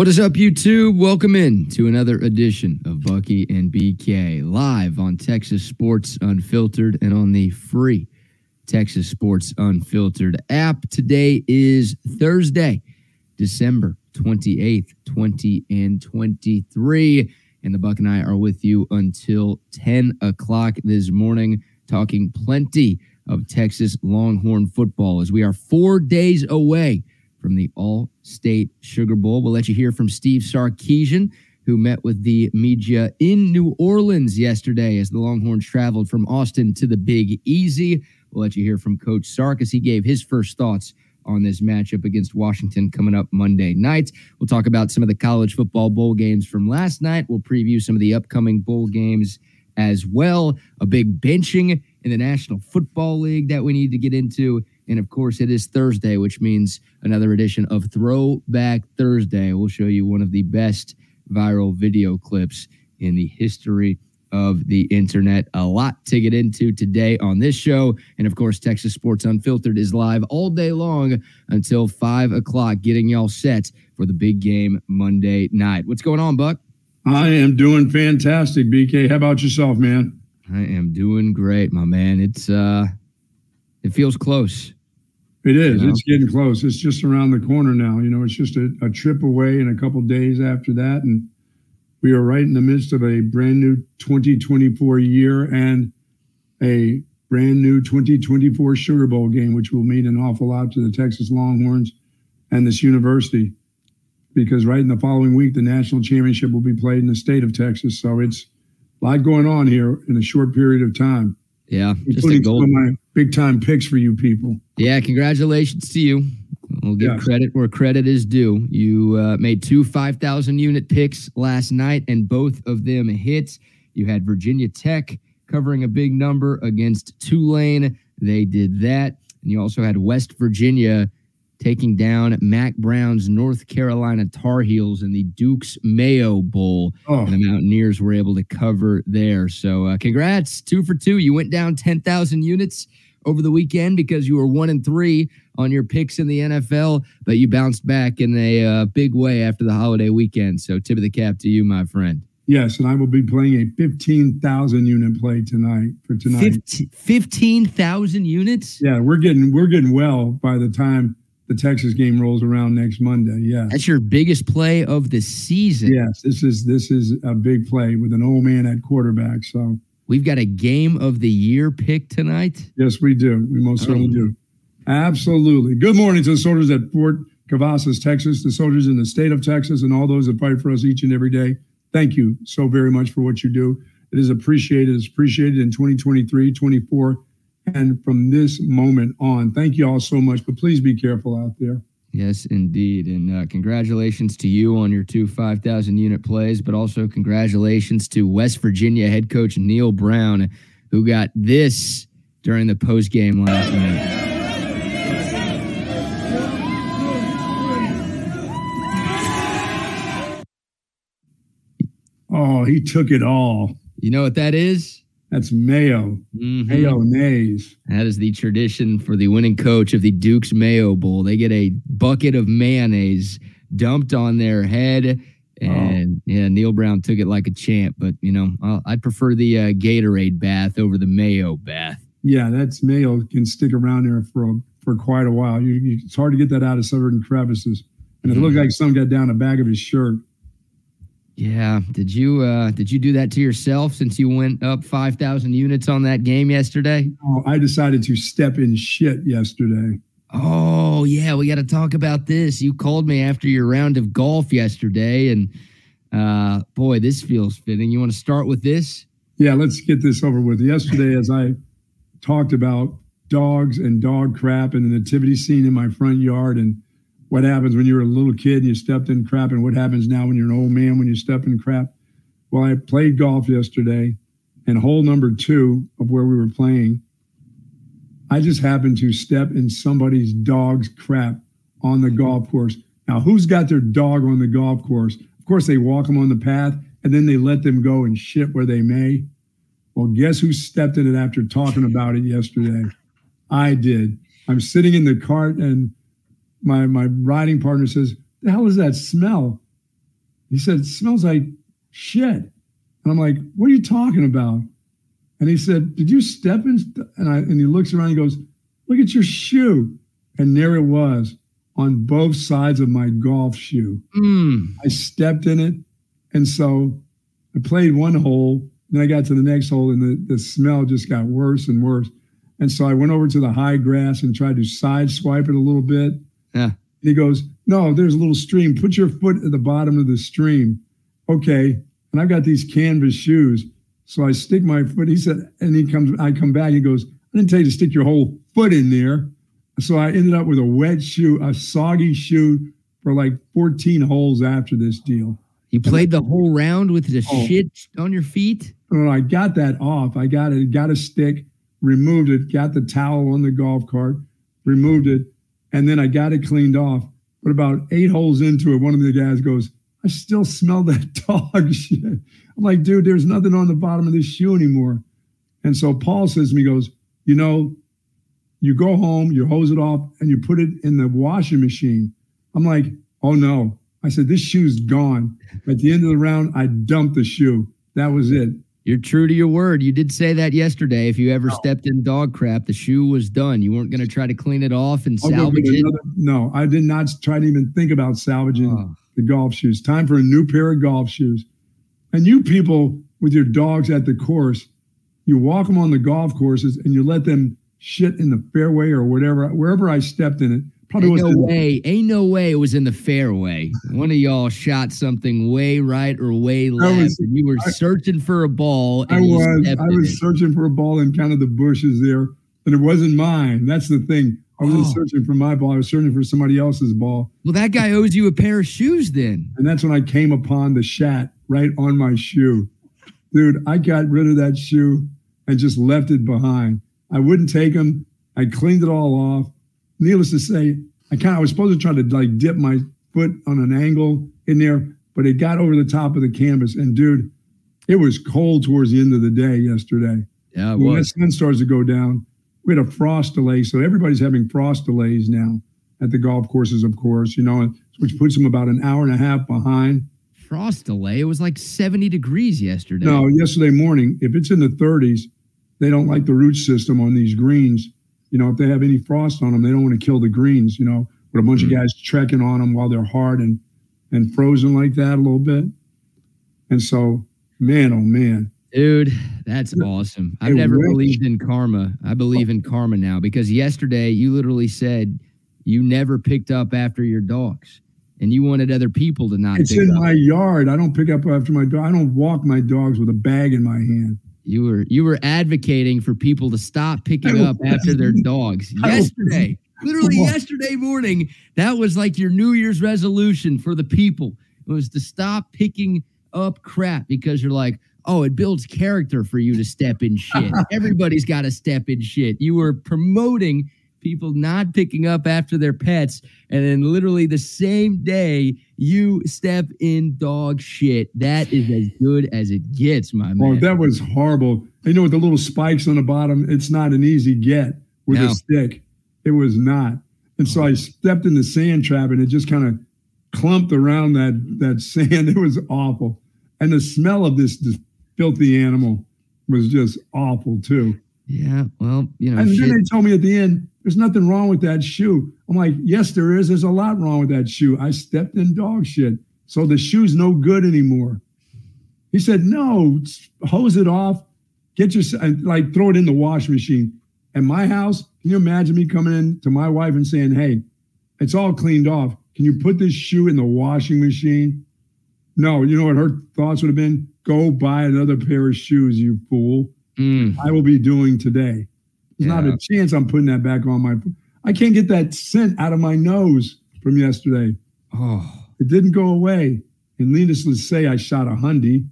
What is up, YouTube? Welcome in to another edition of Bucky and BK live on Texas Sports Unfiltered and on the free Texas Sports Unfiltered app. Today is Thursday, December 28th, 20 and 23. And the Buck and I are with you until 10 o'clock this morning, talking plenty of Texas Longhorn football as we are four days away from the All State Sugar Bowl. We'll let you hear from Steve Sarkisian, who met with the media in New Orleans yesterday as the Longhorns traveled from Austin to the Big Easy. We'll let you hear from Coach Sark as he gave his first thoughts on this matchup against Washington coming up Monday night. We'll talk about some of the college football bowl games from last night. We'll preview some of the upcoming bowl games as well. A big benching in the National Football League that we need to get into. And of course, it is Thursday, which means another edition of Throwback Thursday. We'll show you one of the best viral video clips in the history of the internet. A lot to get into today on this show. And of course, Texas Sports Unfiltered is live all day long until five o'clock, getting y'all set for the big game Monday night. What's going on, Buck? I am doing fantastic, BK. How about yourself, man? I am doing great, my man. It's uh it feels close. It is. You know? It's getting close. It's just around the corner now. You know, it's just a, a trip away and a couple days after that. And we are right in the midst of a brand new 2024 year and a brand new 2024 Sugar Bowl game, which will mean an awful lot to the Texas Longhorns and this university. Because right in the following week, the national championship will be played in the state of Texas. So it's a lot going on here in a short period of time. Yeah, some of my big time picks for you people. Yeah, congratulations to you. We'll give yes. credit where credit is due. You uh, made two 5,000 unit picks last night, and both of them hit. You had Virginia Tech covering a big number against Tulane. They did that. And you also had West Virginia taking down Mack Brown's North Carolina Tar Heels in the Duke's Mayo Bowl. Oh. And the Mountaineers were able to cover there. So, uh, congrats, two for two. You went down 10,000 units over the weekend because you were one and three on your picks in the NFL, but you bounced back in a uh, big way after the holiday weekend. So, tip of the cap to you, my friend. Yes, and I will be playing a 15,000 unit play tonight for tonight. 15,000 units? Yeah, we're getting we're getting well by the time the Texas game rolls around next Monday. Yeah. That's your biggest play of the season. Yes, this is this is a big play with an old man at quarterback. So we've got a game of the year pick tonight. Yes, we do. We most certainly oh. do. Absolutely. Good morning to the soldiers at Fort Cavazos, Texas, the soldiers in the state of Texas, and all those that fight for us each and every day. Thank you so very much for what you do. It is appreciated. It's appreciated in 2023, 24, and from this moment on. Thank you all so much, but please be careful out there. Yes, indeed. And uh, congratulations to you on your two 5,000 unit plays, but also congratulations to West Virginia head coach Neal Brown, who got this during the post game last night. Oh, he took it all. You know what that is? That's mayo. Mm-hmm. Mayonnaise. That is the tradition for the winning coach of the Duke's Mayo Bowl. They get a bucket of mayonnaise dumped on their head. And oh. yeah, Neal Brown took it like a champ. But, you know, I'd prefer the uh, Gatorade bath over the mayo bath. Yeah, that's mayo can stick around there for for quite a while. You, you, it's hard to get that out of certain crevices. And it mm-hmm. looked like some got down the back of his shirt. Yeah. Did you uh did you do that to yourself since you went up 5,000 units on that game yesterday? Oh, I decided to step in shit yesterday. Oh, yeah, we got to talk about this. You called me after your round of golf yesterday and uh boy, this feels fitting. You want to start with this? Yeah, let's get this over with. Yesterday as I talked about dogs and dog crap and the nativity scene in my front yard and what happens when you're a little kid and you stepped in crap and what happens now when you're an old man when you step in crap. Well, I played golf yesterday and hole number two of where we were playing, I just happened to step in somebody's dog's crap on the golf course. Now, who's got their dog on the golf course? Of course, they walk them on the path and then they let them go and shit where they may. Well, guess who stepped in it after talking about it yesterday? I did. I'm sitting in the cart and my my riding partner says, "The hell is that smell?" He said, It smells like shit. And I'm like, What are you talking about? And he said, Did you step in? And, I, and he looks around and he goes, Look at your shoe. And there it was on both sides of my golf shoe. Mm. I stepped in it. And so I played one hole. Then I got to the next hole and the, the smell just got worse and worse. And so I went over to the high grass and tried to side swipe it a little bit. Yeah. And he goes, No, there's a little stream. Put your foot at the bottom of the stream. Okay. And I've got these canvas shoes. So I stick my foot. He said, and he comes, I come back. He goes, I didn't tell you to stick your whole foot in there. So I ended up with a wet shoe, a soggy shoe for like 14 holes after this deal. You played the whole round with the Oh. shit on your feet? When I got that off, I got it, got a stick, removed it, got the towel on the golf cart, removed it, and then I got it cleaned off. But about eight holes into it, one of the guys goes, I still smell that dog shit. I'm like, dude, there's nothing on the bottom of this shoe anymore. And so Paul says to me, goes, you know, you go home, you hose it off, and you put it in the washing machine. I'm like, oh no. I said, this shoe's gone. At the end of the round, I dumped the shoe. That was it. You're true to your word. You did say that yesterday. If you ever stepped in dog crap, the shoe was done. You weren't going to try to clean it off and I'll salvage it. another- no, I did not try to even think about salvaging Oh. the golf shoes. Time for a new pair of golf shoes. And you people with your dogs at the course, you walk them on the golf courses and you let them shit in the fairway or whatever, wherever I stepped in it. Probably Ain't no way. Ain't no way it was in the fairway. One of y'all shot something way right or way left, was- and you were I- searching for a ball. And I was I was searching for a ball in kind of the bushes there, and it wasn't mine. That's the thing. I wasn't Oh. searching for my ball. I was searching for somebody else's ball. Well, that guy owes you a pair of shoes then. And that's when I came upon the shat right on my shoe. Dude, I got rid of that shoe and just left it behind. I wouldn't take them. I cleaned it all off. Needless to say, I kind of I was supposed to try to like dip my foot on an angle in there, but it got over the top of the canvas. And dude, it was cold towards the end of the day yesterday. Yeah, it When was. sun starts to go down, we had a frost delay. So everybody's having frost delays now at the golf courses, of course, you know, which puts them about an hour and a half behind. Frost delay. It was like 70 degrees yesterday. No, yesterday morning, if it's in the 30s, they don't like the root system on these greens. You know, if they have any frost on them, they don't want to kill the greens, you know, with a bunch Mm. of guys trekking on them while they're hard and, and frozen like that a little bit. And so, man, oh man, Dude, that's awesome. I've never believed in karma. I believe in karma now because yesterday you literally said you never picked up after your dogs and you wanted other people to not it's in up. my yard. I don't pick up after my dog. I don't walk my dogs with a bag in my hand. You were you were advocating for people to stop picking oh. up after their dogs. Oh. Yesterday, literally yesterday morning, that was like your New Year's resolution for the people. It was to stop picking up crap because you're like, oh, it builds character for you to step in shit. Everybody's got to step in shit. You were promoting people not picking up after their pets, and then literally the same day you step in dog shit. That is as good as it gets, my oh, man. Oh, that was horrible. You know, with the little spikes on the bottom, it's not an easy get with No. a stick. It was not. And so I stepped in the sand trap and it just kind of clumped around that that sand. It was awful. And the smell of this, this filthy animal was just awful too. Yeah, well, you know, And shit. then they told me at the end, there's nothing wrong with that shoe. I'm like, yes, there is. There's a lot wrong with that shoe. I stepped in dog shit. So the shoe's no good anymore. He said, no, hose it off, get your, like throw it in the washing machine. At my house, can you imagine me coming in to my wife and saying, hey, it's all cleaned off. Can you put this shoe in the washing machine? No, you know what her thoughts would have been? Go buy another pair of shoes, you fool. Mm, I will be doing today. There's not a chance I'm putting that back on my. I can't get that scent out of my nose from yesterday. oh, It didn't go away. And needless to say, I shot a hundy.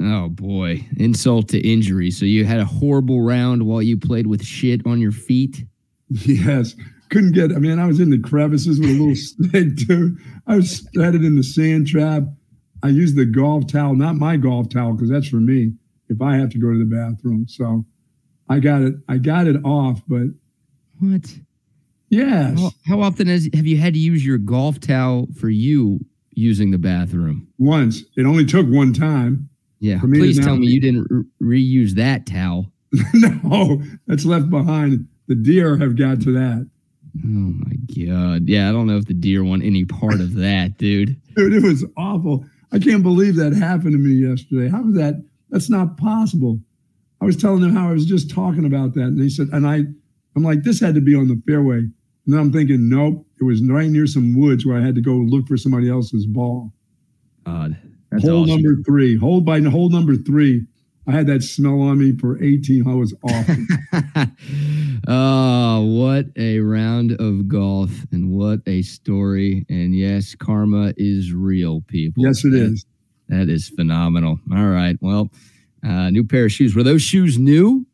oh boy, insult to injury. So you had a horrible round while you played with shit on your feet. Yes, couldn't get. I mean, I was in the crevices with a little stick too. I was headed in the sand trap. I used the golf towel, not my golf towel, because that's for me if I have to go to the bathroom. So I got it. I got it off, but What? yes. How, how often has have you had to use your golf towel for you using the bathroom? Once. It only took one time. Yeah. Please tell me you didn't re- reuse that towel. no, that's left behind. The deer have got to that. Oh my god. Yeah, I don't know if the deer want any part of that, dude. dude, it was awful. I can't believe that happened to me yesterday. How was that? That's not possible. I was telling them how I was just talking about that, and they said, and I, I'm like, this had to be on the fairway. And then I'm thinking, nope, it was right near some woods where I had to go look for somebody else's ball. God, hole awesome. number three, hole by hole number three. I had that smell on me for 18. I was awful. oh, what a round of golf and what a story. And yes, karma is real, people. Yes, it that, is. That is phenomenal. All right. Well, uh, new pair of shoes. Were those shoes new?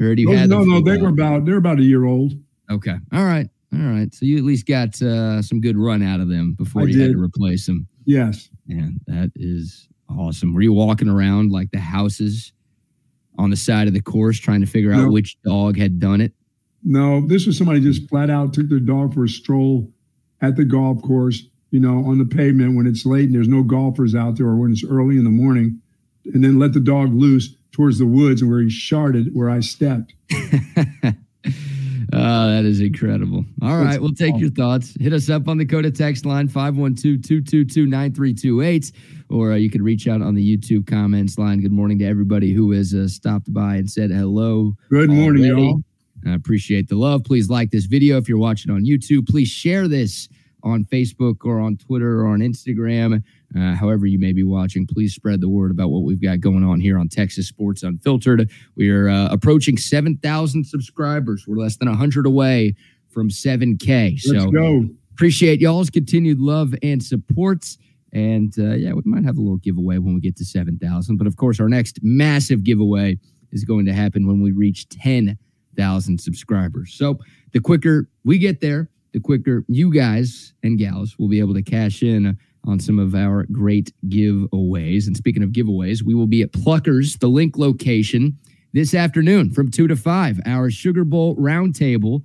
Or you those, no, no, they were about they're about a year old. Okay. All right. All right. So you at least got uh, some good run out of them before I you did. had to replace them. Yes. Man, that is awesome. Were you walking around like the houses on the side of the course trying to figure out which dog had done it? No, this was somebody just flat out took their dog for a stroll at the golf course, you know, on the pavement when it's late and there's no golfers out there or when it's early in the morning, and then let the dog loose towards the woods and where he sharded where I stepped. Oh, that is incredible. All right, we'll take your thoughts. Hit us up on the Coda text line 512-222-9328 or uh, you can reach out on the YouTube comments line. Good morning to everybody who has uh, stopped by and said hello. Good morning, y'all. I appreciate the love. Please like this video if you're watching on YouTube. Please share this on Facebook or on Twitter or on Instagram. Uh, however, you may be watching, please spread the word about what we've got going on here on Texas Sports Unfiltered. We are uh, approaching 7,000 subscribers. We're less than 100 away from 7K. Let's so go. appreciate y'all's continued love and supports. And uh, yeah, we might have a little giveaway when we get to 7,000. But of course, our next massive giveaway is going to happen when we reach 10,000 subscribers. So the quicker we get there, the quicker you guys and gals will be able to cash in on some of our great giveaways. And speaking of giveaways, we will be at Pluckers, the link location, this afternoon from 2 to 5, our Sugar Bowl roundtable.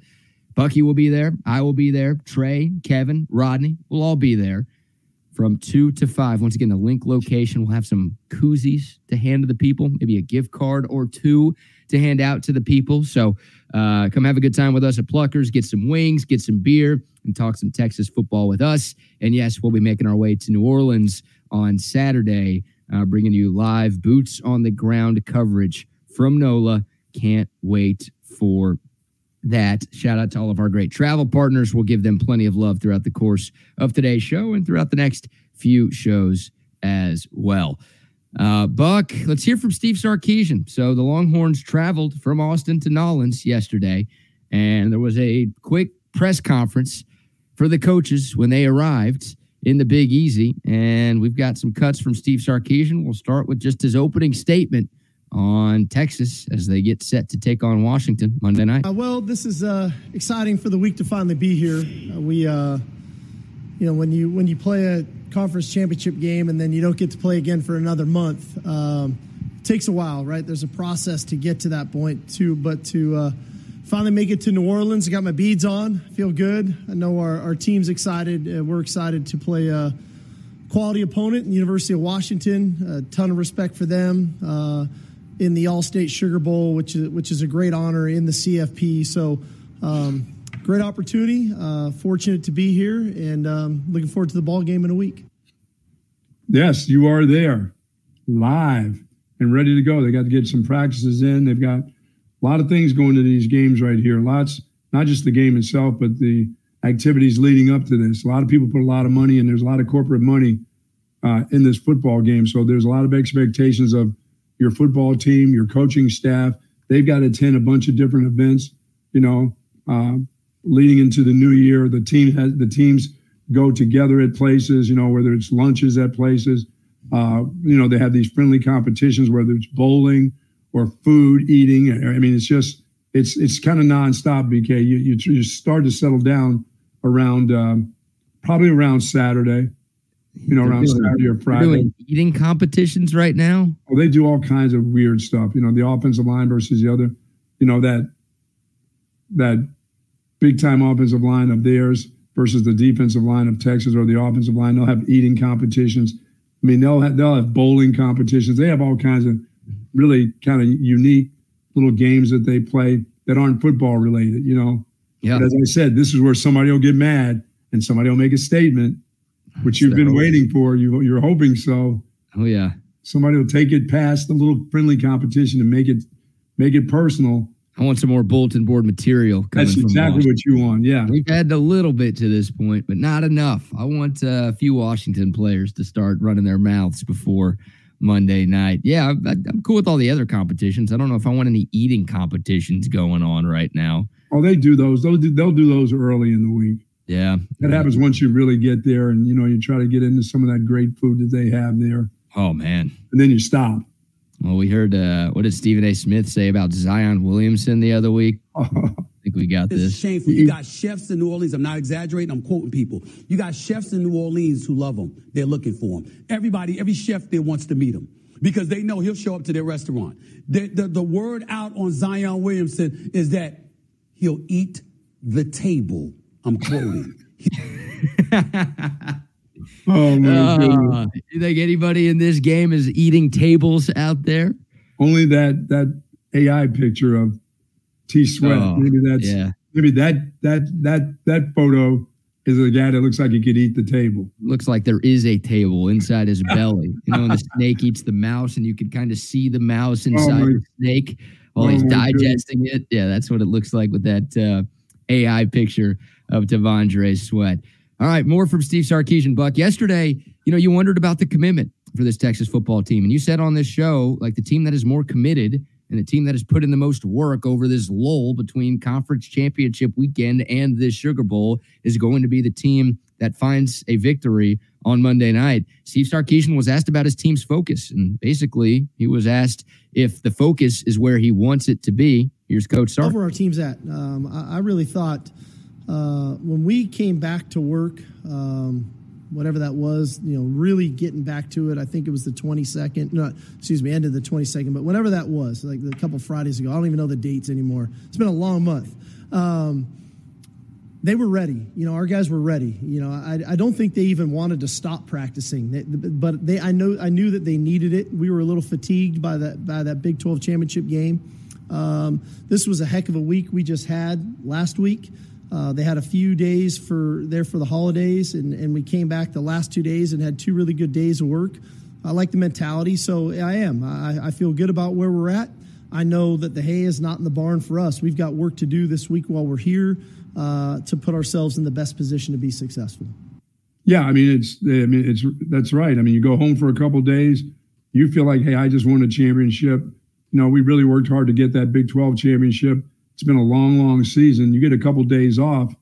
Bucky will be there. I will be there. Trey, Kevin, Rodney will all be there from 2 to 5. Once again, the link location. We'll have some koozies to hand to the people, maybe a gift card or two to hand out to the people. So uh, come have a good time with us at Pluckers, get some wings, get some beer, and talk some Texas football with us. And yes, we'll be making our way to New Orleans on Saturday, uh, bringing you live boots on the ground coverage from NOLA. Can't wait for that. Shout out to all of our great travel partners. We'll give them plenty of love throughout the course of today's show and throughout the next few shows as well. Uh, Buck, let's hear from Steve Sarkisian. So the Longhorns traveled from Austin to Nollins yesterday, and there was a quick press conference for the coaches when they arrived in the Big Easy. And we've got some cuts from Steve Sarkisian. We'll start with just his opening statement on Texas as they get set to take on Washington Monday night. Uh, well, this is uh, exciting for the week to finally be here. Uh, we, uh, you know, when you when you play a conference championship game and then you don't get to play again for another month, um, takes a while, right? There's a process to get to that point too, but to uh, finally make it to New Orleans, I got my beads on, feel good. I know our, our team's excited. Uh, we're excited to play a quality opponent in the University of Washington. A ton of respect for them in the All-State Sugar Bowl, which is which is a great honor in the CFP. So, um, great opportunity. Uh, fortunate to be here, and um, looking forward to the ball game in a week. Yes, you are there, live and ready to go. They got to get some practices in. They've got a lot of things going to these games right here. Lots, not just the game itself, but the activities leading up to this. A lot of people put a lot of money, and there's a lot of corporate money uh, in this football game. So there's a lot of expectations of your football team, your coaching staff. They've got to attend a bunch of different events. You know, uh, leading into the new year, the team has the teams go together at places. You know, whether it's lunches at places. Uh, you know, they have these friendly competitions, whether it's bowling or food eating. I mean, it's just it's it's kind of nonstop. BK, you you, you start to settle down around um, probably around Saturday you know, around doing, Saturday or Friday. eating competitions right now. Oh, they do all kinds of weird stuff. You know, the offensive line versus the other. You know that that big time offensive line of theirs. versus the defensive line of Texas or the offensive line. They'll have eating competitions. I mean, they'll have, they'll have bowling competitions. They have all kinds of really kind of unique little games that they play that aren't football related, you know. Yeah. But as I said, this is where somebody will get mad and somebody will make a statement, which you've been waiting for. You, you're hoping so. Oh yeah. Somebody will take it past the little friendly competition and make it make it personal. I want some more bulletin board material. That's exactly what you want. Yeah. We've had a little bit to this point, but not enough. I want uh, a few Washington players to start running their mouths before Monday night. Yeah, I, I'm cool with all the other competitions. I don't know if I want any eating competitions going on right now. Oh, they do those. They'll do, they'll do those early in the week. Yeah. That happens once you really get there and, you know, you try to get into some of that great food that they have there. Oh, man. And then you stop. Well, we heard uh, what did Stephen A. Smith say about Zion Williamson the other week? I think we got It's this. shameful. You got chefs in New Orleans. I'm not exaggerating. I'm quoting people. You got chefs in New Orleans who love him. They're looking for him. Everybody, every chef there wants to meet him because they know he'll show up to their restaurant. The, the, the word out on Zion Williamson is that he'll eat the table. I'm quoting. Oh my goodness. Uh, you think anybody in this game is eating tables out there? Only that that AI picture of T Sweat. Oh, maybe that's yeah. maybe that that that that photo is a guy that looks like he could eat the table. Looks like there is a table inside his belly. You know, and the snake eats the mouse, and you can kind of see the mouse inside my- the snake while oh he's digesting it. Yeah, that's what it looks like with that uh, AI picture of T'Vondre Sweat. All right, more from Steve Sarkisian. Buck, yesterday, you know, you wondered about the commitment for this Texas football team, and you said on this show, like the team that is more committed and the team that has put in the most work over this lull between conference championship weekend and this Sugar Bowl is going to be the team that finds a victory on Monday night. Steve Sarkisian was asked about his team's focus, and basically, he was asked if the focus is where he wants it to be. Here's Coach Sark. where our team's at. Um, I, I really thought uh, when we came back to work, um, whatever that was, you know, really getting back to it. I think it was the 22nd. No, excuse me, end of the 22nd, but whenever that was, like a couple Fridays ago. I don't even know the dates anymore. It's been a long month. Um, they were ready. You know, our guys were ready. You know, I, I don't think they even wanted to stop practicing, they, but they I know I knew that they needed it. We were a little fatigued by that by that Big 12 championship game. Um, this was a heck of a week we just had last week. Uh, they had a few days for there for the holidays, and, and we came back the last two days and had two really good days of work. I like the mentality, so I am. I, I feel good about where we're at. I know that the hay is not in the barn for us. We've got work to do this week while we're here uh, to put ourselves in the best position to be successful. Yeah, I mean it's I mean it's that's right. I mean you go home for a couple days, you feel like hey I just won a championship. You know we really worked hard to get that Big 12 championship. It's been a long, long season. You get a couple days off,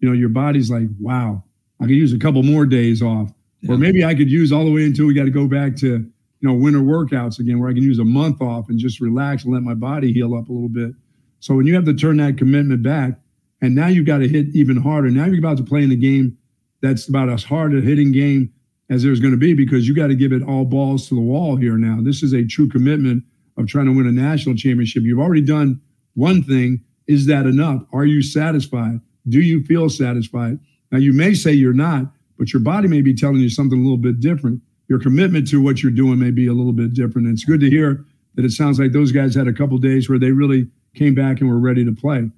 you know your body's like wow I could use a couple more days off, or maybe I could use all the way until we got to go back to you know winter workouts again, where I can use a month off and just relax and let my body heal up a little bit. So when you have to turn that commitment back, and now you've got to hit even harder. Now you're about to play in a game that's about as hard a hitting game as there's going to be because you got to give it all balls to the wall here now. This is a true commitment of trying to win a national championship. You've already done one thing. Is that enough? Are you satisfied? Do you feel satisfied? Now, you may say you're not, but your body may be telling you something a little bit different. Your commitment to what you're doing may be a little bit different. And it's good to hear that it sounds like those guys had a couple days where they really came back and were ready to play.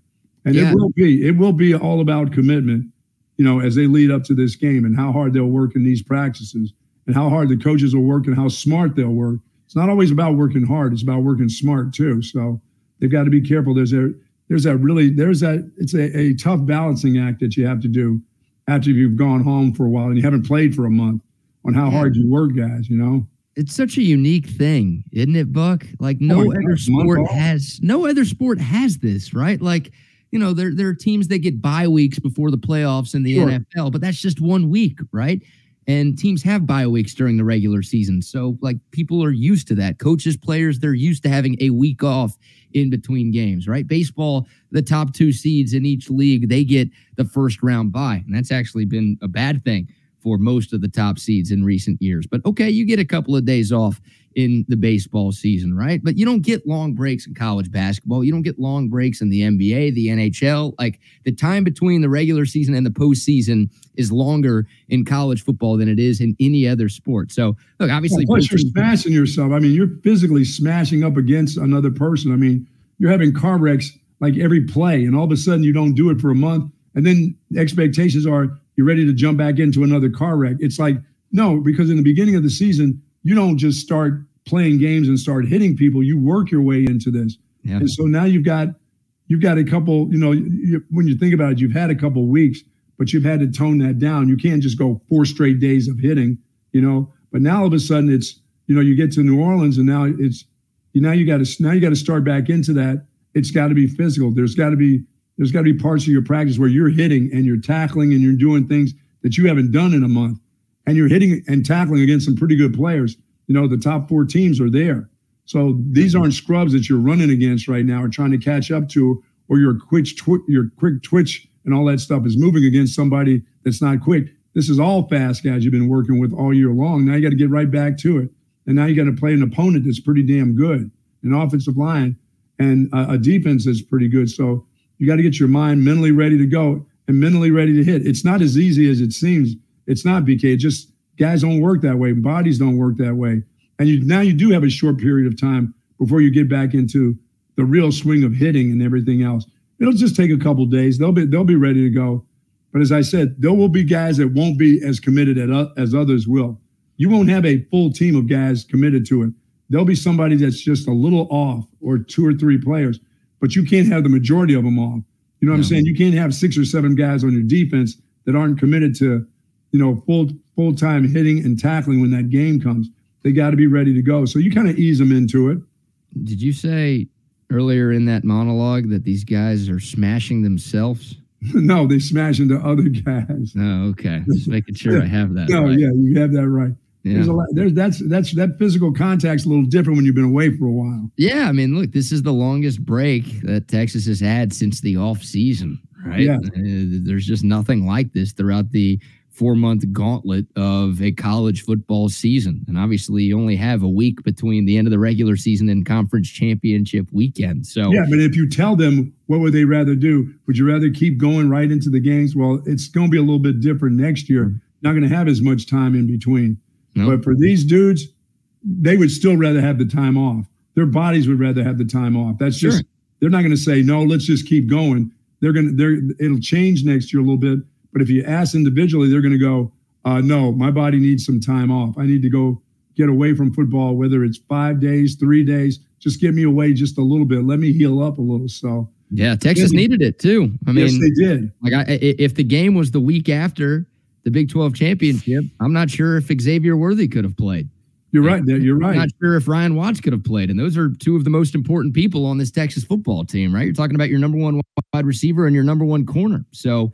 And Yeah. it will be, it will be all about commitment, you know, as they lead up to this game and how hard they'll work in these practices and how hard the coaches will work and how smart they'll work. It's not always about working hard; it's about working smart too. So they've got to be careful. There's a there's that really there's that it's a, a tough balancing act that you have to do after you've gone home for a while and you haven't played for a month on how Yeah. hard you work, guys. You know. it's such a unique thing, isn't it, Buck? Like no Oh, other sport has no other sport has this, right? Like, you know, there there are teams that get bye weeks before the playoffs in the Sure. NFL, but that's just one week, right? And teams have bye weeks during the regular season. So like people are used to that. Coaches, players, they're used to having a week off in between games, right? Baseball, the top two seeds in each league, they get the first round bye. And that's actually been a bad thing for most of the top seeds in recent years. But okay, you get a couple of days off in the baseball season, right? But you don't get long breaks in college basketball. You don't get long breaks in the NBA, the NHL. Like the time between the regular season and the postseason is longer in college football than it is in any other sport. So, look, obviously, well, plus you're smashing yourself. I mean, you're physically smashing up against another person. I mean, you're having car wrecks like every play, and all of a sudden you don't do it for a month, and then expectations are you're ready to jump back into another car wreck. It's like no, because in the beginning of the season you don't just start playing games and start hitting people. You work your way into this. Yeah. And so now you've got you've got a couple. You know, you, when you think about it, you've had a couple weeks, but you've had to tone that down. You can't just go four straight days of hitting. You know, but now all of a sudden it's you know you get to New Orleans and now it's you now you got to now you got to start back into that. It's got to be physical. There's got to be there's got to be parts of your practice where you're hitting and you're tackling and you're doing things that you haven't done in a month and you're hitting and tackling against some pretty good players. You know, the top four teams are there. So these aren't scrubs that you're running against right now or trying to catch up to, or your quick twi- your quick twitch and all that stuff is moving against somebody that's not quick. This is all fast guys you've been working with all year long. Now you got to get right back to it, and now you got to play an opponent that's pretty damn good, an offensive line and a, a defense that's pretty good. So you got to get your mind mentally ready to go and mentally ready to hit. It's not as easy as it seems it's not BK. just guys don't work that way. Bodies don't work that way. And you now you do have a short period of time before you get back into the real swing of hitting and everything else. It'll just take a couple days. They'll be they'll be ready to go. But as I said, there will be guys that won't be as committed as others will. You won't have a full team of guys committed to it. There'll be somebody that's just a little off, or two or three players, but you can't have the majority of them off. You know what I'm saying? You can't have six or seven guys on your defense that aren't committed to you know, full full time hitting and tackling when that game comes. They got to be ready to go. So you kind of ease them into it. Did you say earlier in that monologue that these guys are smashing themselves? no, they smash into other guys. Oh, okay. Just making sure yeah. I have that. No, right. yeah, you have that right. Yeah. There's a lot, there's that's that's that physical contact's a little different when you've been away for a while. Yeah, I mean, look, this is the longest break that Texas has had since the off season, right? Yeah. Uh, there's just nothing like this throughout the four month gauntlet of a college football season. And obviously, you only have a week between the end of the regular season and conference championship weekend. So, yeah, but if you tell them what would they rather do, would you rather keep going right into the games? Well, it's going to be a little bit different next year. Not going to have as much time in between. Nope. But for these dudes, they would still rather have the time off. Their bodies would rather have the time off. That's just, sure. they're not going to say, no, let's just keep going. They're going to, they're, it'll change next year a little bit but if you ask individually, they're going to go, uh, no, my body needs some time off. I need to go get away from football, whether it's five days, three days. Just get me away just a little bit. Let me heal up a little. So, yeah, Texas needed it too. I mean, yes, they did. Like, I, if the game was the week after the Big 12 championship, I'm not sure if Xavier Worthy could have played. You're right. You're right. I'm not sure if Ryan Watts could have played. And those are two of the most important people on this Texas football team, right? You're talking about your number one wide receiver and your number one corner. So,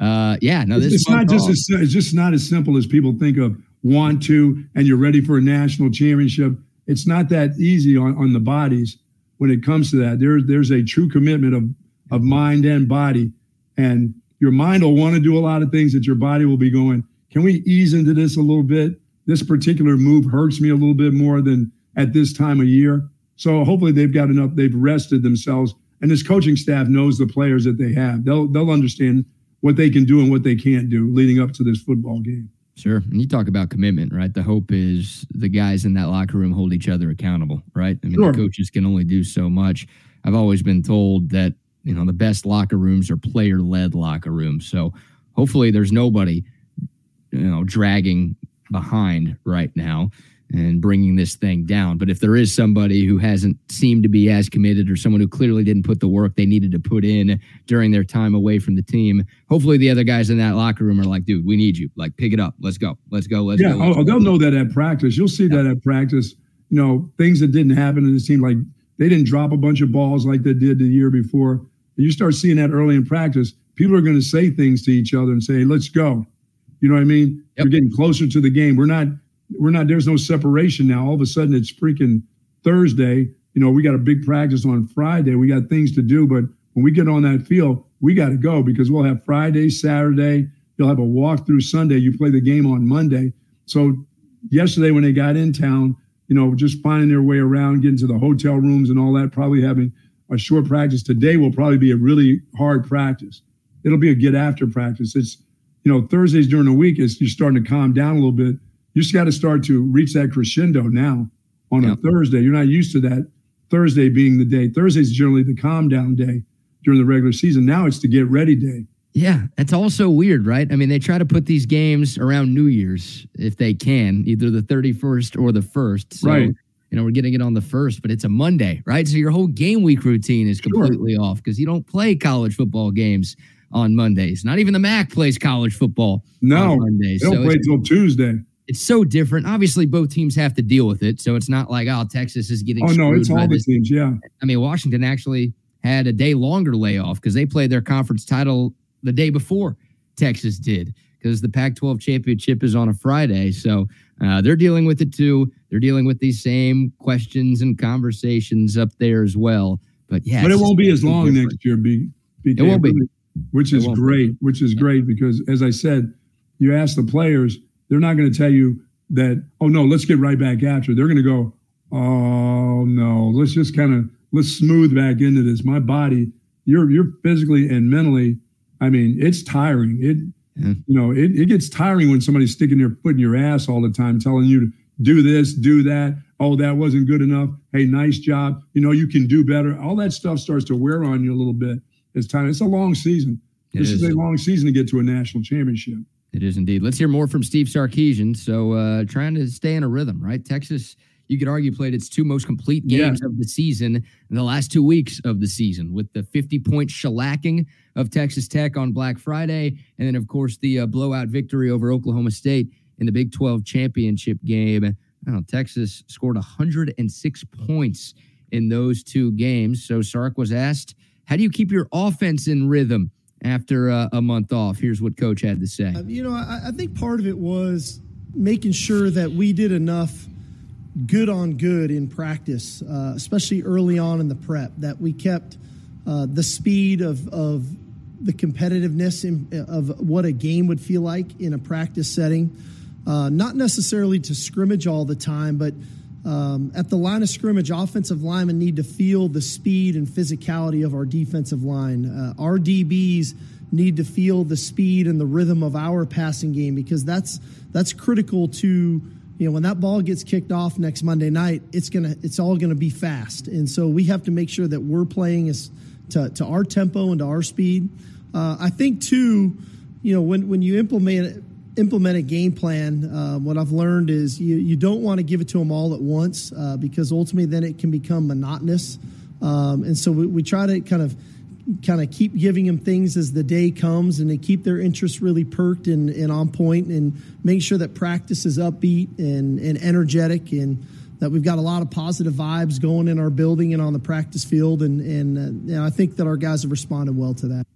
uh, yeah, no, this it's not just as, it's just not as simple as people think of. Want to, and you're ready for a national championship. It's not that easy on, on the bodies when it comes to that. There's there's a true commitment of of mind and body, and your mind will want to do a lot of things that your body will be going. Can we ease into this a little bit? This particular move hurts me a little bit more than at this time of year. So hopefully they've got enough. They've rested themselves, and this coaching staff knows the players that they have. They'll they'll understand what they can do and what they can't do leading up to this football game. Sure. And you talk about commitment, right? The hope is the guys in that locker room hold each other accountable, right? I mean, sure. the coaches can only do so much. I've always been told that, you know, the best locker rooms are player led locker rooms. So hopefully there's nobody, you know, dragging behind right now and bringing this thing down. But if there is somebody who hasn't seemed to be as committed or someone who clearly didn't put the work they needed to put in during their time away from the team, hopefully the other guys in that locker room are like, dude, we need you. Like, pick it up. Let's go. Let's go. Let's yeah, go. Let's oh, they'll know that at practice. You'll see yeah. that at practice. You know, things that didn't happen in the team, like they didn't drop a bunch of balls like they did the year before. You start seeing that early in practice. People are going to say things to each other and say, hey, let's go. You know what I mean? Yep. We're getting closer to the game. We're not – we're not there's no separation now. All of a sudden it's freaking Thursday. You know, we got a big practice on Friday. We got things to do, but when we get on that field, we got to go because we'll have Friday, Saturday, You'll have a walkthrough Sunday. You play the game on Monday. So yesterday when they got in town, you know, just finding their way around, getting to the hotel rooms and all that, probably having a short practice. Today will probably be a really hard practice. It'll be a get after practice. It's, you know, Thursdays during the week is you're starting to calm down a little bit. You just got to start to reach that crescendo now on yep. a Thursday. You're not used to that Thursday being the day. Thursday is generally the calm down day during the regular season. Now it's the get ready day. Yeah, that's also weird, right? I mean, they try to put these games around New Year's if they can, either the 31st or the 1st. So, right. You know, we're getting it on the first, but it's a Monday, right? So your whole game week routine is completely sure. off because you don't play college football games on Mondays. Not even the MAC plays college football no, on Mondays. They don't so play until Tuesday. It's so different. Obviously, both teams have to deal with it. So it's not like, oh, Texas is getting. Oh no, it's all the teams. Yeah. I mean, Washington actually had a day longer layoff because they played their conference title the day before Texas did because the Pac 12 championship is on a Friday. So uh, they're dealing with it too. They're dealing with these same questions and conversations up there as well. But yeah, but it won't be as long different. next year. Be, it won't be, which is great. Be. Which is great because, as I said, you ask the players, they're not going to tell you that. Oh no, let's get right back after. They're going to go. Oh no, let's just kind of let's smooth back into this. My body, you're you're physically and mentally I mean, it's tiring. It, yeah. you know, it, it gets tiring when somebody's sticking their foot in your ass all the time, telling you to do this, do that. Oh, that wasn't good enough. Hey, nice job. You know, you can do better. All that stuff starts to wear on you a little bit. It's time. It's a long season. It this is. is. a long season to get to a national championship. It is indeed. Let's hear more from Steve Sarkisian. So, uh, trying to stay in a rhythm, right? Texas you could argue played its two most complete games yeah. of the season in the last two weeks of the season with the 50 point shellacking of Texas Tech on Black Friday. And then, of course, the uh, blowout victory over Oklahoma State in the Big 12 championship game. Texas scored 106 points in those two games. So Sark was asked, How do you keep your offense in rhythm after uh, a month off? Here's what Coach had to say. You know, I, I think part of it was making sure that we did enough good on good in practice, uh, especially early on in the prep, that we kept uh, the speed of, of the competitiveness in, of what a game would feel like in a practice setting. Uh, not necessarily to scrimmage all the time, but um, at the line of scrimmage, offensive linemen need to feel the speed and physicality of our defensive line. Uh, our DBs need to feel the speed and the rhythm of our passing game because that's that's critical to you know when that ball gets kicked off next Monday night, it's gonna it's all gonna be fast, and so we have to make sure that we're playing as to, to our tempo and to our speed. Uh, I think too, you know, when when you implement implement a game plan, uh, what I've learned is you you don't want to give it to them all at once uh, because ultimately then it can become monotonous, um, and so we, we try to kind of kind of keep giving them things as the day comes and they keep their interest really perked and, and on point and make sure that practice is upbeat and, and energetic and that we've got a lot of positive vibes going in our building and on the practice field and, and uh, know, I think that our guys have responded well to that.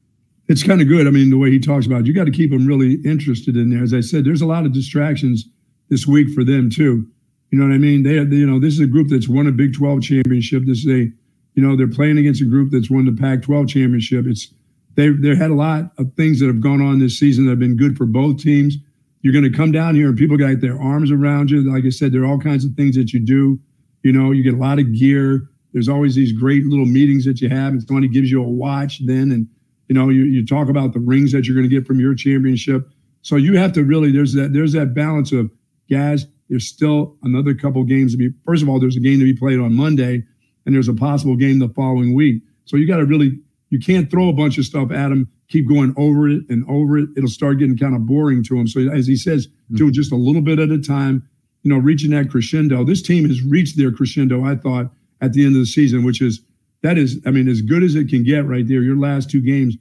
It's kind of good. I mean, the way he talks about it, you got to keep them really interested in there. As I said, there's a lot of distractions this week for them too. You know what I mean? They, they you know, this is a group that's won a Big 12 championship. This is a you know, they're playing against a group that's won the Pac-12 championship. It's they they had a lot of things that have gone on this season that have been good for both teams. You're going to come down here and people got their arms around you. Like I said, there are all kinds of things that you do. You know, you get a lot of gear. There's always these great little meetings that you have, and somebody gives you a watch then, and you know, you, you talk about the rings that you're going to get from your championship. So you have to really there's that there's that balance of guys. There's still another couple games to be. First of all, there's a game to be played on Monday and there's a possible game the following week. So you got to really, you can't throw a bunch of stuff at him, keep going over it and over it. It'll start getting kind of boring to him. So as he says, mm-hmm. do just a little bit at a time, you know, reaching that crescendo. This team has reached their crescendo, I thought, at the end of the season, which is, that is, I mean, as good as it can get right there. Your last two games,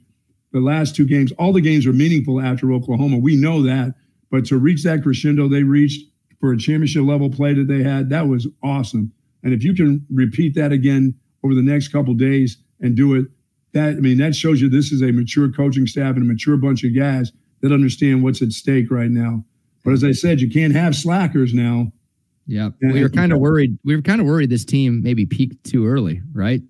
the last two games, all the games are meaningful after Oklahoma. We know that. But to reach that crescendo they reached for a championship level play that they had, that was awesome. And if you can repeat that again over the next couple days and do it, that I mean, that shows you this is a mature coaching staff and a mature bunch of guys that understand what's at stake right now. But as I said, you can't have slackers now. Yeah, we were kind of worried. We were kind of worried this team maybe peaked too early, right?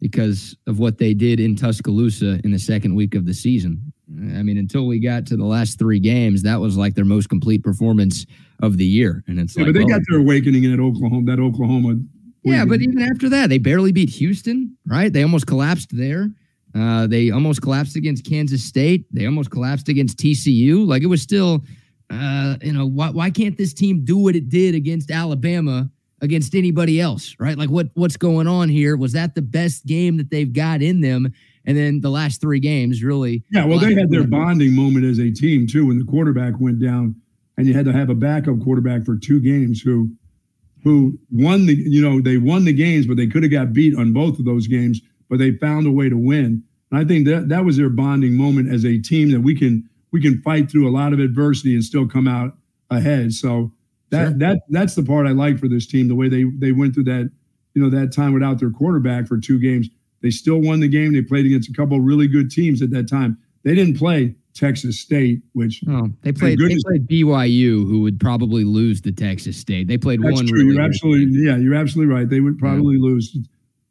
Because of what they did in Tuscaloosa in the second week of the season. I mean, until we got to the last three games, that was like their most complete performance of the year. And it's yeah, like, but they well, got their awakening in Oklahoma. That Oklahoma. Yeah, but even after that, they barely beat Houston, right? They almost collapsed there. Uh, they almost collapsed against Kansas State. They almost collapsed against TCU. Like it was still, uh, you know, why, why can't this team do what it did against Alabama against anybody else, right? Like what what's going on here? Was that the best game that they've got in them? And then the last three games, really. Yeah, well, they had their bonding moment as a team too when the quarterback went down, and you had to have a backup quarterback for two games who, who won the you know they won the games, but they could have got beat on both of those games, but they found a way to win. And I think that that was their bonding moment as a team that we can we can fight through a lot of adversity and still come out ahead. So that sure. that that's the part I like for this team, the way they they went through that you know that time without their quarterback for two games they still won the game. They played against a couple really good teams at that time. They didn't play Texas State, which oh, they played they played BYU, who would probably lose to Texas State. They played That's one. True. Really you're absolutely yeah, you're absolutely right. They would probably yeah. lose,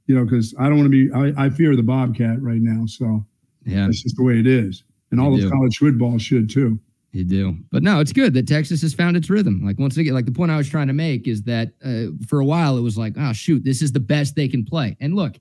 you know, because I don't want to be. I, I, fear the Bobcat right now. So yeah, that's just the way it is, and all you of college football should too. You do, but no, it's good that Texas has found its rhythm. Like once again, like the point I was trying to make is that uh, for a while it was like, oh shoot, this is the best they can play, and look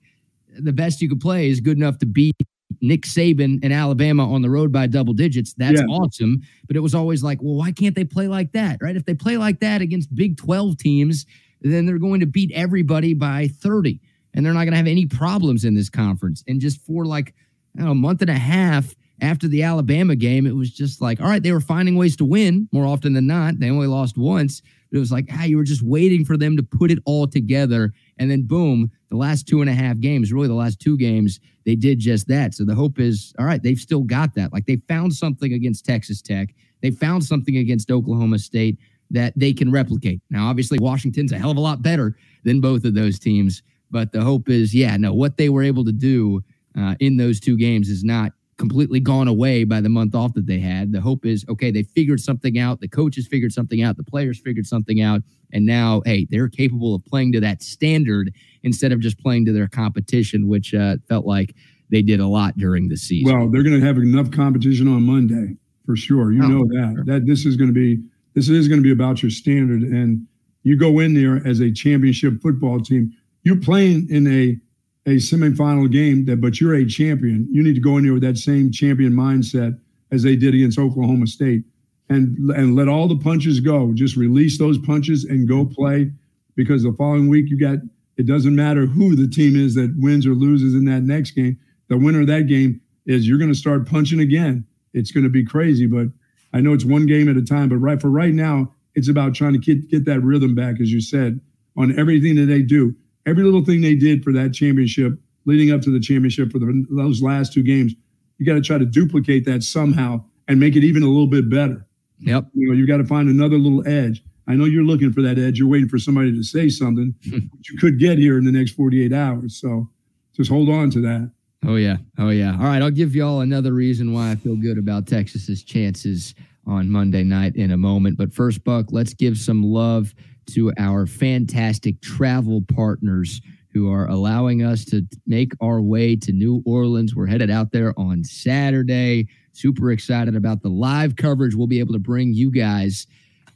the best you could play is good enough to beat Nick Saban and Alabama on the road by double digits. That's yeah. awesome. But it was always like, well, why can't they play like that? Right? If they play like that against Big 12 teams, then they're going to beat everybody by 30 and they're not going to have any problems in this conference. And just for like know, a month and a half after the Alabama game, it was just like, all right, they were finding ways to win more often than not. They only lost once. But it was like, ah, you were just waiting for them to put it all together. And then boom, the last two and a half games, really the last two games, they did just that. So the hope is, all right, they've still got that. Like they found something against Texas Tech. They found something against Oklahoma State that they can replicate. Now, obviously, Washington's a hell of a lot better than both of those teams. But the hope is, yeah, no, what they were able to do uh, in those two games is not completely gone away by the month off that they had. The hope is, okay, they figured something out. The coaches figured something out. The players figured something out. And now, hey, they're capable of playing to that standard instead of just playing to their competition, which uh, felt like they did a lot during the season. Well, they're going to have enough competition on Monday for sure. You oh, know that. Sure. That this is going to be this is going to be about your standard and you go in there as a championship football team. You're playing in a a semifinal game that but you're a champion. You need to go in there with that same champion mindset as they did against Oklahoma State and and let all the punches go. Just release those punches and go play because the following week you got it doesn't matter who the team is that wins or loses in that next game. The winner of that game is you're going to start punching again. It's going to be crazy, but I know it's one game at a time. But right for right now, it's about trying to get get that rhythm back, as you said, on everything that they do every little thing they did for that championship, leading up to the championship for the, those last two games, you got to try to duplicate that somehow and make it even a little bit better. Yep. You know, you got to find another little edge. I know you're looking for that edge. You're waiting for somebody to say something, which you could get here in the next 48 hours. So just hold on to that. Oh yeah. Oh yeah. All right. I'll give y'all another reason why I feel good about Texas's chances on Monday night in a moment. But first, Buck, let's give some love to our fantastic travel partners who are allowing us to make our way to New Orleans. We're headed out there on Saturday. Super excited about the live coverage we'll be able to bring you guys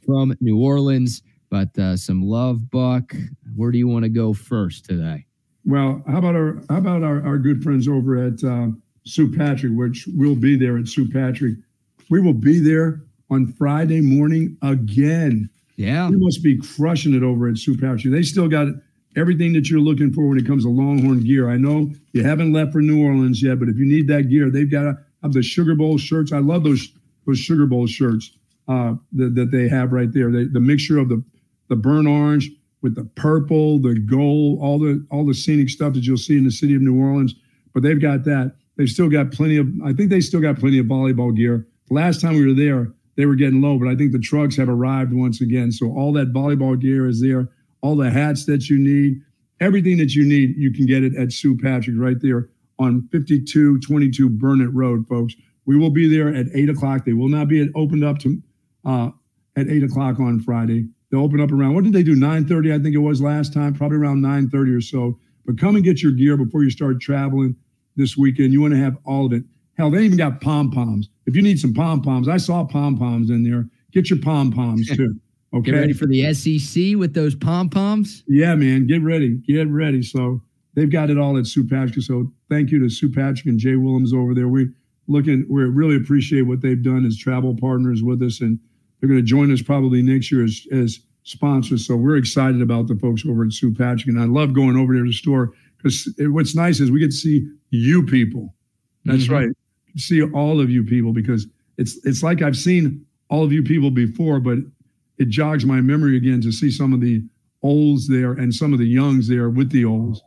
from New Orleans. But uh, some love, Buck. Where do you want to go first today? Well, how about our how about our, our good friends over at uh, Sue Patrick, which we'll be there at Sue Patrick. We will be there on Friday morning again. Yeah. You must be crushing it over at Patrick. They still got everything that you're looking for when it comes to Longhorn gear. I know you haven't left for New Orleans yet, but if you need that gear, they've got have the Sugar Bowl shirts. I love those those Sugar Bowl shirts uh, that, that they have right there. They, the mixture of the the burnt orange with the purple, the gold, all the all the scenic stuff that you'll see in the city of New Orleans. But they've got that. They've still got plenty of. I think they still got plenty of volleyball gear. last time we were there, they were getting low, but I think the trucks have arrived once again. So all that volleyball gear is there, all the hats that you need, everything that you need, you can get it at Sue Patrick right there on 5222 Burnet Road, folks. We will be there at eight o'clock. They will not be opened up to uh, at eight o'clock on Friday. They'll open up around what did they do? 9:30, I think it was last time, probably around 9:30 or so. But come and get your gear before you start traveling this weekend. You want to have all of it Hell, they even got pom poms. If you need some pom poms, I saw pom poms in there. Get your pom poms too. Okay. Get ready for the SEC with those pom poms. Yeah, man. Get ready. Get ready. So they've got it all at Sue Patrick. So thank you to Sue Patrick and Jay Willems over there. We looking, we really appreciate what they've done as travel partners with us, and they're going to join us probably next year as, as sponsors. So we're excited about the folks over at Sue Patrick, and I love going over there to the store because what's nice is we get to see you people. That's mm-hmm. right. See all of you people because it's it's like I've seen all of you people before, but it jogs my memory again to see some of the olds there and some of the youngs there with the olds.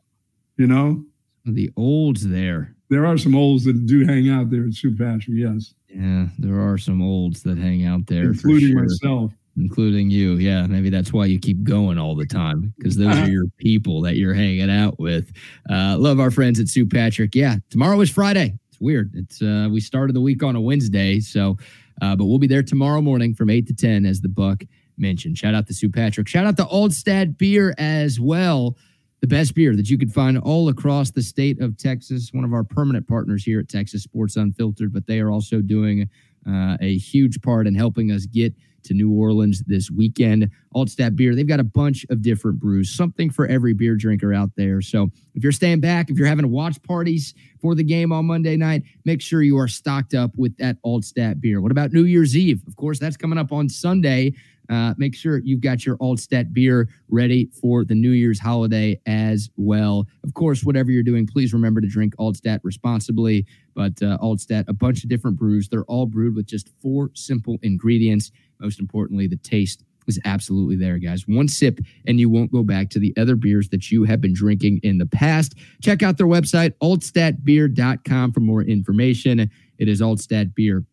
You know, the olds there. There are some olds that do hang out there at Sue Patrick. Yes. Yeah, there are some olds that hang out there, including sure. myself including you. Yeah, maybe that's why you keep going all the time because those are your people that you're hanging out with. Uh, love our friends at Sue Patrick. Yeah, tomorrow is Friday. Weird. It's uh, we started the week on a Wednesday, so uh, but we'll be there tomorrow morning from eight to ten, as the Buck mentioned. Shout out to Sue Patrick. Shout out to Altstadt Beer as well. The best beer that you can find all across the state of Texas. One of our permanent partners here at Texas Sports Unfiltered, but they are also doing uh, a huge part in helping us get to New Orleans this weekend. Altstadt Beer, they've got a bunch of different brews, something for every beer drinker out there. So if you're staying back, if you're having watch parties for the game on Monday night, make sure you are stocked up with that Altstadt beer. What about New Year's Eve? Of course, that's coming up on Sunday. Uh, make sure you've got your Altstadt beer ready for the New Year's holiday as well. Of course, whatever you're doing, please remember to drink Altstadt responsibly. But uh, Altstadt, a bunch of different brews. They're all brewed with just four simple ingredients most importantly, the taste is absolutely there, guys. One sip and you won't go back to the other beers that you have been drinking in the past. Check out their website, altstadtbeer.com, for more information. It is Altstadt Beer.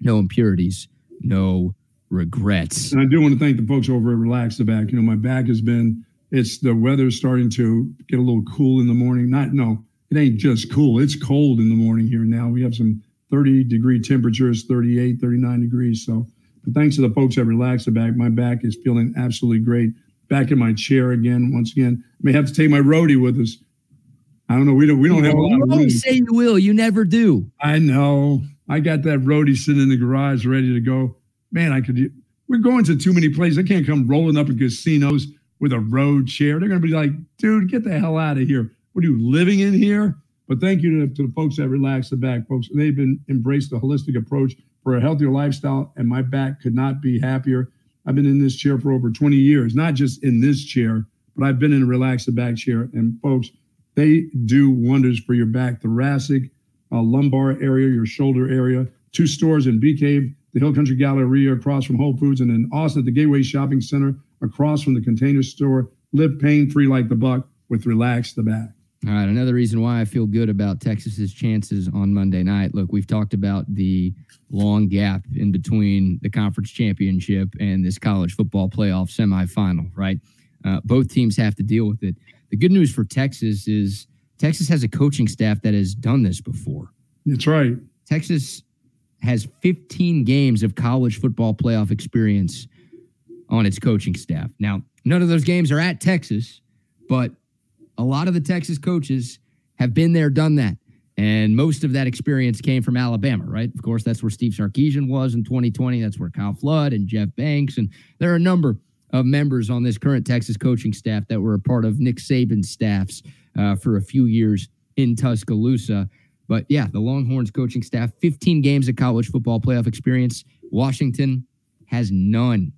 No impurities, no regrets. And I do want to thank the folks over at Relax the Back. You know, my back has been, it's the weather's starting to get a little cool in the morning. Not, no, it ain't just cool. It's cold in the morning here now. We have some 30 degree temperatures, 38, 39 degrees. So, but thanks to the folks at Relax the Back, my back is feeling absolutely great. Back in my chair again. Once again, may have to take my roadie with us. I don't know. We don't. We don't have a lot you always say you will. You never do. I know. I got that roadie sitting in the garage ready to go. Man, I could. We're going to too many places. I can't come rolling up in casinos with a road chair. They're going to be like, dude, get the hell out of here. What are you living in here? But thank you to, to the folks that relax the back, folks. They've been embraced the holistic approach for a healthier lifestyle, and my back could not be happier. I've been in this chair for over 20 years, not just in this chair, but I've been in a relaxed back chair. And folks, they do wonders for your back, thoracic, uh, lumbar area, your shoulder area. Two stores in Bee Cave, the Hill Country Galleria across from Whole Foods, and in Austin at the Gateway Shopping Center across from the Container Store. Live pain free like the buck with Relax the Back. All right. Another reason why I feel good about Texas's chances on Monday night. Look, we've talked about the long gap in between the conference championship and this college football playoff semifinal, right? Uh, both teams have to deal with it. The good news for Texas is Texas has a coaching staff that has done this before. That's right. Texas has 15 games of college football playoff experience on its coaching staff. Now, none of those games are at Texas, but a lot of the Texas coaches have been there, done that. And most of that experience came from Alabama, right? Of course, that's where Steve Sarkisian was in 2020. That's where Kyle Flood and Jeff Banks. And there are a number of members on this current Texas coaching staff that were a part of Nick Saban's staffs uh, for a few years in Tuscaloosa. But yeah, the Longhorns coaching staff, 15 games of college football playoff experience. Washington has none.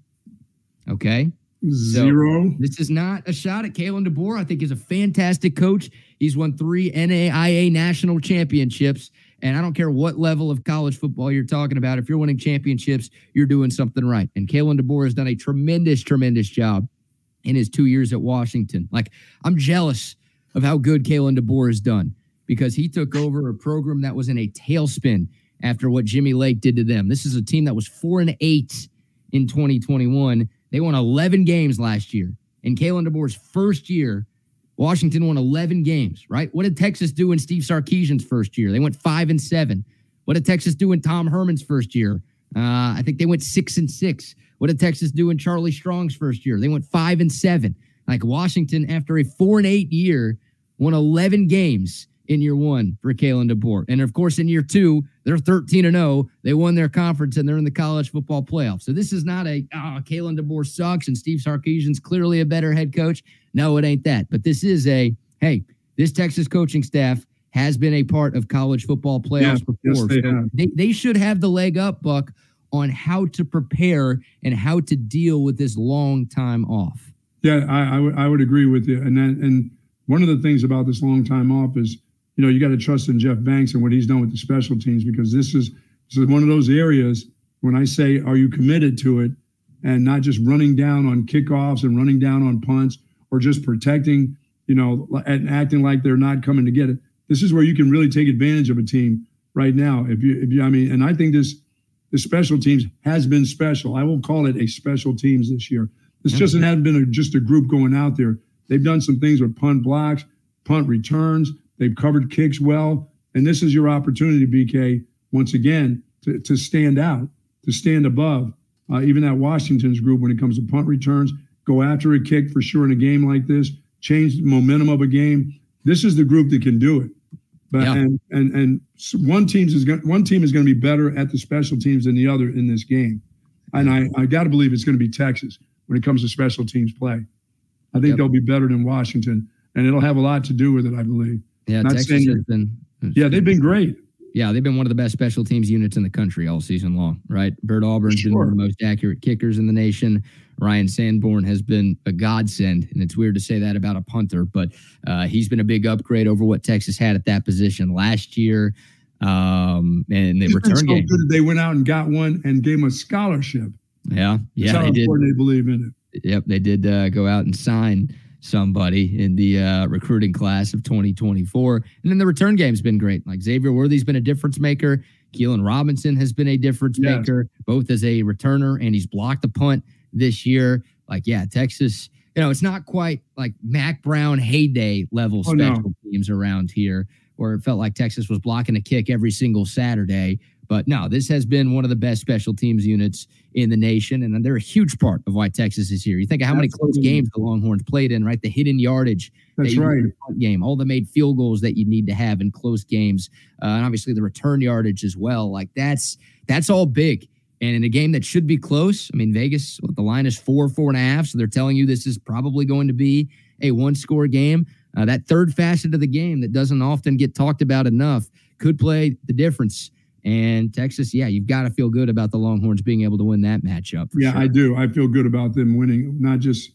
Okay. Zero. So this is not a shot at Kalen DeBoer. I think he's a fantastic coach. He's won three NAIA national championships. And I don't care what level of college football you're talking about. If you're winning championships, you're doing something right. And Kalen DeBoer has done a tremendous, tremendous job in his two years at Washington. Like, I'm jealous of how good Kalen DeBoer has done because he took over a program that was in a tailspin after what Jimmy Lake did to them. This is a team that was four and eight in 2021 they won 11 games last year. In Kalen DeBoer's first year, Washington won 11 games, right? What did Texas do in Steve Sarkisian's first year? They went five and seven. What did Texas do in Tom Herman's first year? Uh, I think they went six and six. What did Texas do in Charlie Strong's first year? They went five and seven. Like Washington, after a four and eight year, won 11 games in year one for Kalen DeBoer. And of course, in year two, they're 13 and 0. They won their conference and they're in the college football playoff. So this is not a, oh, Kalen DeBoer sucks and Steve Sarkisian's clearly a better head coach. No, it ain't that. But this is a, hey, this Texas coaching staff has been a part of college football playoffs Yeah, yes, before. they So have. they, they should have the leg up, Buck, on how to prepare and how to deal with this long time off. Yeah, I, I would would agree with you. And that, and one of the things about this long time off is, you know, you got to trust in Jeff Banks and what he's done with the special teams because this is this is one of those areas when I say, are you committed to it, and not just running down on kickoffs and running down on punts or just protecting, you know, and acting like they're not coming to get it. This is where you can really take advantage of a team right now. If you, if you, I mean, and I think this the special teams has been special. I will call it a special teams this year. This just mm-hmm. hasn't been a, just a group going out there. They've done some things with punt blocks, punt returns. They've covered kicks well, and this is your opportunity, BK, once again to, to stand out, to stand above uh, even that Washington's group when it comes to punt returns. Go after a kick for sure in a game like this. Change the momentum of a game. This is the group that can do it. But Yeah. and and and one teams is going one team is going to be better at the special teams than the other in this game, and I I got to believe it's going to be Texas when it comes to special teams play. I think Yep. they'll be better than Washington, and it'll have a lot to do with it. I believe. Yeah, Not Texas saying has been. Yeah, they've been great. Yeah, they've been one of the best special teams units in the country all season long, right? Bert Auburn's been one of the most accurate kickers in the nation. Ryan Sanborn has been a godsend, and it's weird to say that about a punter, but uh, he's been a big upgrade over what Texas had at that position last year. Um, and the It's return so game, good they went out and got one and gave him a scholarship. yeah, That's yeah, how they did. they believe in it. Yep, they did uh, go out and sign somebody in the uh, recruiting class of 2024. And then the return game's been great. Like Xavier Worthy's been a difference maker. Keilan Robinson has been a difference Yes. maker, both as a returner and he's blocked a punt this year. Like, yeah, Texas, you know, it's not quite like Mack Brown heyday level Oh, no. special teams around here where it felt like Texas was blocking a kick every single Saturday. But no, this has been one of the best special teams units in the nation, and they're a huge part of why Texas is here. You think of how many close games the Longhorns played in, right? The hidden yardage That's you right. need in the punt game, all the made field goals that you need to have in close games, uh, and obviously the return yardage as well. Like that's that's all big. And in a game that should be close, I mean, Vegas, the line is four, four and a half. So they're telling you this is probably going to be a one score game. Uh, that third facet of the game that doesn't often get talked about enough could play the difference. And Texas, yeah, you've got to feel good about the Longhorns being able to win that matchup. Yeah, sure. I do. I feel good about them winning, not just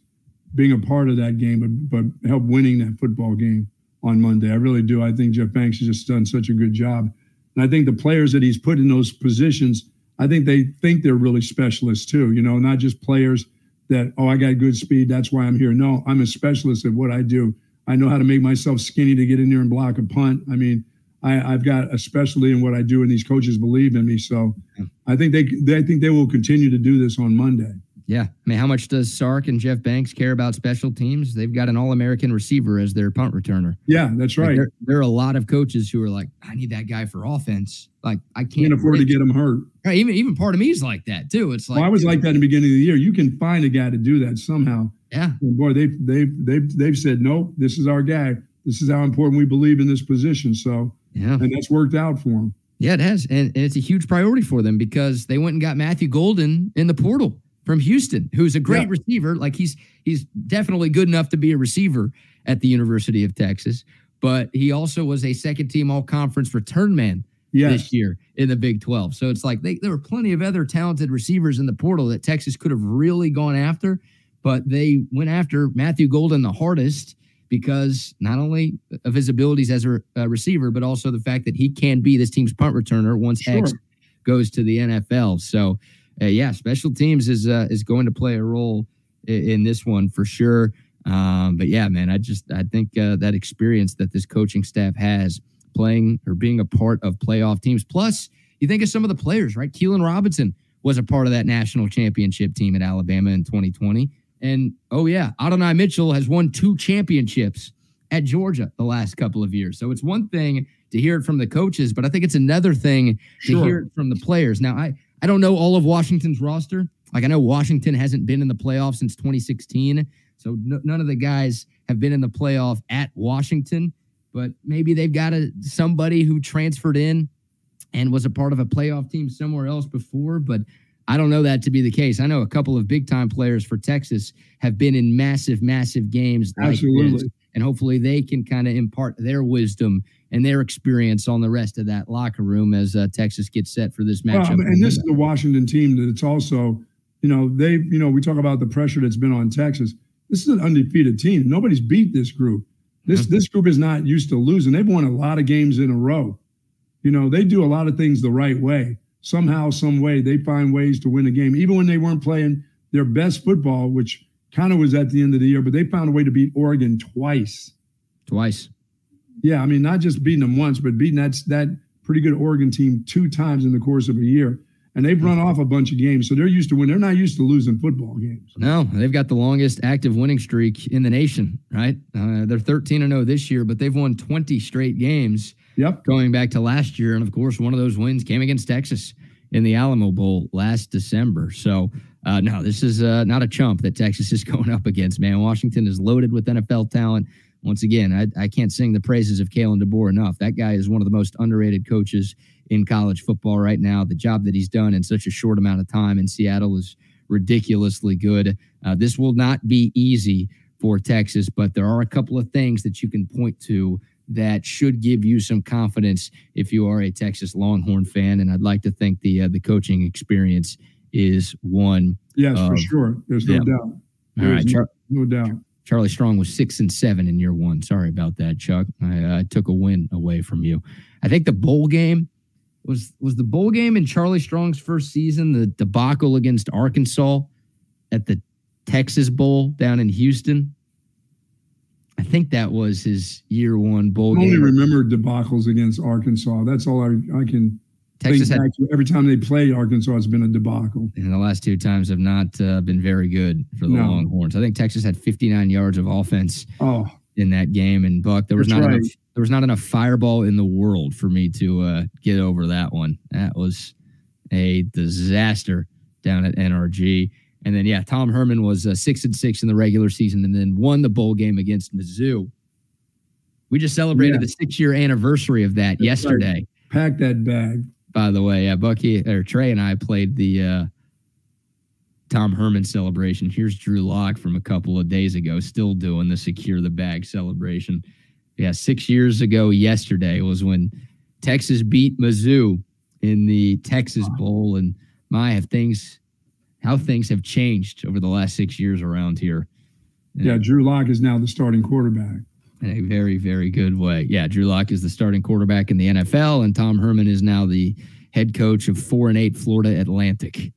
being a part of that game, but but help winning that football game on Monday. I really do. I think Jeff Banks has just done such a good job, and I think the players that he's put in those positions, I think they think they're really specialists too. You know, not just players that oh I got good speed, that's why I'm here. No, I'm a specialist at what I do. I know how to make myself skinny to get in there and block a punt. I mean, I, I've got a specialty in what I do, and these coaches believe in me. So I think they, they I think they will continue to do this on Monday. Yeah. I mean, how much does Sark and Jeff Banks care about special teams? They've got an All American receiver as their punt returner. Yeah, that's Like, right. there, there are a lot of coaches who are like, I need that guy for offense. Like, I can't, Can't afford to get him hurt. Right, even even part of me is like that too. It's like, Well, I was like that in the beginning of the year. You can find a guy to do that somehow. yeah, And boy, they've they've they've they've said no. This is our guy. This is how important we believe in this position. So, yeah, and that's worked out for them. yeah. It has, and, and it's a huge priority for them because they went and got Matthew Golden in the portal from Houston, who's a great Yeah. receiver. Like he's he's definitely good enough to be a receiver at the University of Texas, but he also was a second team All Conference return man Yes, this year in the Big 12. So it's like they, there were plenty of other talented receivers in the portal that Texas could have really gone after, but they went after Matthew Golden the hardest because not only of his abilities as a, a receiver, but also the fact that he can be this team's punt returner once Sure. X goes to the NFL. So, uh, yeah, special teams is uh, is going to play a role in, in this one for sure. Um, but yeah, man, I just I think uh, that experience that this coaching staff has playing or being a part of playoff teams. Plus, you think of some of the players, right? Keilan Robinson was a part of that national championship team at Alabama in 2020. And oh, yeah, Adonai Mitchell has won two championships at Georgia the last couple of years. So it's one thing to hear it from the coaches, but I think it's another thing to Sure. hear it from the players. Now, I, I don't know all of Washington's roster. Like, I know Washington hasn't been in the playoffs since 2016. So none of the guys have been in the playoff at Washington. but maybe they've got a somebody who transferred in and was a part of a playoff team somewhere else before, but I don't know that to be the case. I know a couple of big time players for Texas have been in massive, massive games. Absolutely. Like and hopefully they can kind of impart their wisdom and their experience on the rest of that locker room as uh, Texas gets set for this matchup. And this is the Washington team that it's also, you know, they, you know, we talk about the pressure that's been on Texas. This is an undefeated team. Nobody's beat this group. This mm-hmm. this group is not used to losing. They've won a lot of games in a row. You know, they do a lot of things the right way. Somehow, some way, they find ways to win a game, even when they weren't playing their best football, which kind of was at the end of the year. But they found a way to beat Oregon twice. Twice. Yeah, I mean, not just beating them once, but beating that that pretty good Oregon team two times in the course of a year and they've run off a bunch of games, so they're used to win. They're not used to losing football games. No, they've got the longest active winning streak in the nation. Right, uh, they're thirteen and zero oh this year, but they've won twenty straight games. Yep, going back to last year, and of course, one of those wins came against Texas in the Alamo Bowl last December. So, uh, no, this is uh, not a chump that Texas is going up against. Man, Washington is loaded with NFL talent. Once again, I, I can't sing the praises of Kalen DeBoer enough. That guy is one of the most underrated coaches in college football right now. The job that he's done in such a short amount of time in Seattle is ridiculously good. Uh, this will not be easy for Texas, but there are a couple of things that you can point to that should give you some confidence if you are a Texas Longhorn fan. And I'd like to think the uh, the coaching experience is one. Yes, of, for sure. There's no yeah. doubt. There's All right, Char- no, doubt. Charlie Strong was six and seven in year one. Sorry about that, Chuck. I uh, took a win away from you. I think the bowl game was was the bowl game in Charlie Strong's first season the debacle against Arkansas at the Texas Bowl down in Houston. I think that was his year one bowl I only game. remember debacles against Arkansas. That's all I, I can Texas had, every time they play Arkansas, it's been a debacle. And the last two times have not uh, been very good for the no. Longhorns. I think Texas had 59 yards of offense oh, in that game. And Buck, there was not right. enough there was not enough fireball in the world for me to uh, get over that one. That was a disaster down at NRG. And then yeah, Tom Herman was uh, six and six in the regular season, and then won the bowl game against Mizzou. We just celebrated yeah. the six year anniversary of that That's yesterday. Right. Pack that bag. By the way, yeah, Bucky or Trey and I played the uh, Tom Herman celebration. Here's Drew Lock from a couple of days ago, still doing the secure the bag celebration yeah, six years ago yesterday was when Texas beat Mizzou in the Texas Bowl, and my have things how things have changed over the last six years around here. Yeah, Drew Lock is now the starting quarterback. In a very, very good way. Yeah, Drew Lock is the starting quarterback in the NFL, and Tom Herman is now the head coach of four and eight Florida Atlantic.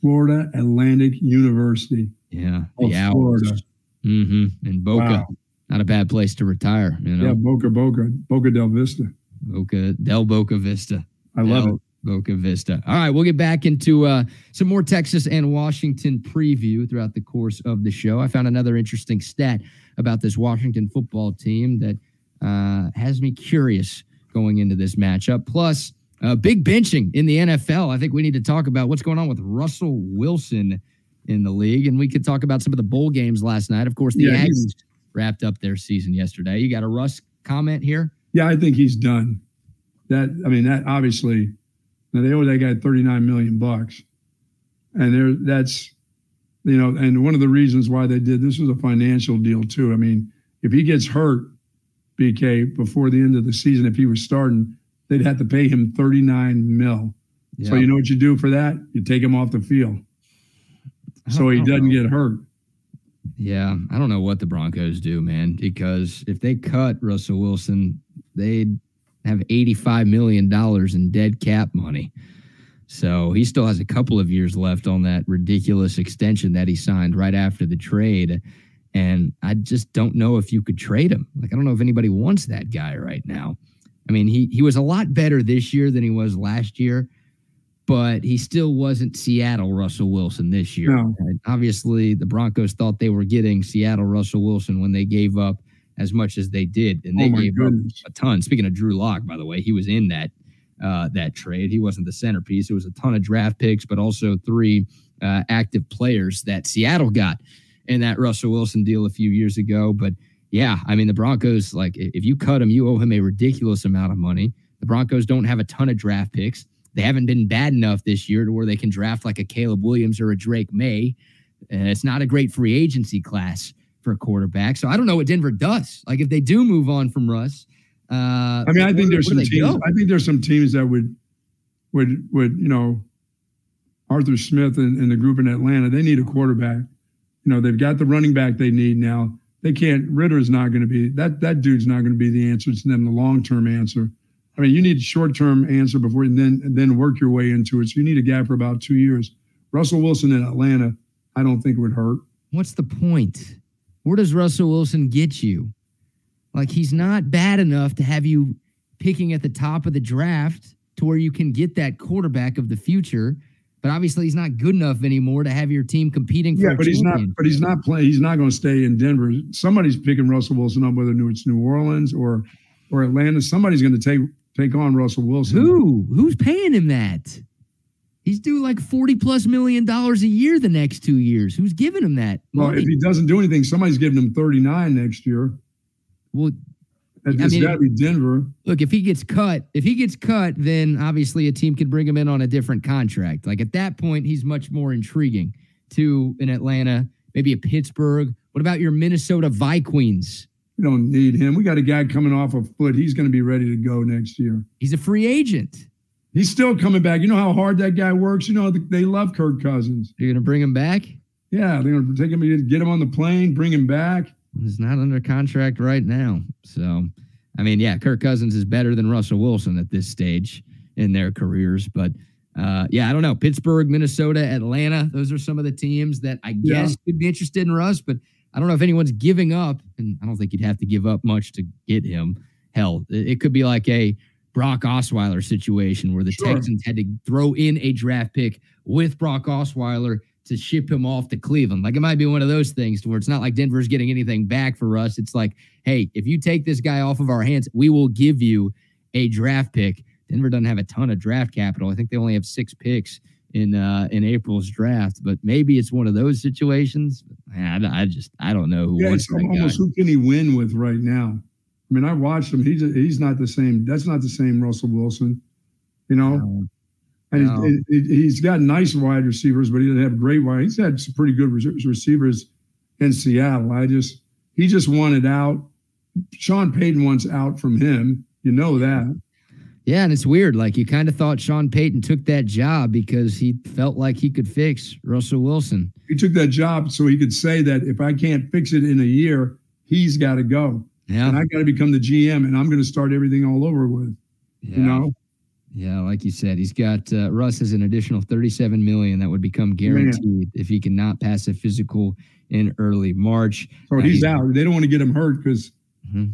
Florida Atlantic University. Yeah, the Owls. Florida. Mm-hmm. And Boca. Wow not a bad place to retire. You know? Yeah, Boca Boca, Boca del Vista. Boca del Boca Vista. I love del it. Boca Vista. All right, we'll get back into uh, some more Texas and Washington preview throughout the course of the show. I found another interesting stat about this Washington football team that uh, has me curious going into this matchup. Plus, uh, big benching in the NFL. I think we need to talk about what's going on with Russell Wilson in the league, and we could talk about some of the bowl games last night. Of course, the yeah, Aggies wrapped up their season yesterday. You got a Russ comment here? Yeah, I think he's done. That I mean, that obviously now they owe that guy 39 million bucks. And there that's you know, and one of the reasons why they did this was a financial deal too. I mean, if he gets hurt, BK, before the end of the season, if he was starting, they'd have to pay him 39 mil. So you know what you do for that? You take him off the field. So he doesn't know. get hurt. Yeah, I don't know what the Broncos do, man, because if they cut Russell Wilson, they'd have $85 million in dead cap money. So he still has a couple of years left on that ridiculous extension that he signed right after the trade. And I just don't know if you could trade him. Like, I don't know if anybody wants that guy right now. I mean, he, he was a lot better this year than he was last year but he still wasn't Seattle Russell Wilson this year. No. Obviously, the Broncos thought they were getting Seattle Russell Wilson when they gave up as much as they did, and they oh gave goodness. up a ton. Speaking of Drew Lock, by the way, he was in that uh, that trade. He wasn't the centerpiece. It was a ton of draft picks, but also three uh, active players that Seattle got in that Russell Wilson deal a few years ago. But yeah, I mean the Broncos like if you cut him, you owe him a ridiculous amount of money. The Broncos don't have a ton of draft picks. They haven't been bad enough this year to where they can draft like a Caleb Williams or a Drake Maye. Uh, it's not a great free agency class for a quarterback. So I don't know what Denver does. Like if they do move on from Russ. Uh, I mean, I think there's some teams. Go? I think there's some teams that would would would you know Arthur Smith and, and the group in Atlanta. They need a quarterback. You know, they've got the running back they need now. They can't. Ridder is not going to be that. That dude's not going to be the answer to them. The long term answer. I mean, you need a short term answer before and then and then work your way into it. So you need a guy for about two years. Russell Wilson in Atlanta, I don't think it would hurt. What's the point? Where does Russell Wilson get you? Like he's not bad enough to have you picking at the top of the draft to where you can get that quarterback of the future. But obviously, he's not good enough anymore to have your team competing for. Yeah, but he's not. But he's not playing. He's not going to stay in Denver. Somebody's picking Russell Wilson up, whether it's New Orleans or or Atlanta. Somebody's going to take take on Russell Wilson. Who? Who's paying him that? He's due like forty plus million dollars a year the next two years. Who's giving him that? Money? Well, if he doesn't do anything, somebody's giving him thirty nine next year. Well, it's got to be Denver. Look, if he gets cut, if he gets cut, then obviously a team could bring him in on a different contract. Like at that point, he's much more intriguing to an Atlanta, maybe a Pittsburgh. What about your Minnesota Vikings? We don't need him. We got a guy coming off a foot. He's going to be ready to go next year. He's a free agent. He's still coming back. You know how hard that guy works. You know they love Kirk Cousins. You're going to bring him back? Yeah, they're going to take him, get him on the plane, bring him back. He's not under contract right now. So, I mean, yeah, Kirk Cousins is better than Russell Wilson at this stage in their careers. But uh, yeah, I don't know. Pittsburgh, Minnesota, Atlanta, those are some of the teams that I guess yeah. could be interested in Russ, but I don't know if anyone's giving up, and I don't think you'd have to give up much to get him. Hell, it could be like a Brock Osweiler situation where the sure. Texans had to throw in a draft pick with Brock Osweiler to ship him off to Cleveland. Like it might be one of those things to where it's not like Denver's getting anything back for us. It's like, hey, if you take this guy off of our hands, we will give you a draft pick. Denver doesn't have a ton of draft capital. I think they only have six picks in uh, in April's draft, but maybe it's one of those situations. Man, I, I just I don't know who yeah, wants almost guy. who can he win with right now. I mean, I watched him. He's he's not the same. That's not the same Russell Wilson. You know, no. and no. He's, he's got nice wide receivers, but he doesn't have great wide. He's had some pretty good receivers in Seattle. I just he just wanted out. Sean Payton wants out from him. You know that. Yeah, and it's weird. Like you kind of thought Sean Payton took that job because he felt like he could fix Russell Wilson. He took that job so he could say that if I can't fix it in a year, he's got to go. Yeah. And I got to become the GM and I'm going to start everything all over with. Yeah. You know? Yeah, like you said, he's got uh, Russ has an additional 37 million that would become guaranteed Man. if he cannot pass a physical in early March. So uh, he's, he's, out. They don't want to get him hurt because mm-hmm.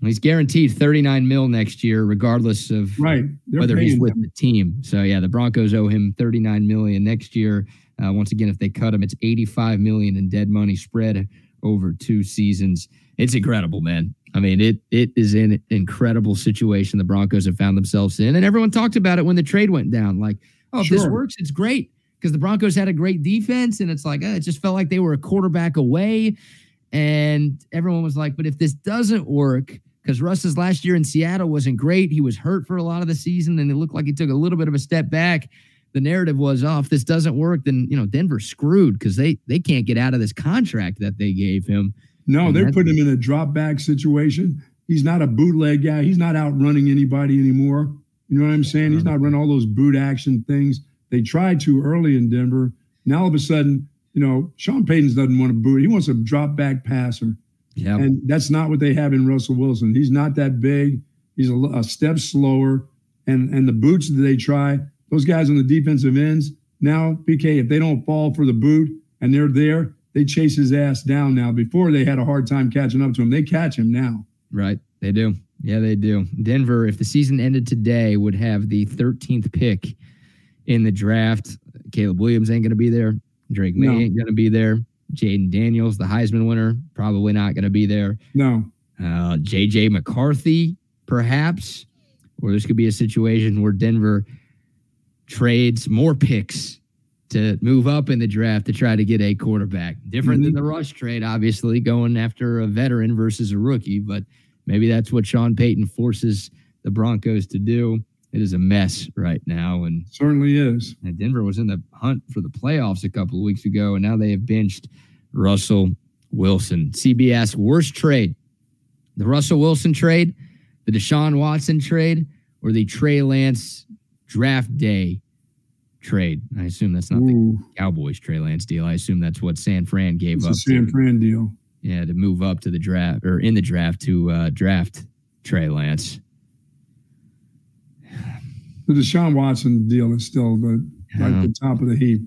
He's guaranteed 39 mil next year, regardless of right. whether he's with the team. So yeah, the Broncos owe him 39 million next year. Uh, once again, if they cut him, it's 85 million in dead money spread over two seasons. It's incredible, man. I mean, it it is an incredible situation the Broncos have found themselves in, and everyone talked about it when the trade went down. Like, oh, if sure. this works, it's great because the Broncos had a great defense, and it's like uh, it just felt like they were a quarterback away, and everyone was like, but if this doesn't work because Russ's last year in Seattle wasn't great. He was hurt for a lot of the season, and it looked like he took a little bit of a step back. The narrative was, oh, if this doesn't work, then you know Denver's screwed because they they can't get out of this contract that they gave him. No, they're putting him in a drop back situation. He's not a bootleg guy. He's not outrunning anybody anymore. You know what I'm saying? He's not running all those boot action things. They tried to early in Denver. Now all of a sudden, you know, Sean Payton doesn't want to boot. He wants a drop back passer. Yeah. And that's not what they have in Russell Wilson. He's not that big. He's a, a, step slower. And and the boots that they try, those guys on the defensive ends, now, BK, if they don't fall for the boot and they're there, they chase his ass down now. Before they had a hard time catching up to him. They catch him now. Right. They do. Yeah, they do. Denver, if the season ended today, would have the 13th pick in the draft. Caleb Williams ain't going to be there. Drake Maye no. ain't going to be there. Jayden Daniels, the Heisman winner, probably not going to be there. No. Uh, JJ McCarthy, perhaps, or this could be a situation where Denver trades more picks to move up in the draft to try to get a quarterback. Different Mm-hmm. than the rush trade, obviously, going after a veteran versus a rookie, but maybe that's what Sean Payton forces the Broncos to do. It is a mess right now. And, Certainly is. and Denver was in the hunt for the playoffs a couple of weeks ago, and now they have benched Russell Wilson. CBS worst trade the Russell Wilson trade, the Deshaun Watson trade, or the Trey Lance draft day trade. I assume that's not the Cowboys Trey Lance deal. I assume that's what San Fran gave it's up. San to, Fran deal. yeah, to move up to the draft or in the draft to uh, draft Trey Lance. The Deshaun Watson deal is still the at the top of the heap.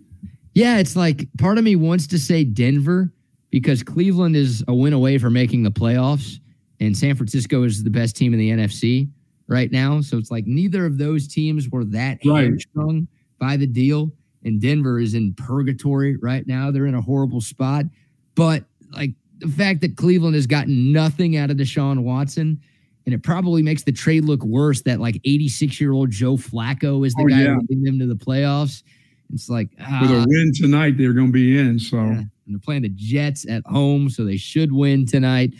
Yeah, it's like part of me wants to say Denver because Cleveland is a win away from making the playoffs, and San Francisco is the best team in the NFC right now. So it's like neither of those teams were that Right. hamstrung by the deal, and Denver is in purgatory right now. They're in a horrible spot, but like the fact that Cleveland has gotten nothing out of Deshaun Watson. And it probably makes the trade look worse that like 86 year old Joe Flacco is the Oh, guy yeah. leading them to the playoffs. It's like With ah, a win tonight, they're going to be in. So yeah. And they're playing the Jets at home, so they should win tonight.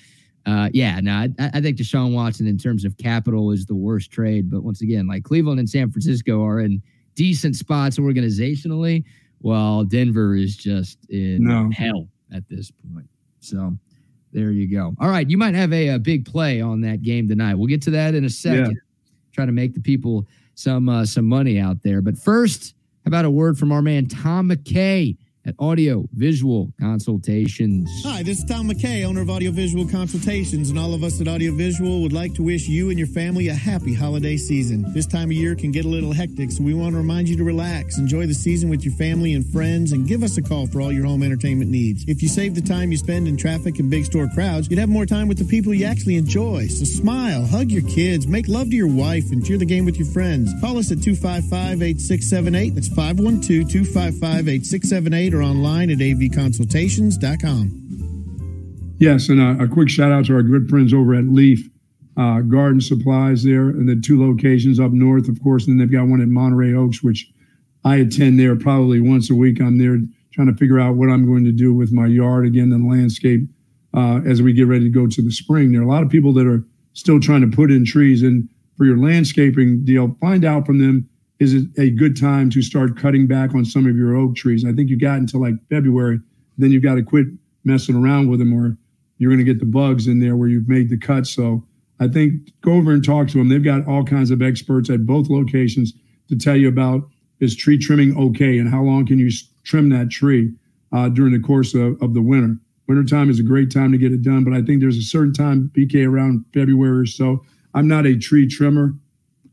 Uh, yeah, no, I, I think Deshaun Watson in terms of capital is the worst trade. But once again, like Cleveland and San Francisco are in decent spots organizationally, while Denver is just in No. hell at this point. So there you go. All right, you might have a, a big play on that game tonight. We'll get to that in a second. Try to make the people some uh, some money out there. But first, how about a word from our man Tom McKay at Audio Visual Consultations? Hi, this is Tom McKay, owner of Audio Visual Consultations, and all of us at Audio Visual would like to wish you and your family a happy holiday season. This time of year can get a little hectic, so we want to remind you to relax, enjoy the season with your family and friends, and give us a call for all your home entertainment needs. If you save the time you spend in traffic and big store crowds, you'd have more time with the people you actually enjoy. So smile, hug your kids, make love to your wife, and cheer the game with your friends. Call us at 255 8678. That's 512 255 8678 or online at avconsultations.com. Yes, and a, a quick shout out to our good friends over at Leaf uh, Garden Supplies there, and the two locations up north, of course, and they've got one at Monterey Oaks, which I attend there probably once a week. I'm there trying to figure out what I'm going to do with my yard again and landscape uh, as we get ready to go to the spring. There are a lot of people that are still trying to put in trees, and for your landscaping deal, find out from them is it a good time to start cutting back on some of your oak trees. I think you got until like February, then you've got to quit messing around with them, or you're going to get the bugs in there where you've made the cut. So I think go over and talk to them. They've got all kinds of experts at both locations to tell you about is tree trimming okay and how long can you trim that tree uh, during the course of, of the winter. Wintertime is a great time to get it done, but I think there's a certain time, BK, around February or so. I'm not a tree trimmer.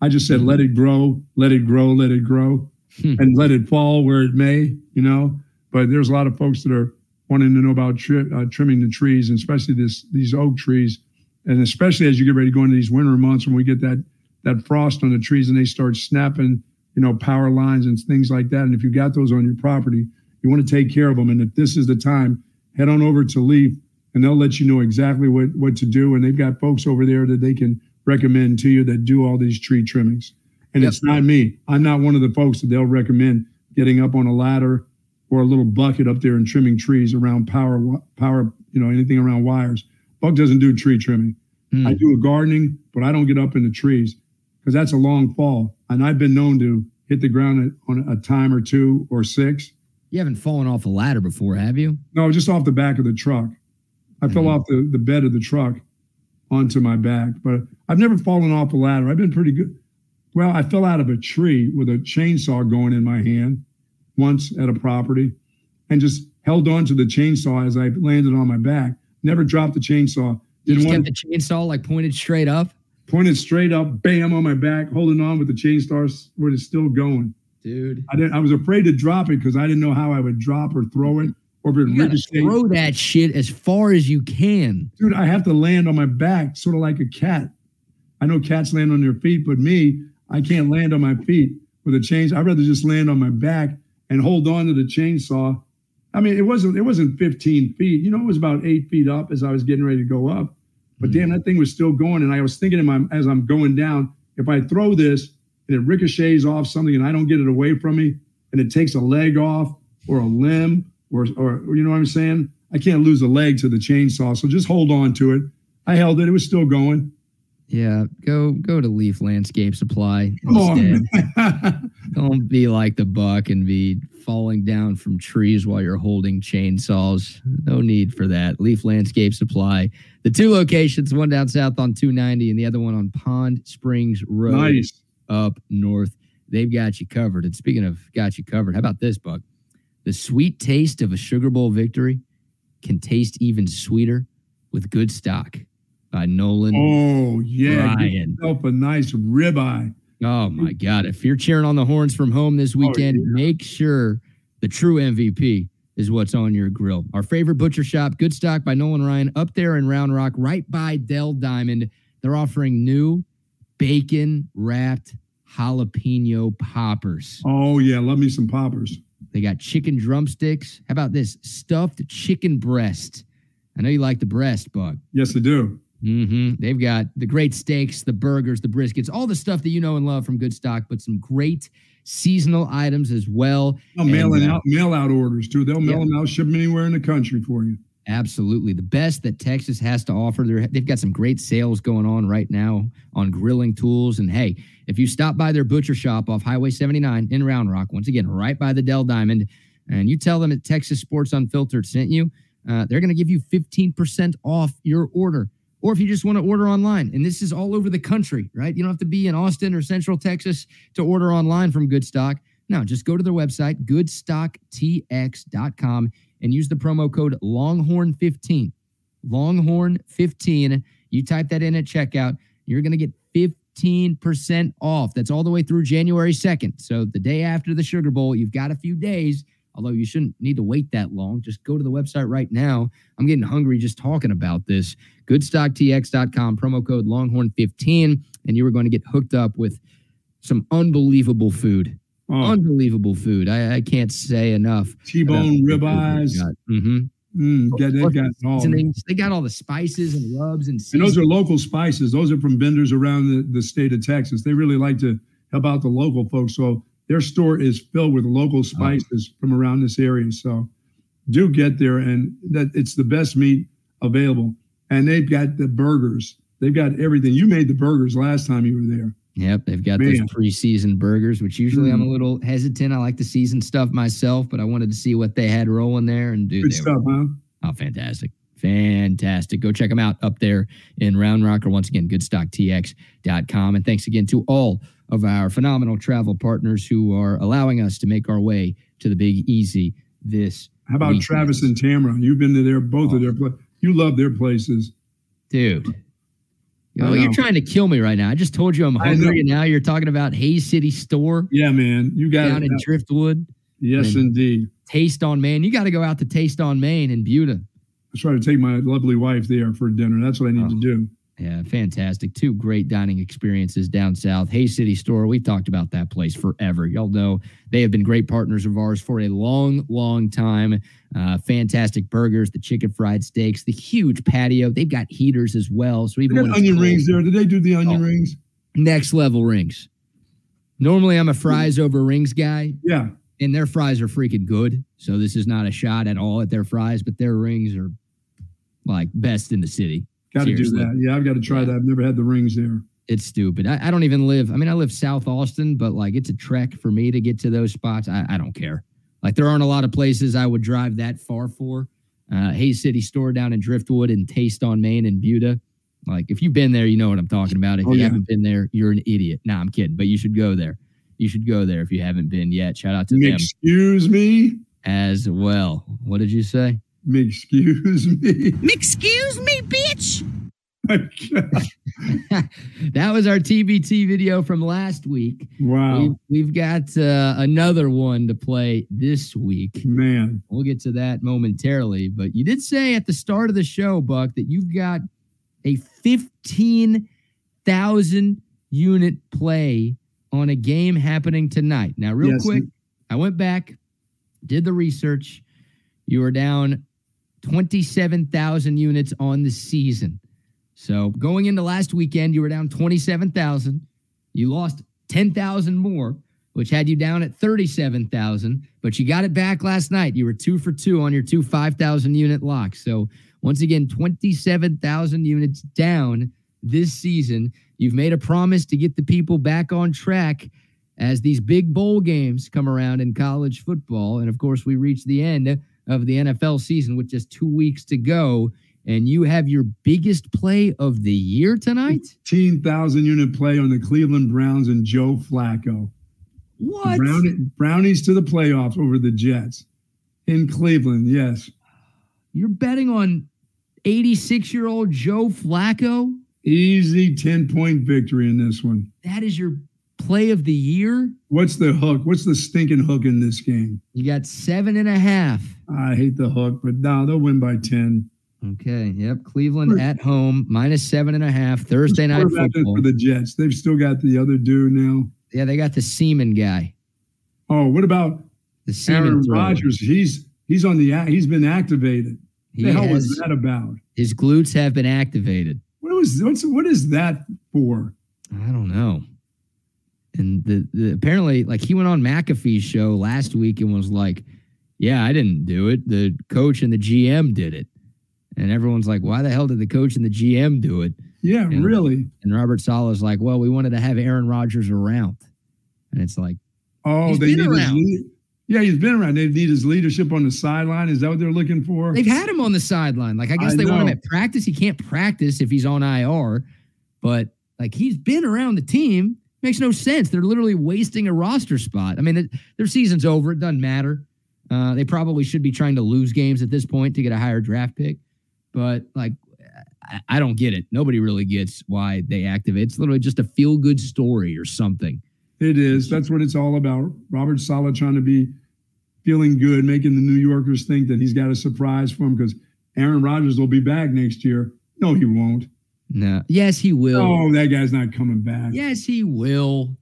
I just said let it grow, let it grow, let it grow, Hmm. and let it fall where it may, you know. But there's a lot of folks that are wanting to know about tri- uh, trimming the trees, and especially this these oak trees, and especially as you get ready to go into these winter months when we get that that frost on the trees and they start snapping, you know, power lines and things like that. And if you got those on your property, you want to take care of them. And if this is the time, head on over to Leaf, and they'll let you know exactly what what to do. And they've got folks over there that they can recommend to you that do all these tree trimmings. And Yep. it's not me. I'm not one of the folks that they'll recommend getting up on a ladder or a little bucket up there and trimming trees around power, power, you know, anything around wires. Buck doesn't do tree trimming. Hmm. I do a gardening, but I don't get up in the trees because that's a long fall. And I've been known to hit the ground on a time or two or six. You haven't fallen off a ladder before, have you? No, just off the back of the truck. I fell Mhm. off the, the bed of the truck onto my back, but I've never fallen off a ladder. I've been pretty good. Well, I fell out of a tree with a chainsaw going in my hand once at a property and just held on to the chainsaw as I landed on my back. Never dropped the chainsaw. Didn't just want kept the chainsaw like pointed straight up, pointed straight up, bam on my back, holding on with the chainsaw where it's still going. dude. I didn't. I was afraid to drop it because I didn't know how I would drop or throw it or You throw that shit as far as you can. dude, I have to land on my back, sort of like a cat. I know cats land on their feet, but me, I can't land on my feet with a chainsaw. I'd rather just land on my back and hold on to the chainsaw. I mean, it wasn't it wasn't 15 feet. You know, it was about eight feet up as I was getting ready to go up. But hmm. damn, that thing was still going. And I was thinking in my as I'm going down, if I throw this and it ricochets off something and I don't get it away from me, and it takes a leg off or a limb or, or you know what I'm saying? I can't lose a leg to the chainsaw. So just hold on to it. I held it. It was still going. Yeah, go go to Leaf Landscape Supply Oh, instead. Don't be like the buck and be falling down from trees while you're holding chainsaws. No need for that. Leaf Landscape Supply. The two locations, one down south on 290 and the other one on Pond Springs Road nice. up north. They've got you covered. And speaking of got you covered, how about this, Buck? The sweet taste of a Sugar Bowl victory can taste even sweeter with good stock by Nolan Oh, yeah. Get yourself a nice ribeye. Oh my God. If you're cheering on the horns from home this oh, weekend, yeah. make sure the true MVP is what's on your grill. Our favorite butcher shop, Good Stock by Nolan Ryan, up there in Round Rock, right by Dell Diamond. They're offering new bacon wrapped jalapeno poppers. Oh, yeah. Love me some poppers. They got chicken drumsticks. How about this? Stuffed chicken breast. I know you like the breast, Buck. Yes, I do. hmm They've got the great steaks, the burgers, the briskets, all the stuff that you know and love from Good Stock, but some great seasonal items as well. I'll mail And, uh, out, mail out orders too. They'll mail Yeah. them out, ship them anywhere in the country for you. Absolutely. The best that Texas has to offer. They're, they've got some great sales going on right now on grilling tools. And hey, if you stop by their butcher shop off Highway 79 in Round Rock, once again, right by the Dell Diamond, and you tell them that Texas Sports Unfiltered sent you, uh, they're going to give you 15% off your order. Or if you just want to order online, and this is all over the country, right? You don't have to be in Austin or Central Texas to order online from Good Stock. No, just go to their website, goodstocktx.com, and use the promo code Longhorn15. Longhorn15. You type that in at checkout, you're going to get 15% off. That's all the way through January 2nd. So the day after the Sugar Bowl, you've got a few days, although you shouldn't need to wait that long. Just go to the website right now. I'm getting hungry just talking about this. Goodstocktx.com, promo code Longhorn15, and you are going to get hooked up with some unbelievable food. Oh, Unbelievable food. I, I can't say enough. T-bone ribeyes. Mm-hmm. Mm, yeah, they've got all. They got all the spices and rubs and And those are local spices. Those are from vendors around the, the state of Texas. They really like to help out the local folks. So their store is filled with local spices from around this area. So do get there, and that it's the best meat available. And they've got the burgers. They've got everything. You made the burgers last time you were there. Yep, they've got Man. those preseason burgers, which usually I'm a Mm. little hesitant. I like the season stuff myself, but I wanted to see what they had rolling there. And dude, stuff, huh? oh, fantastic. Fantastic. Go check them out up there in Round Rock or once again, goodstocktx.com. And thanks again to all of our phenomenal travel partners who are allowing us to make our way to the Big Easy this How about weekend. Travis and Tamara? You've been to their both of their places. You love their places. Dude. Yo, you're trying to kill me right now. I just told you I'm hungry, and now you're talking about Hays City Store Yeah, man. You got down it. in Driftwood. Yes, indeed. Taste on Main. You got to go out to Taste on Main in Buda. I try to take my lovely wife there for dinner. That's what I need Oh. to do. Yeah, fantastic. Two great dining experiences down south. Hay City Store. We've talked about that place forever. Y'all know they have been great partners of ours for a long, long time. Uh, fantastic burgers, the chicken fried steaks, the huge patio. They've got heaters as well. So even onion cold- rings there. Did they do the onion Oh. rings? next level rings. Normally, I'm a fries over rings guy. Yeah. and their fries are freaking good. So this is not a shot at all at their fries, but their rings are like best in the city. Got to do that. Yeah, I've got to try Yeah. that. I've never had the rings there. It's stupid. I, I don't even live. I mean, I live South Austin, but like it's a trek for me to get to those spots. I, I don't care. Like there aren't a lot of places I would drive that far for. Uh, Hays City Store down in Driftwood and Taste on Main and Buda. Like if you've been there, you know what I'm talking about. If Oh, you yeah. haven't been there, you're an idiot. Nah, I'm kidding, but you should go there. You should go there if you haven't been yet. Shout out to them Excuse me. as well. What did you say? Excuse me. Excuse me, bitch. that was our TBT video from last week. wow, We've, we've got uh, another one to play this week. man. We'll get to that momentarily. But you did say at the start of the show, Buck, that you've got a 15,000 unit play on a game happening tonight. Now, real Yes. quick, I went back, did the research. You are down 27,000 units on the season. So going into last weekend, you were down 27,000. You lost 10,000 more which had you down at 37,000, but you got it back last night. You were two for two on your two 5,000 unit locks. So once again, 27,000 units down this season. You've made a promise to get the people back on track as these big bowl games come around in college football. And of course, we reach the end of the NFL season with just two weeks to go. And you have your biggest play of the year tonight? 15,000 unit play on the Cleveland Browns and Joe Flacco. What? Brown, brownies to the playoffs over the Jets in Cleveland. Yes. You're betting on 86 year old Joe Flacco? Easy 10 point victory in this one. That is your play of the year? What's the hook? What's the stinking hook in this game? You got seven and a half. I hate the hook, but no, they'll win by 10. Okay. Yep. Cleveland at home, minus seven and a half. Thursday night football. For the Jets. They've still got the other dude now. Yeah, they got the Seaman guy. Oh, what about the Seaman Aaron Rodgers? He's he's on the he's been activated. What the hell has, was that about? His glutes have been activated. What was what's what is that for? I don't know. And the, the apparently like he went on McAfee's show last week and was like, "Yeah, I didn't do it. The coach and the GM did it." And everyone's like, "Why the hell did the coach and the GM do it?" Yeah, and, really. And Robert Saleh's like, "Well, we wanted to have Aaron Rodgers around." And it's like, "Oh, they need around. his yeah, he's been around. They need his leadership on the sideline. Is that what they're looking for? They've had him on the sideline. Like I guess I they know. want him at practice. He can't practice if he's on IR, but like he's been around the team. Makes no sense. They're literally wasting a roster spot. I mean, it, their season's over. It doesn't matter. Uh, they probably should be trying to lose games at this point to get a higher draft pick. But like, I, I don't get it. Nobody really gets why they activate. It's literally just a feel good story or something. It is. That's what it's all about. Robert Saleh trying to be feeling good, making the New Yorkers think that he's got a surprise for him because Aaron Rodgers will be back next year. No, he won't. No. Yes, he will. Oh, that guy's not coming back. Yes, he will.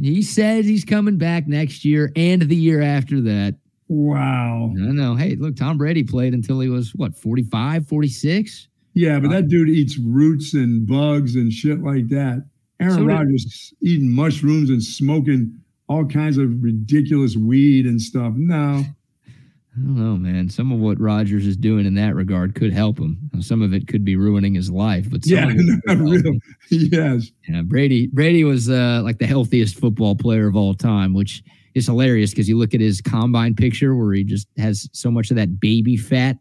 He says he's coming back next year and the year after that. Wow. I know. Hey, look, Tom Brady played until he was what, 45, 46? Yeah, but that uh, dude eats roots and bugs and shit like that. Aaron so Rodgers eating mushrooms and smoking all kinds of ridiculous weed and stuff. No. I don't know, man. Some of what Rodgers is doing in that regard could help him. Some of it could be ruining his life, but yeah, real. yes. Yeah, Brady. Brady was uh, like the healthiest football player of all time, which is hilarious because you look at his combine picture where he just has so much of that baby fat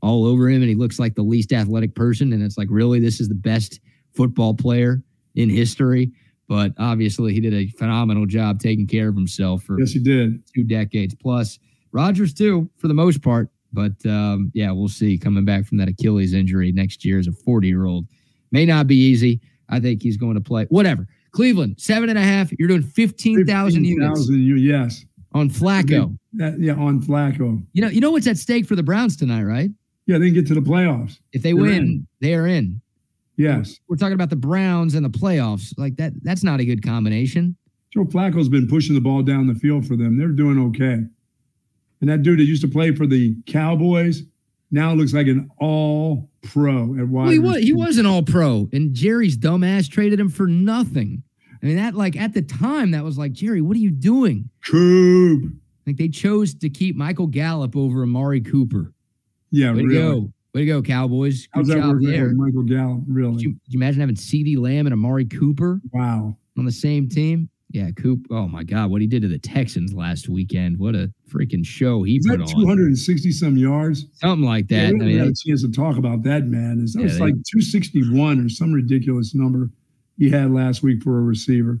all over him, and he looks like the least athletic person. And it's like, really, this is the best football player in history. But obviously, he did a phenomenal job taking care of himself for yes, he did two decades plus. Rodgers too, for the most part. But um, yeah, we'll see. Coming back from that Achilles injury next year as a 40 year old may not be easy. I think he's going to play. Whatever. Cleveland, seven and a half. You're doing 15,000 15, units. yes. On Flacco. That, yeah, on Flacco. You know, you know what's at stake for the Browns tonight, right? Yeah, they can get to the playoffs. If they They're win, in. they are in. Yes. We're talking about the Browns and the playoffs. Like that, that's not a good combination. Joe Flacco's been pushing the ball down the field for them. They're doing okay. And that dude that used to play for the Cowboys now looks like an all pro at wide. Well, he was he was an all pro, and Jerry's dumbass traded him for nothing. I mean, that like at the time, that was like, Jerry, what are you doing? Coop. Like they chose to keep Michael Gallup over Amari Cooper. Yeah, Way really. to go. Way to go, Cowboys. Good How's that job there. Michael Gallup, really. Could you, could you imagine having CeeDee Lamb and Amari Cooper? Wow. On the same team? Yeah, Coop. Oh my God, what he did to the Texans last weekend! What a freaking show he Is put that 260 some yards, something like that. Yeah, I mean, had a chance to talk about that man. It was yeah, like 261 or some ridiculous number he had last week for a receiver.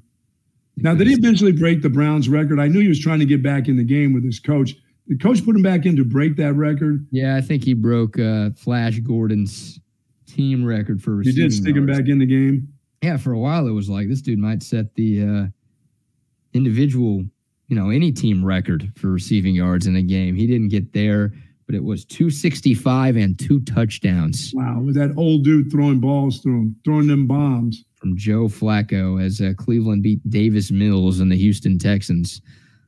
Now, did he eventually break the Browns record? I knew he was trying to get back in the game with his coach. The coach put him back in to break that record? Yeah, I think he broke uh, Flash Gordon's team record for. He did stick yards. him back in the game. Yeah, for a while it was like this dude might set the uh, individual, you know, any team record for receiving yards in a game. He didn't get there, but it was 265 and two touchdowns. Wow, with that old dude throwing balls through him, throwing them bombs. From Joe Flacco as uh, Cleveland beat Davis Mills and the Houston Texans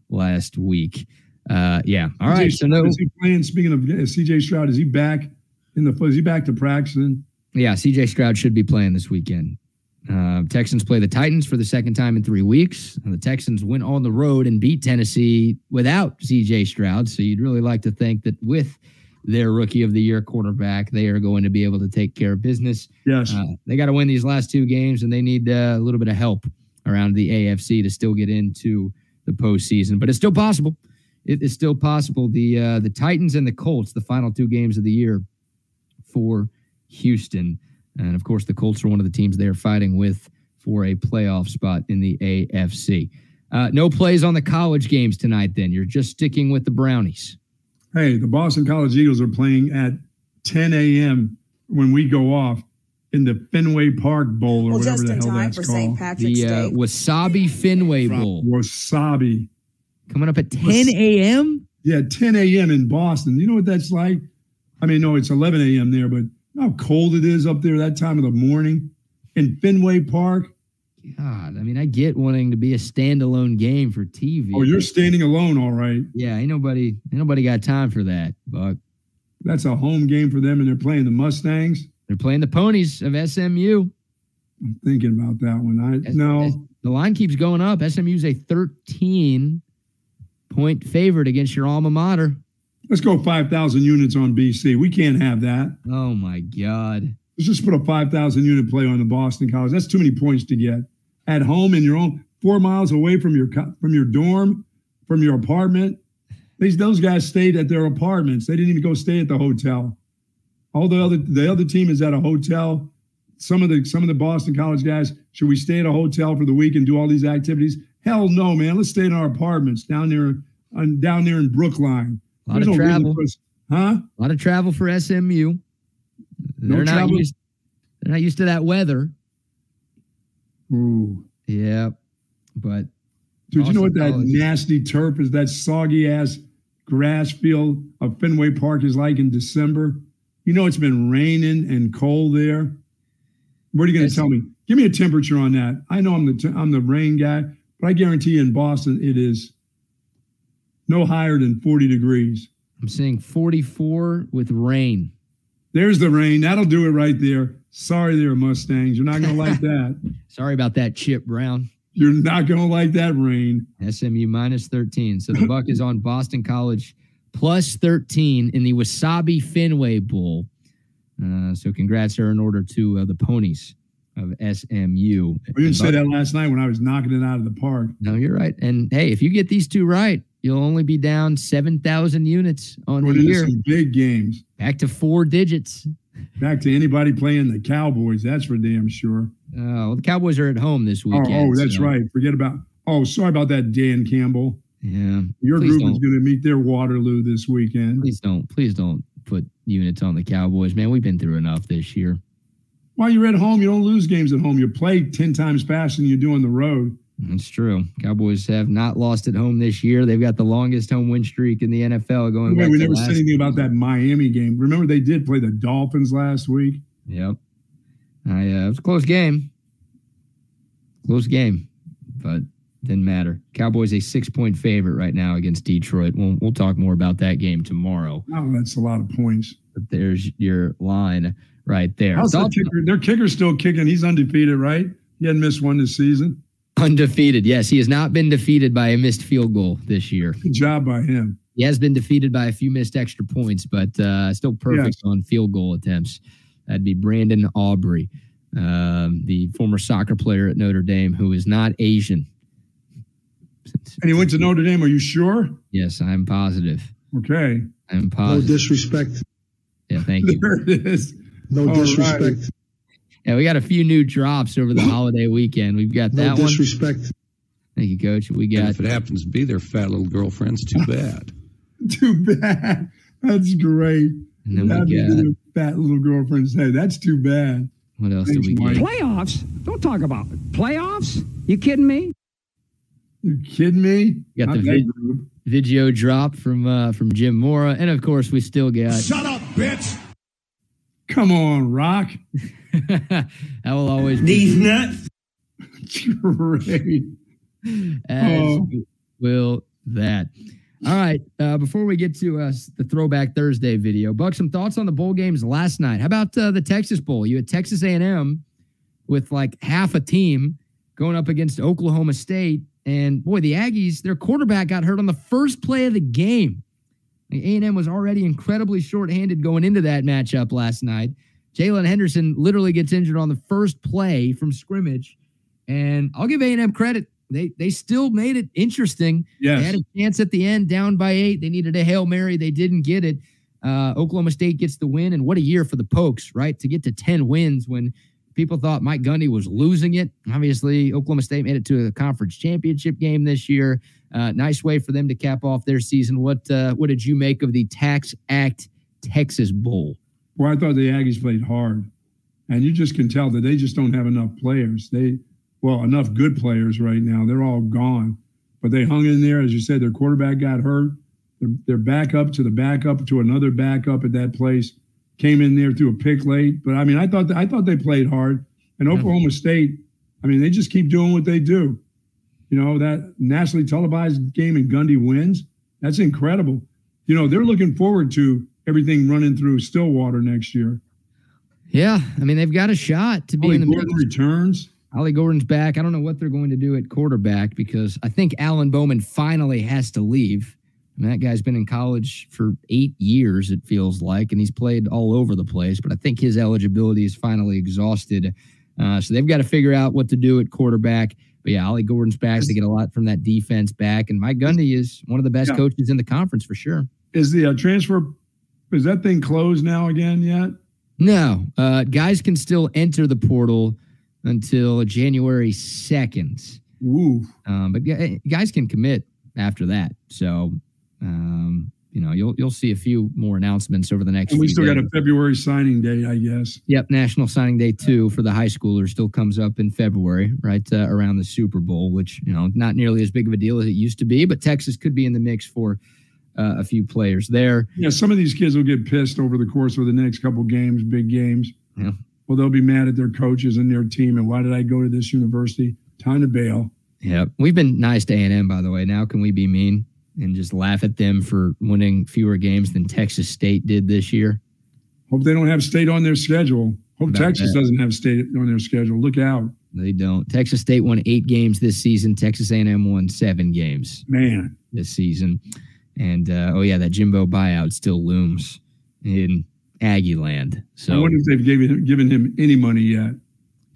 last week. Uh, yeah. All right. So no. Is he playing? Speaking of CJ Stroud, is he back in the? Is he back to practicing? Yeah, CJ Stroud should be playing this weekend. Uh, Texans play the Titans for the second time in three weeks. And the Texans went on the road and beat Tennessee without CJ Stroud. So you'd really like to think that with their rookie of the year quarterback, they are going to be able to take care of business. Yes. Uh, they got to win these last two games, and they need uh, a little bit of help around the AFC to still get into the postseason. But it's still possible. It is still possible. The uh, the Titans and the Colts, the final two games of the year for Houston, and of course the Colts are one of the teams they are fighting with for a playoff spot in the AFC. Uh, no plays on the college games tonight. Then you're just sticking with the Brownies. Hey, the Boston College Eagles are playing at 10 a.m. when we go off in the Fenway Park Bowl or Well, whatever just the in hell time that's for called. St. Patrick's The uh, Day. Wasabi Fenway Bowl Wasabi. coming up at 10 a.m. Yeah, 10 a.m. in Boston. You know what that's like? I mean, no, it's 11 a.m. there, but you know how cold it is up there that time of the morning in Fenway Park. God, I mean, I get wanting to be a standalone game for TV. Oh, you're standing alone, all right. yeah, ain't nobody, ain't nobody got time for that. Buck, That's a home game for them, and they're playing the Mustangs. they're playing the ponies of SMU. I'm thinking about that one. I S- no, S- the line keeps going up. SMU's a 13 point favorite against your alma mater. Let's go 5,000 units on BC. We can't have that. Oh my God. Let's just put a 5,000 unit play on the Boston College. That's too many points to get at home in your own four miles away from your from your dorm, from your apartment. These those guys stayed at their apartments. They didn't even go stay at the hotel. All the other the other team is at a hotel. Some of the some of the Boston College guys, should we stay at a hotel for the week and do all these activities? Hell no, man. Let's stay in our apartments down there on down there in Brookline. A lot There's of no travel. for huh? A lot of travel for SMU. No They're not travel? used. They're not used to that weather. Ooh. Yeah, but Dude, you know what that College. nasty turf is? That soggy ass grass field of Fenway Park is like in December. You know it's been raining and cold there. What are you going to tell me? Give me a temperature on that. I know I'm the t- I'm the rain guy, but I guarantee you in Boston it is no higher than 40 degrees. I'm seeing 44 with rain. There's the rain. That'll do it right there. Sorry there, Mustangs. You're not going to like that. Sorry about that, Chip Brown. You're not going to like that rain. SMU minus 13. So the buck is on Boston College plus 13 in the Wasabi Fenway Bowl. Uh, so congrats are in order to uh, the ponies of SMU. We didn't say that last night when I was knocking it out of the park. No, you're right. And hey, if you get these two right, you'll only be down 7,000 units on Going the year, some big games. back to four digits. Back to anybody playing the Cowboys, that's for damn sure. Uh, well, the Cowboys are at home this Oh, weekend. oh, that's so, right. Forget about. Oh, sorry about that, Dan Campbell. Yeah. Your Please group is don't. going to meet their Waterloo this weekend. Please don't. Please don't put units on the Cowboys, man. We've been through enough this year. While you're at home, you don't lose games at home. You play ten times faster than you do on the road. That's true. Cowboys have not lost at home this year. They've got the longest home win streak in the NFL going Wait, we never said anything about that Miami game. Remember, they did play the Dolphins last week. Yep. I, uh, it was a close game. Close game, but didn't matter. Cowboys a six point favorite right now against Detroit. We'll, we'll talk more about that game tomorrow. Oh, that's a lot of points. But there's your line right there. How's kicker? Their kicker's still kicking. He's undefeated, right? He hadn't missed one this season. Undefeated. Yes, he has not been defeated by a missed field goal this year. Good job by him. He has been defeated by a few missed extra points, but uh, still perfect on field goal attempts. That'd be Brandon Aubrey, um, the former soccer player at Notre Dame who is not Asian. And he went to Notre Dame. Are you sure? Yes, I'm positive. Okay. I'm positive. No disrespect. yeah, thank you. There it is. No All disrespect. Yeah, we got a few new drops over the holiday weekend. We've got No that one. disrespect. Thank you, Coach. We And got if it happens to be their fat little girlfriends, too bad. Too bad. That's great. and then That'd we be got your fat little girlfriends. say, that's too bad. what else did Thanks, we Mike. get? Playoffs? Don't talk about it. Playoffs? You kidding me? You kidding me? Got Not the vid- Video drop from uh, from Jim Mora, and of course we still got Shut up, bitch! Come on, Rock. that will always be nuts. Great. as Oh. will that. All right. Uh, before we get to uh, the Throwback Thursday video, Buck, some thoughts on the bowl games last night. How about uh, the Texas Bowl? You had Texas A&M with like half a team going up against Oklahoma State. And boy, the Aggies, their quarterback got hurt on the first play of the game. A&M was already incredibly shorthanded going into that matchup last night. Jaylen Henderson literally gets injured on the first play from scrimmage. And I'll give A&M credit. They they still made it interesting. Yes. They had a chance at the end, down by eight. They needed a Hail Mary. They didn't get it. Uh, Oklahoma State gets the win. And what a year for the Pokes, right? To get to 10 wins when people thought Mike Gundy was losing it. Obviously, Oklahoma State made it to a conference championship game this year. Uh, nice way for them to cap off their season. What uh, what did you make of the Tax Act Texas Bowl? Well, I thought the Aggies played hard, and you just can tell that they just don't have enough players. They, well, enough good players right now. They're all gone, but they hung in there. As you said, their quarterback got hurt. Their, their backup to the backup to another backup at that place came in there through a pick late. But I mean, I thought I thought they played hard. And Oklahoma State, I mean, they just keep doing what they do. You know, that nationally televised game and Gundy wins. That's incredible. You know, they're looking forward to everything running through Stillwater next year. Yeah, I mean they've got a shot to be Ollie in the Gordon mix. returns. Ollie Gordon's back. I don't know what they're going to do at quarterback because I think Alan Bowman finally has to leave. I mean, that guy's been in college for eight years, it feels like, and he's played all over the place. But I think his eligibility is finally exhausted. Uh, so they've got to figure out what to do at quarterback. But yeah, Ollie Gordon's back. They get a lot from that defense back. And Mike Gundy is one of the best Yeah. coaches in the conference for sure. Is the uh, transfer, is that thing closed now again yet? No, uh, guys can still enter the portal until January 2nd. Ooh. Um, but gu- guys can commit after that. So, um, you know, you'll you'll see a few more announcements over the next. And we still got a February signing day, I guess. Yep, National Signing Day two for the high schoolers still comes up in February, right uh, around the Super Bowl, which you know not nearly as big of a deal as it used to be, but Texas could be in the mix for uh, a few players there. Yeah, some of these kids will get pissed over the course of the next couple games, big games. Yeah. Well, they'll be mad at their coaches and their team. And why did I go to this university? Time to bail. Yep, we've been nice to A and M by the way. Now can we be mean and just laugh at them for winning fewer games than Texas State did this year? Hope they don't have state on their schedule. Hope About Texas that. doesn't have state on their schedule. Look out, They don't. Texas State won eight games this season. Texas A&M won seven games man. this season. And uh, oh yeah, that Jimbo buyout still looms in Aggie land. So I wonder if they've given given him any money yet.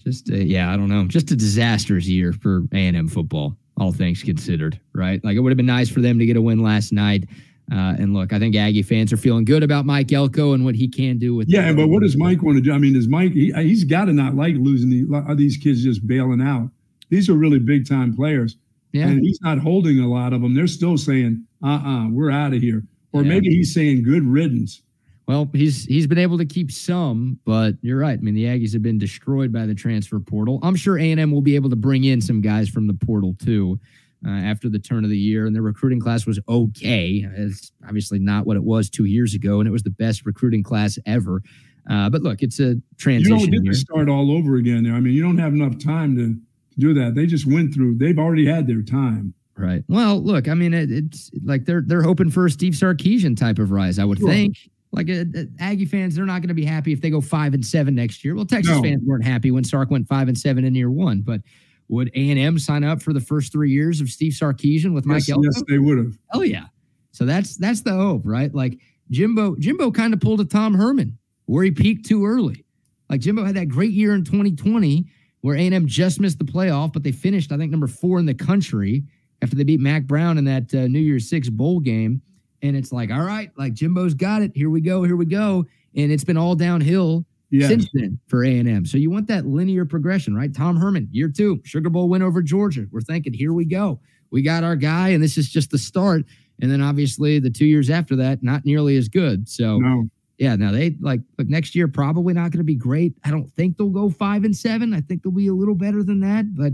just uh, yeah, I don't know. Just a disastrous year for A&M football, all things considered. Right? Like it would have been nice for them to get a win last night. Uh, and look, I think Aggie fans are feeling good about Mike Elko and what he can do with. Yeah, but what does Mike want to do? I mean, does Mike? He, he's got to not like losing the, are these kids just bailing out. These are really big time players, Yeah. and he's not holding a lot of them. They're still saying, "Uh, uh-uh, uh, we are out of here," or Yeah. maybe he's saying, "Good riddance." Well, he's he's been able to keep some, but you're right. I mean, the Aggies have been destroyed by the transfer portal. I'm sure A&M will be able to bring in some guys from the portal too uh, after the turn of the year. And their recruiting class was okay. It's obviously not what it was two years ago, and it was the best recruiting class ever. Uh, but look, it's a transition. You don't get year. to start all over again there. I mean, you don't have enough time to do that. They just went through. They've already had their time. Right. Well, look, I mean, it, it's like they're they're hoping for a Steve Sarkisian type of rise. I would Sure. think. Like uh, uh, Aggie fans, they're not going to be happy if they go five and seven next year. Well, Texas No. fans weren't happy when Sark went five and seven in year one. But would A and M sign up for the first three years of Steve Sarkisian with Mike Yes, Elko? yes, they would have. Hell yeah. So that's that's the hope, right? Like Jimbo, Jimbo kind of pulled a Tom Herman where he peaked too early. Like Jimbo had that great year in 2020 where A&M just missed the playoff, but they finished, I think, number four in the country after they beat Mack Brown in that uh, New Year's Six bowl game. And it's like, all right, like Jimbo's got it. Here we go, here we go. And it's been all downhill Yeah. since then for A&M. So you want that linear progression, right? Tom Herman, year two, Sugar Bowl win over Georgia. We're thinking, here we go. We got our guy, and this is just the start. And then obviously the two years after that, not nearly as good. So No. Yeah, now they like look next year probably not going to be great. I don't think they'll go five and seven. I think they'll be a little better than that. But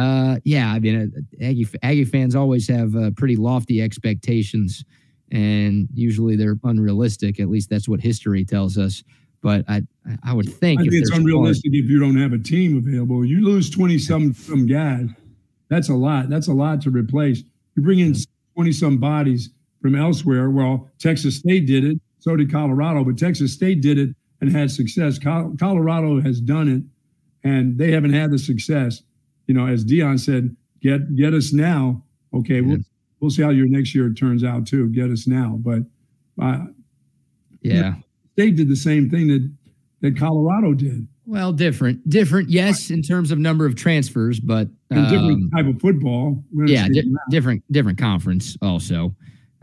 uh, yeah, I mean, uh, Aggie Aggie fans always have uh, pretty lofty expectations, and usually they're unrealistic. At least that's what history tells us. But I I would think I think it's unrealistic if you don't have a team available. You lose 20 some some guys. That's a lot. That's a lot to replace. You bring in 20 some bodies from elsewhere. Well, Texas State did it. So did Colorado, but Texas State did it and had success. Col- Colorado has done it and they haven't had the success. You know, as Deion said, get get us now. Okay, we'll we'll see how your next year turns out too. Get us now, but uh, yeah, they did the same thing that that Colorado did. Well, different, different, yes, in terms of number of transfers, but different um, type of football. Yeah, di- different, different conference. Also,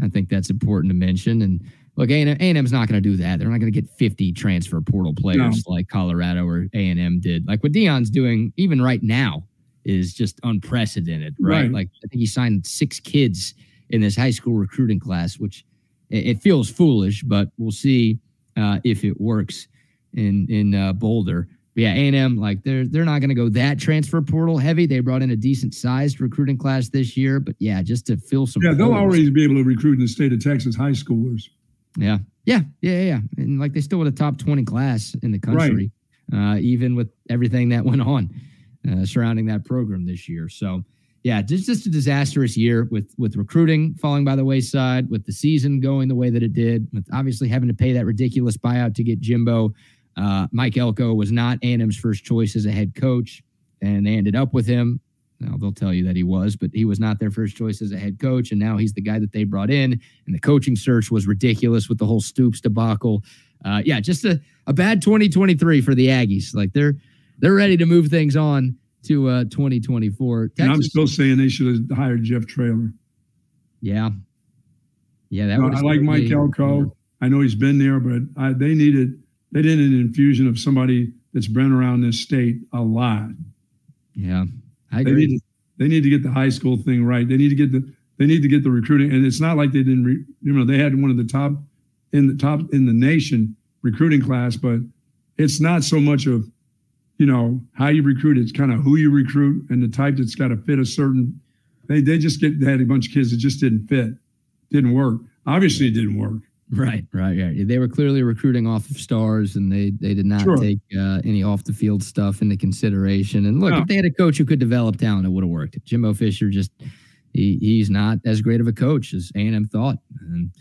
I think that's important to mention. And look, A and M's not going to do that. They're not going to get fifty transfer portal players like Colorado or A and M did. Like what Deion's doing, even right now, is just unprecedented, right? Right. Like I think he signed six kids in this high school recruiting class, which it, it feels foolish, but we'll see uh, if it works in in uh, Boulder. But yeah, A and M like they're they're not going to go that transfer portal heavy. They brought in a decent sized recruiting class this year, but yeah, just to fill some. Yeah, they'll always be able to recruit in the state of Texas high schoolers. Yeah, yeah, yeah, yeah. And like they still were a top twenty class in the country, uh, even with everything that went on uh, surrounding that program this year. So yeah, just just a disastrous year with with recruiting falling by the wayside, with the season going the way that it did, with obviously having to pay that ridiculous buyout to get Jimbo. Uh, Mike Elko was not A&M's first choice as a head coach, and they ended up with him. Now they'll tell you that he was, but he was not their first choice as a head coach, and now he's the guy that they brought in. And the coaching search was ridiculous with the whole Stoops debacle. Uh, yeah, just a, a bad 2023 for the Aggies. Like they're they're ready to move things on to uh, 2024. And I'm still saying they should have hired Jeff Traylor. yeah, yeah. That No, I like Mike Elko. I know he's been there, but I, they needed they needed an infusion of somebody that's been around this state a lot. Yeah, I They need to, they need to get the high school thing right. They need to get the they need to get the recruiting, and it's not like they didn't. Re, you know, they had one of the top in the top in the nation recruiting class, but it's not so much of you know how you recruit. It's kind of who you recruit and the type that's got to fit a certain. They they just get they had a bunch of kids that just didn't fit, didn't work. Obviously, it didn't work. Right, right, right. They were clearly recruiting off of stars, and they they did not Sure. take uh, any off the field stuff into consideration. And look, No. if they had a coach who could develop talent, it would have worked. Jimbo Fisher just he, he's not as great of a coach as A and M thought. And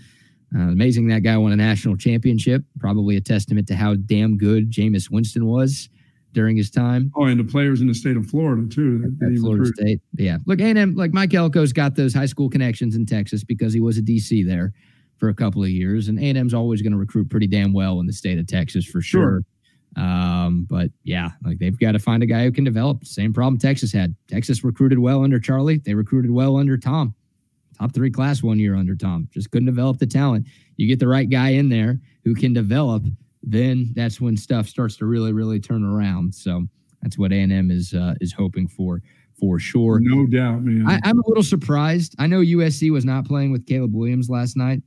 uh, amazing that guy won a national championship. Probably a testament to how damn good Jameis Winston was during his time Oh, and the players in the state of Florida too. that- that at Florida recruited. State. Yeah, look, A&M, like Mike Elko's got those high school connections in Texas because he was a DC there for a couple of years, and A&M's always going to recruit pretty damn well in the state of Texas for sure. Um, but yeah, like they've got to find a guy who can develop. Same problem Texas had. Texas recruited well under Charlie. They recruited well under Tom. Top three class one year under Tom. Just couldn't develop the talent. You get the right guy in there who can develop, then that's when stuff starts to really, really turn around. So that's what A&M is uh, is hoping for for sure. No doubt, man. I, I'm a little surprised. I know USC was not playing with Caleb Williams last night.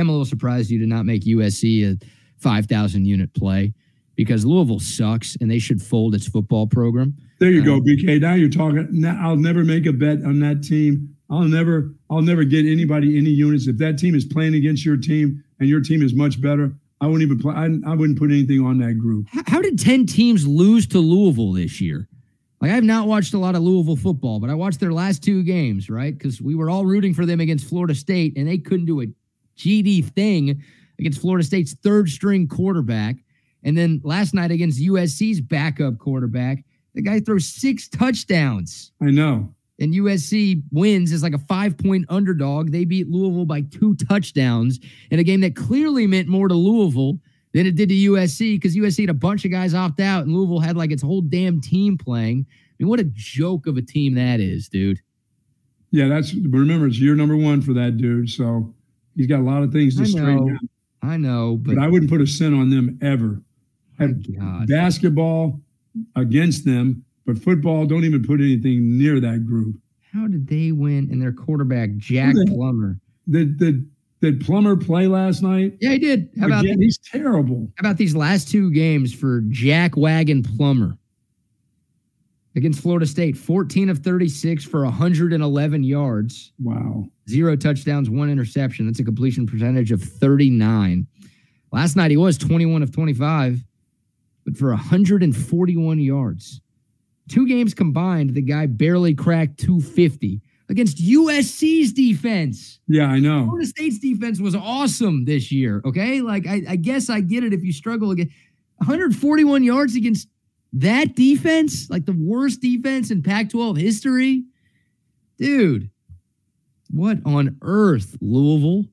I'm a little surprised you did not make USC a 5,000 unit play because Louisville sucks and they should fold its football program. There you go, Uh, BK. Now you're talking. Now I'll never make a bet on that team. I'll never, I'll never get anybody any units. If that team is playing against your team and your team is much better, I wouldn't even play. I, I wouldn't put anything on that group. How did 10 teams lose to Louisville this year? Like, I have not watched a lot of Louisville football, but I watched their last two games, right? Because we were all rooting for them against Florida State, and they couldn't do a GD thing against Florida State's third string quarterback. And then last night against USC's backup quarterback, the guy throws six touchdowns, I know. and USC wins as like a five point underdog. They beat Louisville by two touchdowns in a game that clearly meant more to Louisville than it did to USC because USC had a bunch of guys opt out and Louisville had like its whole damn team playing. I mean, what a joke of a team that is, dude. Yeah, that's. But remember, it's year number one for that dude. So he's got a lot of things to I straighten know, out. I know, but, But I wouldn't put a cent on them ever. God. basketball against them, but football, don't even put anything near that group. how did they win and their quarterback, Jack the- Plummer? Did did did Plummer play last night? Yeah, he did. How about Again, he's terrible. How about these last two games for Jack Wagon Plummer against Florida State? 14 of 36 for 111 yards, Wow. zero touchdowns, one interception. That's a completion percentage of 39. Last night he was 21 of 25, but for 141 yards. Two games combined, the guy barely cracked 250 against USC's defense. Yeah, I know. Florida State's defense was awesome this year. Okay, like I, I guess I get it if you struggle against 141 yards against That defense, like the worst defense in Pac 12 history. Dude, what on earth, Louisville?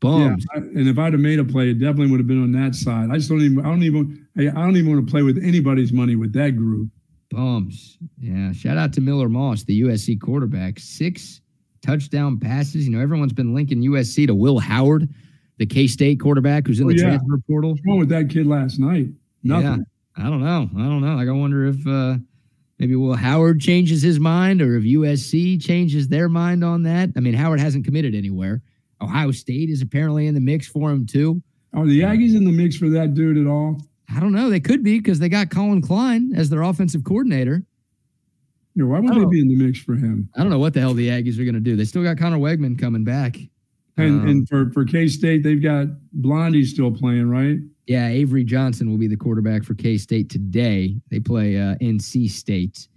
Bums. Yeah, and if I'd have made a play, it definitely would have been on that side. I just don't even. I don't even. I don't even want to play with anybody's money with that group. Bums. Yeah. Shout out to Miller Moss, the USC quarterback. Six touchdown passes. You know, everyone's been linking USC to Will Howard, the K State quarterback who's in Oh, the yeah. transfer portal. What's wrong with that kid last night? Nothing. I don't know. I don't know. Like I wonder if uh maybe Will Howard changes his mind or if USC changes their mind on that. I mean, Howard hasn't committed anywhere. Ohio State is apparently in the mix for him too. Are the Aggies in the mix for that dude at all? I don't know. They could be because they got Collin Klein as their offensive coordinator. Yeah, why would Oh. they be in the mix for him? I don't know what the hell the Aggies are going to do. They still got Conner Weigman coming back. And Um, and for for K State, they've got Blondie still playing, right? Yeah, Avery Johnson will be the quarterback for K State today. They play uh, NC State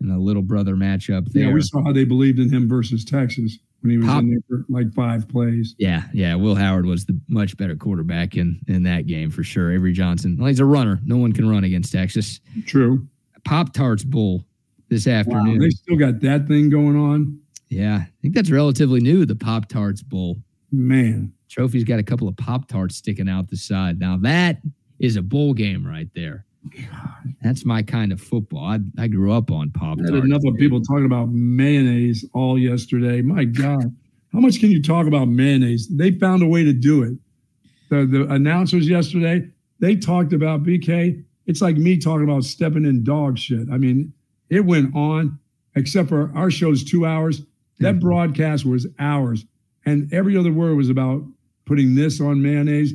in a little brother matchup there. Yeah, we saw how they believed in him versus Texas when he was Pop- in there for like five plays. Yeah, yeah. Will Howard was the much better quarterback in in that game for sure. Avery Johnson, well, he's a runner. No one can run against Texas. True. Pop Tarts Bowl this Wow, afternoon. they still got that thing going on. yeah, I think that's relatively new. The Pop Tarts Bowl Man, trophy's got a couple of Pop Tarts sticking out the side. Now that is a bowl game right there. That's my kind of football. I, I grew up on Pop Tarts. enough of people talking about mayonnaise all yesterday. My God, how much can you talk about mayonnaise? They found a way to do it. The the announcers yesterday they talked about BK. It's like me talking about stepping in dog shit. I mean, it went on, except for our show's two hours. That mm-hmm. broadcast was hours, and every other word was about putting this on mayonnaise.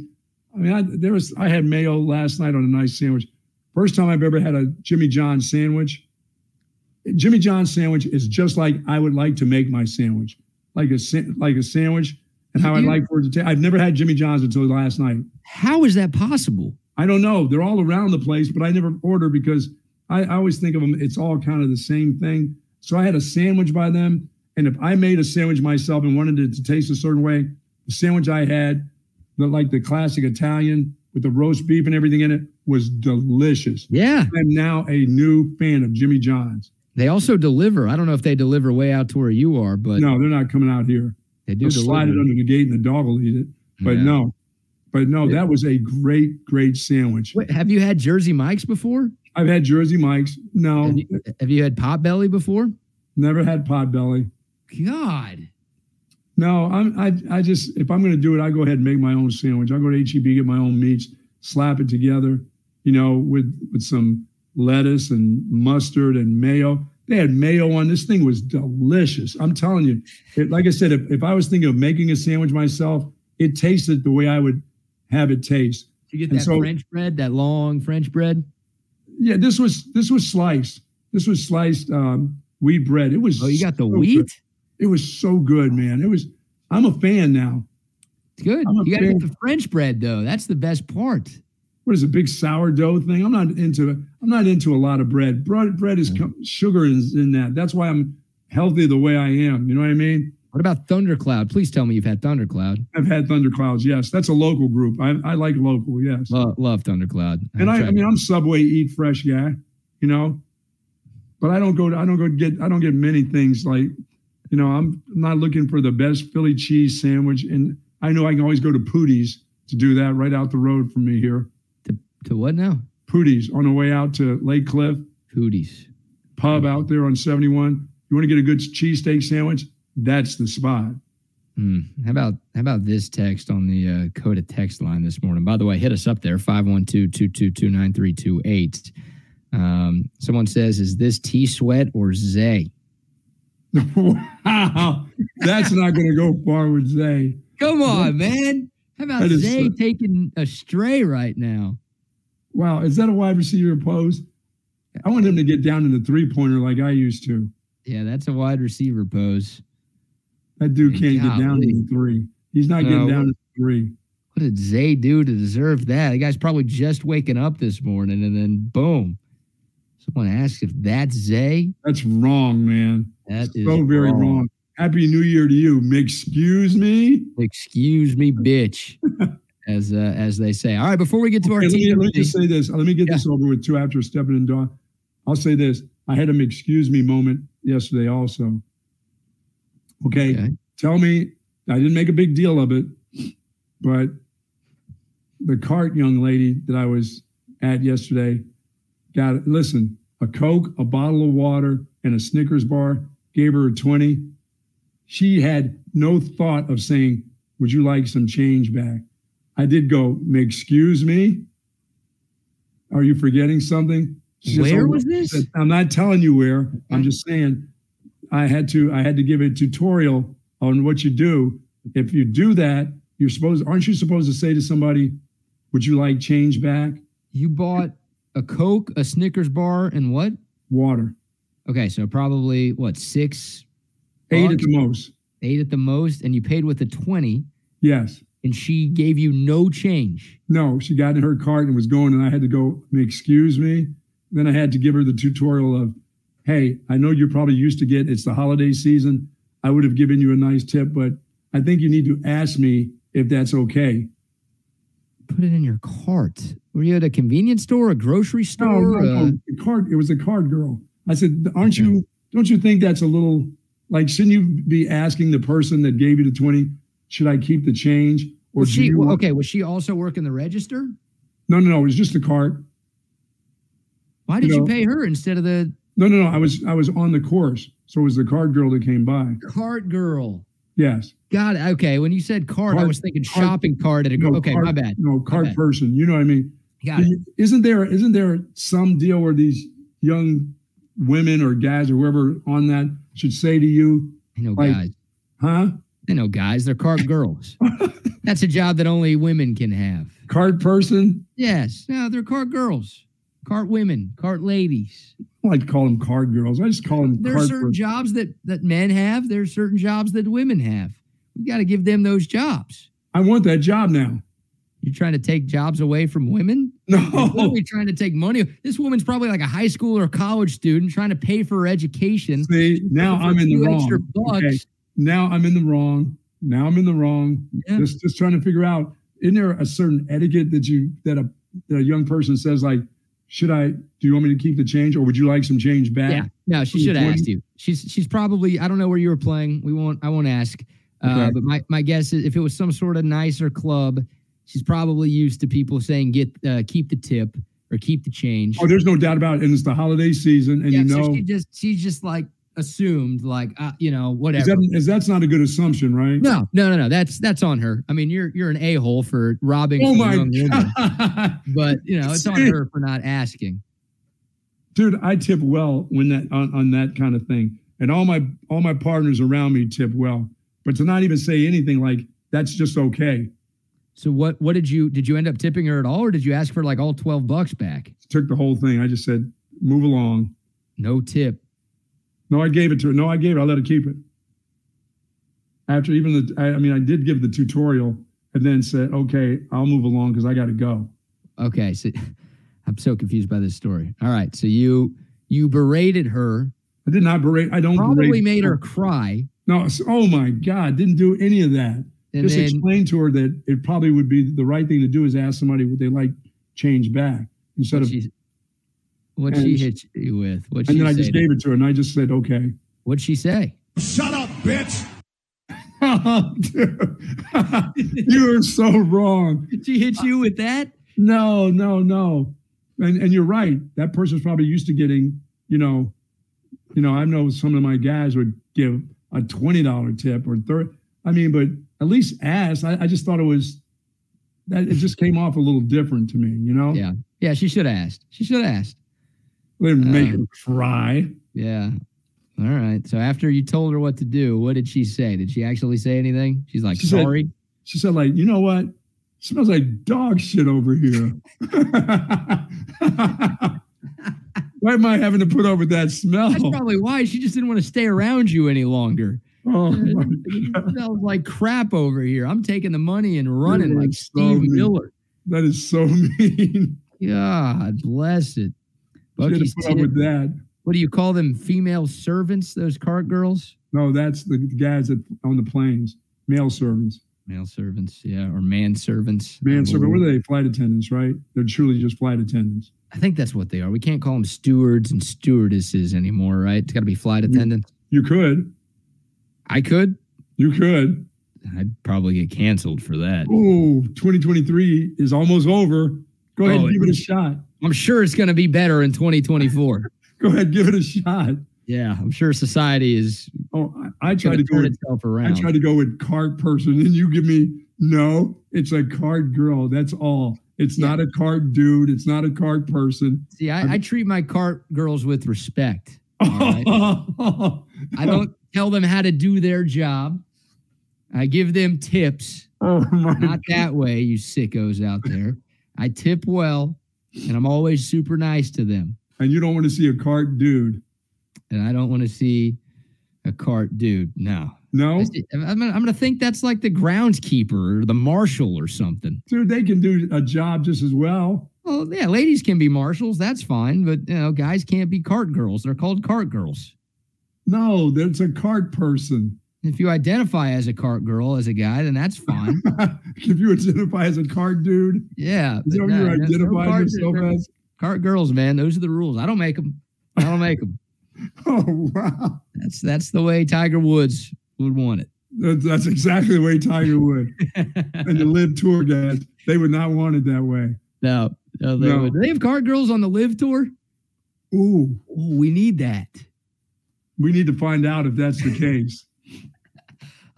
I mean, I, there was I had mayo last night on a nice sandwich. First time I've ever had a Jimmy John sandwich. Jimmy John's sandwich is just like I would like to make my sandwich, like a like a sandwich, and how I'd like for it to taste. I've never had Jimmy John's until last night. How is that possible? I don't know. They're all around the place, but I never order because I, I always think of them. It's all kind of the same thing. So I had a sandwich by them, and if I made a sandwich myself and wanted it to taste a certain way, the sandwich I had, the like the classic Italian with the roast beef and everything in it, was delicious. Yeah. I'm now a new fan of Jimmy John's. They also deliver. I don't know if they deliver way out to where you are, but no, they're not coming out here. they do slide it under the gate and the dog will eat it. But Yeah. no, but no, that was a great, great sandwich. Wait, have you had Jersey Mike's before? I've had Jersey Mike's. No, Have you, have you had Potbelly before? never had Potbelly. God. No, I'm, I, I just, if I'm going to do it, I go ahead and make my own sandwich. I go to HEB, get my own meats, slap it together, you know, with, with some lettuce and mustard and mayo. They had mayo on. This thing was delicious. I'm telling you. It, like I said, if, if I was thinking of making a sandwich myself, it tasted the way I would have it taste. Did you get that so- French bread, that long French bread? Yeah, this was this was sliced. This was sliced um, wheat bread. It was. Oh, you got the so wheat? good. It was so good, man. It was. I'm a fan now. It's good. You got to get the French bread though. That's the best part. what is a big sourdough thing? I'm not into I'm not into a lot of bread. Bread bread is com- sugar is in that. That's why I'm healthy the way I am. You know what I mean? What about Thundercloud? Please tell me you've had Thundercloud. I've had Thunderclouds. Yes, that's a local group. I, I like local. Yes, Love, love Thundercloud. and I, I mean I'm Subway eat fresh guy. You know, but I don't go. To, I don't go get. I don't get many things like. You know, I'm not looking for the best Philly cheese sandwich, and I know I can always go to Poodie's to do that right out the road from me here. to, to what now? Poodie's on the way out to Lake Cliff. Pooties. pub out there on 71. You want to get a good cheesesteak sandwich? That's the spot. Hmm. How about how about this text on the uh, Coda text line this morning? By the way, hit us up there 512-222-9328. Um, someone says, "Is this T Sweat or Zay?" wow. That's not going to go far with Zay. Come on, man. How about is Zay taking a stray right now? Wow. Is that a wide receiver pose? I want him to get down to the three pointer like I used to. Yeah, that's a wide receiver pose. That dude can't get down to the three. He's not No, getting down to the three. What did Zay do to deserve that? The guy's probably just waking up this morning, and then boom. Someone asked if that's Zay. That's wrong, man. That is so very wrong. Happy New Year to you. Excuse me. Excuse me, bitch. as uh, as they say. All right, before we get to our Okay, let, me, let me just say this. Let me get Yeah. this over with too after stepping in door. I'll say this. I had an excuse me moment yesterday also. Okay. Okay. Tell me, I didn't make a big deal of it, but the cart young lady that I was at yesterday got, it. listen, a Coke, a bottle of water, and a Snickers bar, gave her a 20. She had no thought of saying, Would you like some change back? I did go, Excuse me? Are you forgetting something? She Where "Oh, was this? said, I'm not telling you where. I'm just saying I had to I had to give a tutorial on what you do. If you do that, you're supposed aren't you supposed to say to somebody, Would you like change back? you bought a Coke, a Snickers bar, and what? Water. Okay, so probably what six, Eight at the most. eight at the most, and you paid with a twenty, Yes. and she gave you no change. No, she got in her cart and was going, and I had to go, excuse me. Then I had to give her the tutorial of, hey, I know you're probably used to get, it's the holiday season. I would have given you a nice tip, but I think you need to ask me if that's okay. Put it in your cart. Were you at a convenience store, a grocery store? no, Uh, no. The cart, it was a card girl. I said, aren't you, don't you think that's a little, like, shouldn't you be asking the person that gave you the 20, should I keep the change? Or was she you want-" okay? Was she also working the register? No, no, no. It was just a cart. Why did you, know- pay her instead of the No, no, no. I was, I was on the course. So it was the card girl that came by. cart girl? Yes. Got it. Okay, when you said cart, I was thinking cart- shopping cart at a. No, okay, cart- my bad. No, cart person. You know what I mean? Got it. Isn't there isn't there some deal where these young women or guys or whoever on that should say to you, I know like- guys. huh? I know guys. They're card girls. That's a job that only women can have. Card person? Yes. No, they're card girls, cart women, cart ladies. I like to call them card girls. I just call them There are cart certain person. jobs that that men have. There's certain jobs that women have. We got to give them those jobs. I want that job now. You're trying to take jobs away from women? No. You're literally trying to take money. This woman's probably like a high school or college student trying to pay for her education. See, now I'm in the wrong. Okay. Now I'm in the wrong. Now I'm in the wrong. Yeah. Just just trying to figure out, isn't there a certain etiquette that you that a that a young person says like, should I do you want me to keep the change or would you like some change back? Yeah. No, she should have asked you. She's she's probably I don't know where you were playing. We won't I won't ask. Uh, Okay. but my, my guess is if it was some sort of nicer club, she's probably used to people saying get uh, keep the tip or keep the change. Oh, there's no doubt about it. And it's the holiday season, and yeah, you know so she just she's just like assumed like uh, you know is whatever. that, is that's not a good assumption, right? no, no, no, no. That's that's on her. I mean, you're you're an a hole for robbing Oh my god, but you know it's on her for not asking. dude! I tip well when that on, on that kind of thing, and all my all my partners around me tip well. But to not even say anything like that's just okay. So what what did you did you end up tipping her at all, or did you ask for like all twelve bucks back? Took the whole thing. I just said move along. No tip. No, I gave it to her. No, I gave it. I let her keep it. After even the, I, I mean, I did give the tutorial and then said, okay, I'll move along because I got to go. Okay, so I'm so confused by this story. All right, so you you berated her, I did not berate. I don't probably berate made her people. cry, No, oh my God, didn't do any of that. And Just then explained to her that it probably would be the right thing to do is ask somebody would they like change back instead what of. she what she she- hit you with? What And she then I just gave it to her and I just said, okay. What'd she say? Shut up, bitch. you are so wrong. Did she hit you with that? No, no, no. And and you're right. That person's probably used to getting, you know, you know, I know some of my guys would give a twenty dollar tip or thirty. I mean, but at least ask. I, I just thought it was that it just came off a little different to me, you know? Yeah, yeah. She should have asked. She should have asked. Didn't make Uh, her cry. Yeah. All right. So after you told her what to do, what did she say? Did she actually say anything? She's like, She said- sorry. She said, like, you know what? smells like dog shit over here. Why am I having to put up with that smell? That's probably why she just didn't want to stay around you any longer. Oh my It God. smells like crap over here. I'm taking the money and running like Steve. Miller. That is so mean. God bless it. Bucky's put up with that. what do you call them? Female servants, those cart girls? No, that's the guys that on the planes, male servants. Male servants, yeah, or man servants. Man servant. What are they? Flight attendants, right? They're truly just flight attendants. I think that's what they are. We can't call them stewards and stewardesses anymore, right? It's got to be flight attendants. You could. I could. You could. I'd probably get canceled for that. Oh, 2023 is almost over. Go ahead Oh, and give it a shot. I'm sure it's going to be better in 2024. Go ahead, give it a shot. yeah, I'm sure society is Oh, I, I tried to go turn with itself around. I tried to go with cart person, and you give me no. It's a card girl. That's all. It's Yeah. not a card dude. It's not a card person. See, I, I treat my card girls with respect. All right? oh I don't tell them how to do their job. I give them tips. Oh my Not that way, you sickos out there. I tip well, and I'm always super nice to them. And you don't want to see a cart dude. And I don't want to see a cart dude. No. No, I'm, gonna- I'm going to think that's like the groundskeeper or the marshal or something. dude, they can do a job just as well. Well, yeah, ladies can be marshals. That's fine. But, you know, guys can't be cart girls. They're called cart girls. No, that's a cart person. If you identify as a cart girl, as a guy, then that's fine. if you identify as a cart dude, Yeah. is that but what you're no, no, no cart- yourself as? Cart girls, man. Those are the rules. I don't make them. I don't make them. Oh wow, That's that's the way Tiger Woods would want it. that's, that's exactly the way Tiger would. and the LIV tour guys, they would not want it that way. no, no, they No. would. Do they have cart girls on the LIV tour? Ooh, Oh, we need that. We need to find out if that's the case.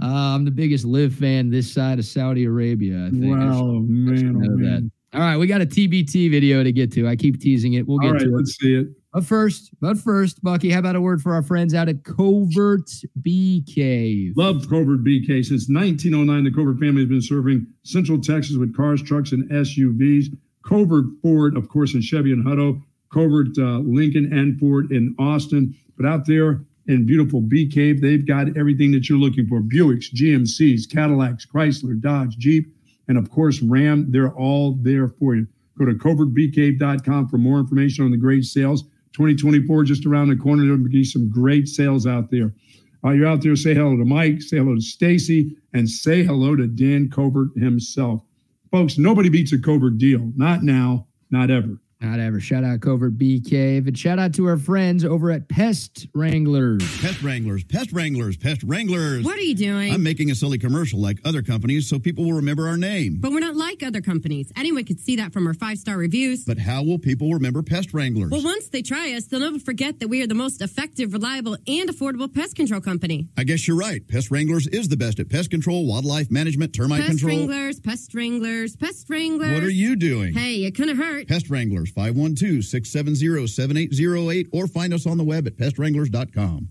Uh, I'm the biggest LIV fan this side of Saudi Arabia. I think. I should- wow, man, oh, know man. that. All right, we got a TBT video to get to. I keep teasing it. We'll get All right, to it. let's see it. But first, but first, Bucky, how about a word for our friends out at Covert Cave? Love Covert BK. Since 1909, the Covert family has been serving Central Texas with cars, trucks, and SUVs. Covert Ford, of course, in Chevy and Hutto. Covert uh, Lincoln and Ford in Austin. But out there in beautiful Bee Cave, they've got everything that you're looking for Buicks, GMCs, Cadillacs, Chrysler, Dodge, Jeep, and of course, Ram. They're all there for you. Go to covertbeecave.com for more information on the great sales. 2024 just around the corner. There'll be some great sales out there. While you're out there, say hello to Mike, say hello to Stacy, and say hello to Dan Covert himself. Folks, nobody beats a Covert deal. Not now, not ever. Not ever. Shout out Covert Bee Cave and shout out to our friends over at Pest Wranglers. Pest Wranglers, Pest Wranglers, Pest Wranglers. What are you doing? I'm making a silly commercial like other companies so people will remember our name. but we're not like other companies. Anyone could see that from our five star reviews. But how will people remember Pest Wranglers? well, once they try us, they'll never forget that we are the most effective, reliable, and affordable pest control company. I guess you're right. Pest Wranglers is the best at pest control, wildlife management, termite Pest control. Pest Wranglers, pest wranglers, pest wranglers. What are you doing? Hey, it couldn't hurt. Pest Wranglers, 512-670-7808 or find us on the web at pestwranglers.com.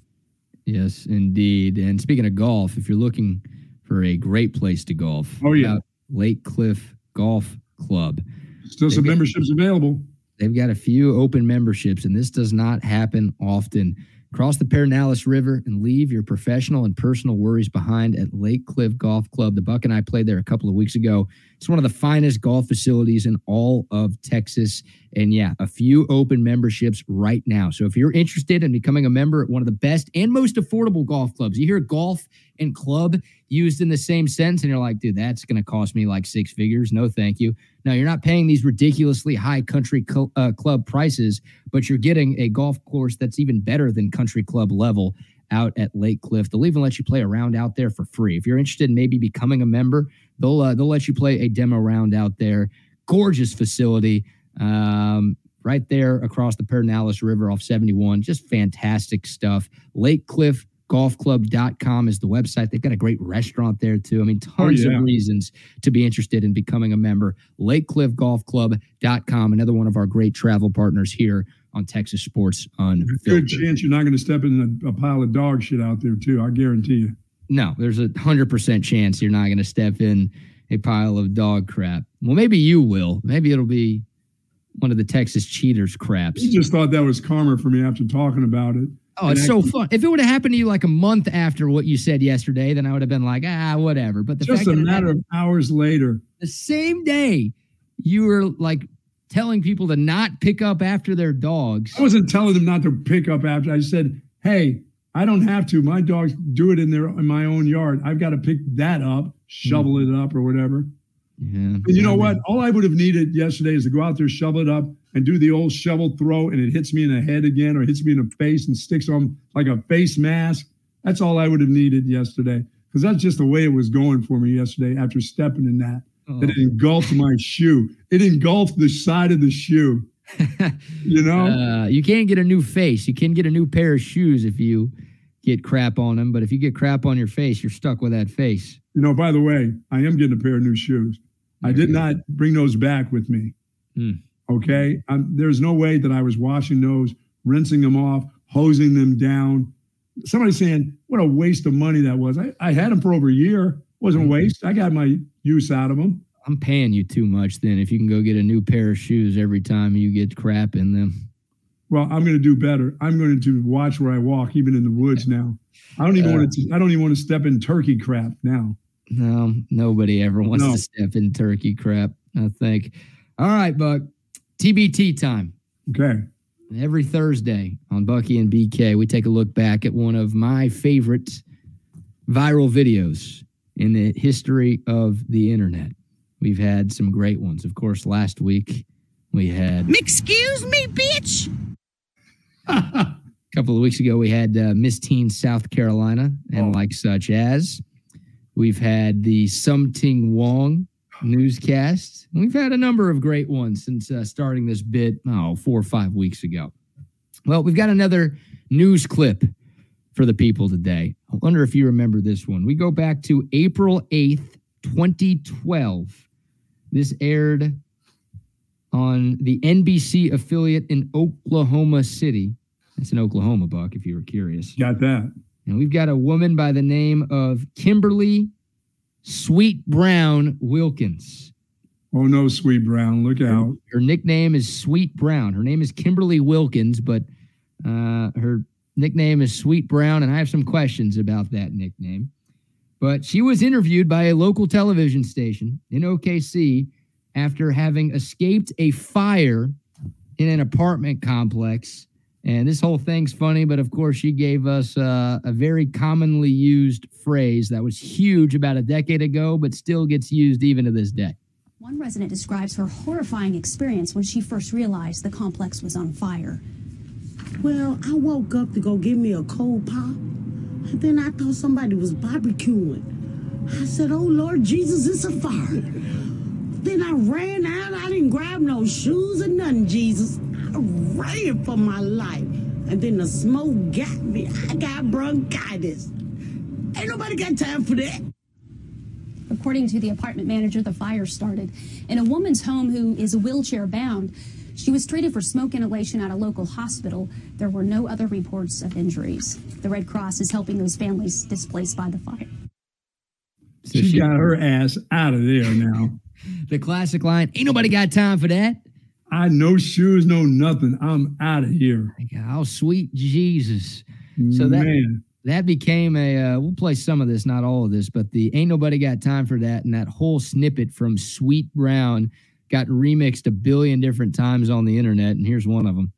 Yes, indeed. And speaking of golf, if you're looking for a great place to golf, Oh, yeah. Lake Cliff Golf Club. Still some They get- memberships available. They've got a few open memberships, and this does not happen often. Cross the Pedernales River and leave your professional and personal worries behind at Lake Cliff Golf Club. The Buck and I played there a couple of weeks ago. It's one of the finest golf facilities in all of Texas. And yeah, a few open memberships right now. So if you're interested in becoming a member at one of the best and most affordable golf clubs, you hear golf and club used in the same sentence, and you're like, dude, that's going to cost me like six figures. No, thank you. No, you're not paying these ridiculously high country cl- uh, club prices, but you're getting a golf course that's even better than country club level out at Lake Cliff. They'll even let you play a round out there for free. If you're interested in maybe becoming a member, they'll uh, they'll let you play a demo round out there. Gorgeous facility. Um, right there across the Pedernales River off 71. Just fantastic stuff. Lake Cliff golfclub.com is the website. They've got a great restaurant there too. I mean, oh, tons yeah. of reasons to be interested in becoming a member. LakeCliffGolfClub.com, another one of our great travel partners here on Texas Sports on. Good chance you're not going to step in a, a pile of dog shit out there, too. I guarantee you. No, there's a hundred percent chance you're not going to step in a pile of dog crap. Well, maybe you will. Maybe it'll be one of the Texas cheaters craps. You just thought that was karma for me after talking about it. Oh, it's so fun. If it would have happened to you like a month after what you said yesterday, then I would have been like, ah, whatever. But the Just a matter happened of hours later. the same day you were like telling people to not pick up after their dogs. I wasn't telling them not to pick up after. I said, hey, I don't have to. My dogs do it in their in my own yard. I've got to pick that up shovel it up or whatever. Yeah. And you know what? All I would have needed yesterday is to go out there, shovel it up, and do the old shovel throw, and it hits me in the head again or hits me in the face and sticks on like a face mask. That's all I would have needed yesterday because that's just the way it was going for me yesterday after stepping in that. Oh. It engulfed my shoe. It engulfed the side of the shoe. you know? Uh, you can't get a new face. You can get a new pair of shoes if you get crap on them, but if you get crap on your face, you're stuck with that face. You know, by the way, I am getting a pair of new shoes. I did not bring those back with me. Hmm. Okay. Um, there's no way that I was washing those, rinsing them off, hosing them down. Somebody saying, what a waste of money that was. I, I had them for over a year. Wasn't Mm-hmm. waste. I got my use out of them. I'm paying you too much then if you can go get a new pair of shoes every time you get crap in them. Well, I'm going to do better. I'm going to watch where I walk, even in the woods now. I don't even Uh, want to. I don't even want to step in turkey crap now. No, nobody ever wants No. to step in turkey crap, I think. All right, Buck. TBT time. Okay. Every Thursday on Bucky and BK, we take a look back at one of my favorite viral videos in the history of the internet. We've had some great ones. Of course, last week we had Excuse me, bitch. a couple of weeks ago we had uh, Miss Teen South Carolina and Oh. like such as we've had the Sum Ting Wong newscast. We've had a number of great ones since uh, starting this bit oh four or five weeks ago. Well, we've got another news clip for the people today. I wonder if you remember this one. We go back to April 8th, 2012. This aired on the NBC affiliate in Oklahoma City. It's in Oklahoma, Buck, if you were curious. Got that. And we've got a woman by the name of Kimberly Sweet Brown Wilkins. Oh no, sweet brown. Look out. Her nickname is Sweet Brown. Her name is Kimberly Wilkins, but uh, her nickname is Sweet Brown, and I have some questions about that nickname. But she was interviewed by a local television station in OKC after having escaped a fire in an apartment complex. And this whole thing's funny, but of course, she gave us uh, a very commonly used phrase that was huge about a decade ago, but still gets used even to this day. One resident describes her horrifying experience when she first realized the complex was on fire. Well, I woke up to go get me a cold pop, and then I thought somebody was barbecuing. I said, Oh Lord Jesus, it's a fire. Then I ran out. I didn't grab no shoes or nothing, Jesus. I ran for my life. And then the smoke got me. I got bronchitis. Ain't nobody got time for that. According to the apartment manager, the fire started in a woman's home who is wheelchair bound. She was treated for smoke inhalation at a local hospital. There were no other reports of injuries. The Red Cross is helping those families displaced by the fire. So she, got her ass out of there now. the classic line, ain't nobody got time for that. I no shoes, no nothing. I'm out of here. Oh, sweet Jesus. So that Man. that became a uh, we'll play some of this, not all of this, but the ain't nobody got time for that and that whole snippet from Sweet Brown got remixed a billion different times on the internet and here's one of them.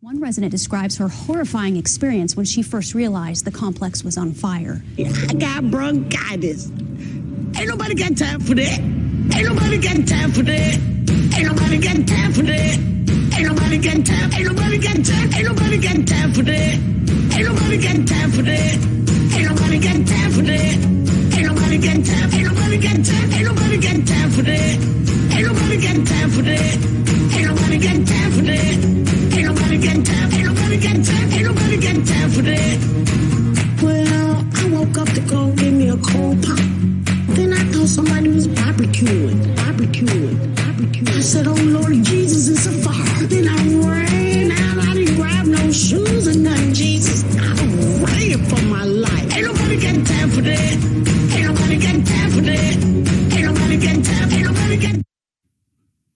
One resident describes her horrifying experience when she first realized the complex was on fire. I got bronchitis. Ain't nobody got time for that. Ain't nobody got time for that. Ain't nobody got time for that. Ain't nobody got time. Ain't nobody got time. Ain't nobody got time for that. Ain't nobody got time for that. Ain't nobody got time for that. Ain't nobody got time. Ain't nobody got time. Ain't nobody got time for that. Ain't nobody got time for that. Ain't nobody got time for that. Ain't nobody got time. Ain't nobody got time. Ain't nobody got time for that. Well, I woke up to go get me a cold pop. Then somebody was barbecuing, barbecuing, barbecuing. I said, Oh Lord Jesus, it's a fire. Then I ran out. I didn't grab no shoes or nothing, Jesus. I'm ran for my life. Ain't nobody got time for that. Ain't nobody got time for that. Ain't nobody got time. Ain't nobody got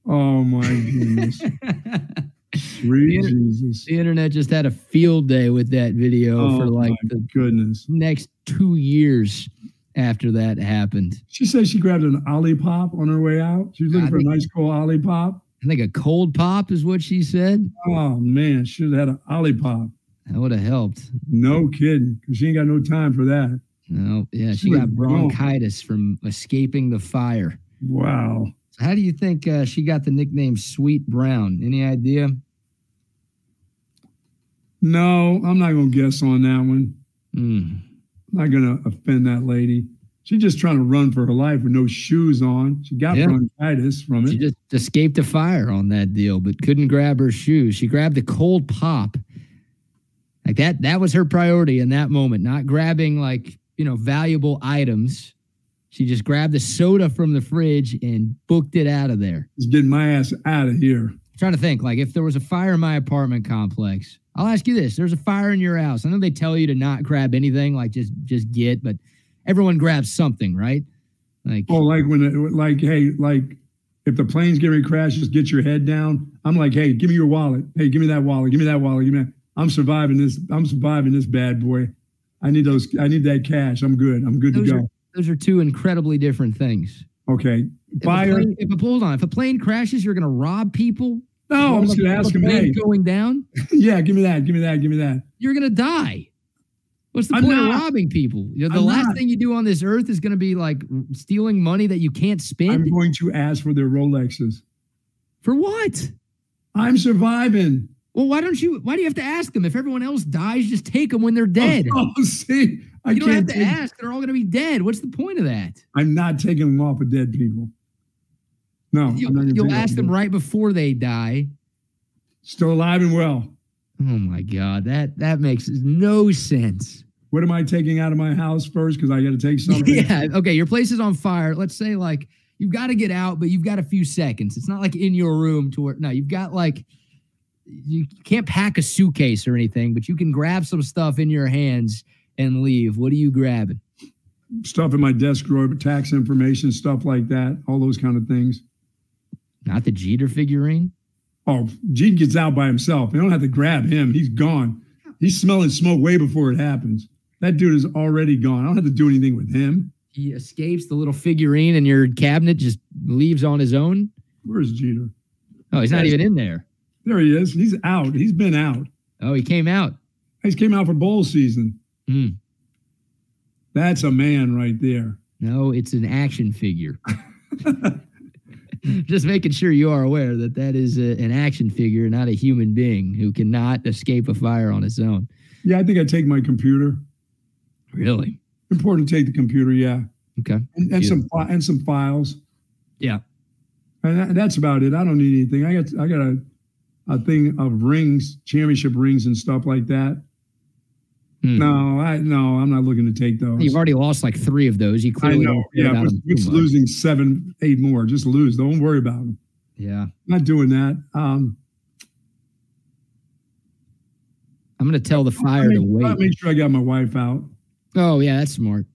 Oh my goodness. Sweet Jesus. The internet just had a field day with that video Oh for like my the goodness. next two years after that happened. She says she grabbed an Olipop on her way out. She was looking I for a think- nice cold Olipop. I think a cold pop is what she said. Oh man, She should have had an Olipop. That would have helped. No kidding, because she ain't got no time for that. No, yeah, she was got gone. bronchitis from escaping the fire. Wow. So how do you think uh, she got the nickname Sweet Brown? Any idea? No, I'm not going to guess on that one. Mm. I'm not going to offend that lady. She's just trying to run for her life with no shoes on. She got Yeah. bronchitis from it. She just escaped a fire on that deal, but couldn't grab her shoes. She grabbed the cold pop. Like that, that was her priority in that moment, not grabbing like, you know, valuable items. She just grabbed the soda from the fridge and booked it out of there. Just getting my ass out of here. trying to think, like if there was a fire in my apartment complex, I'll ask you this: There's a fire in your house. I know they tell you to not grab anything, like just just get, but everyone grabs something, right? Like Oh, like when, it, like, hey, like if the plane's getting ready to crash, just get your head down. I'm like, hey, give me your wallet. Hey, give me that wallet. Give me that wallet. Give me that. I'm surviving this. I'm surviving this bad boy. I need those. I need that cash. I'm good. I'm good those to are go. those are two incredibly different things. Okay. If a, Fire. plane, if a hold on, if a plane crashes, you're gonna rob people. No, I'm just gonna ask him. Hey, going down, yeah, give me that. Give me that. Give me that. you're gonna die. What's the I'm point of robbing people? You know, the I'm last not. thing you do on this earth is gonna be like stealing money that you can't spend. I'm going to ask for their Rolexes. For what? I'm surviving. Well, why don't you? Why do you have to ask them? If everyone else dies, just take them when they're dead. Oh, see, I you don't have to ask. They're all going to be dead. What's the point of that? I'm not taking them off of dead people. No, You'll, you'll ask them right before they die. Still alive and well. Oh my God, that that makes no sense. What am I taking out of my house first? Because I got to take something. Yeah. Okay. Your place is on fire. Let's say like you've got to get out, but you've got a few seconds. It's not like in your room to where no, you've got like you can't pack a suitcase or anything, but you can grab some stuff in your hands and leave. What are you grabbing? Stuff in my desk drawer, tax information, stuff like that, all those kind of things. Not the Jeter figurine. Oh, Gene gets out by himself. You don't have to grab him. He's gone. He's smelling smoke way before it happens. That dude is already gone. I don't have to do anything with him. He escapes the little figurine in your cabinet, just leaves on his own. Where's Jeter? Oh, he's not Yes. even in there. There he is. He's out. He's been out. Oh, he came out. He's came out for bowl season. Hmm. That's a man right there. No, it's an action figure. Just making sure you are aware that that is a, an action figure, not a human being who cannot escape a fire on its own. Yeah, I think I take my computer. Really? Important to take the computer, yeah, Okay. and, and some and some files. Yeah. And that- that's about it. I don't need anything. I got I got a a thing of rings, championship rings and stuff like that. Hmm. No, I no, I'm not looking to take those. You've already lost like three of those. You I clearly know. don't Yeah, but it's losing seven, eight more. Just lose. Don't worry about them. Yeah. Not doing that. Um, I'm going to tell the fire I'll to make, I'll wait. make sure I got my wife out. Oh, yeah, that's smart.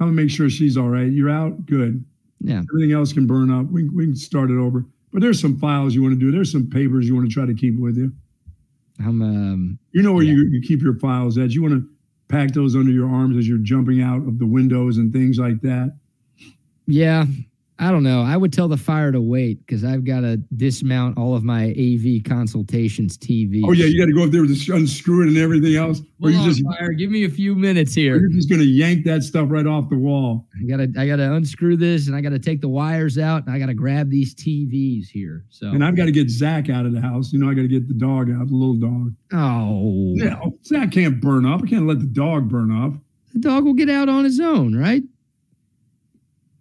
I'm gonna make sure she's all right. You're out. Good. Yeah. Everything else can burn up. We, we can start it over. But there's some files you want to do. There's some papers you want to try to keep with you. I'm um You know where you, you keep your files at. You want to pack those under your arms as you're jumping out of the windows and things like that. yeah, I don't know. I would tell the fire to wait because I've got to dismount all of my AV consultations TV. Oh yeah, you got to go up there with the unscrew it and everything else, or you Hold just fire. Give me a few minutes here. you're just gonna yank that stuff right off the wall. I gotta I gotta unscrew this and I gotta take the wires out and I gotta grab these TVs here. So And I've got to get Zach out of the house. You know, I got to get the dog out, the little dog. oh Yeah, Zach can't burn up. I can't let the dog burn up. the dog will get out on his own, right?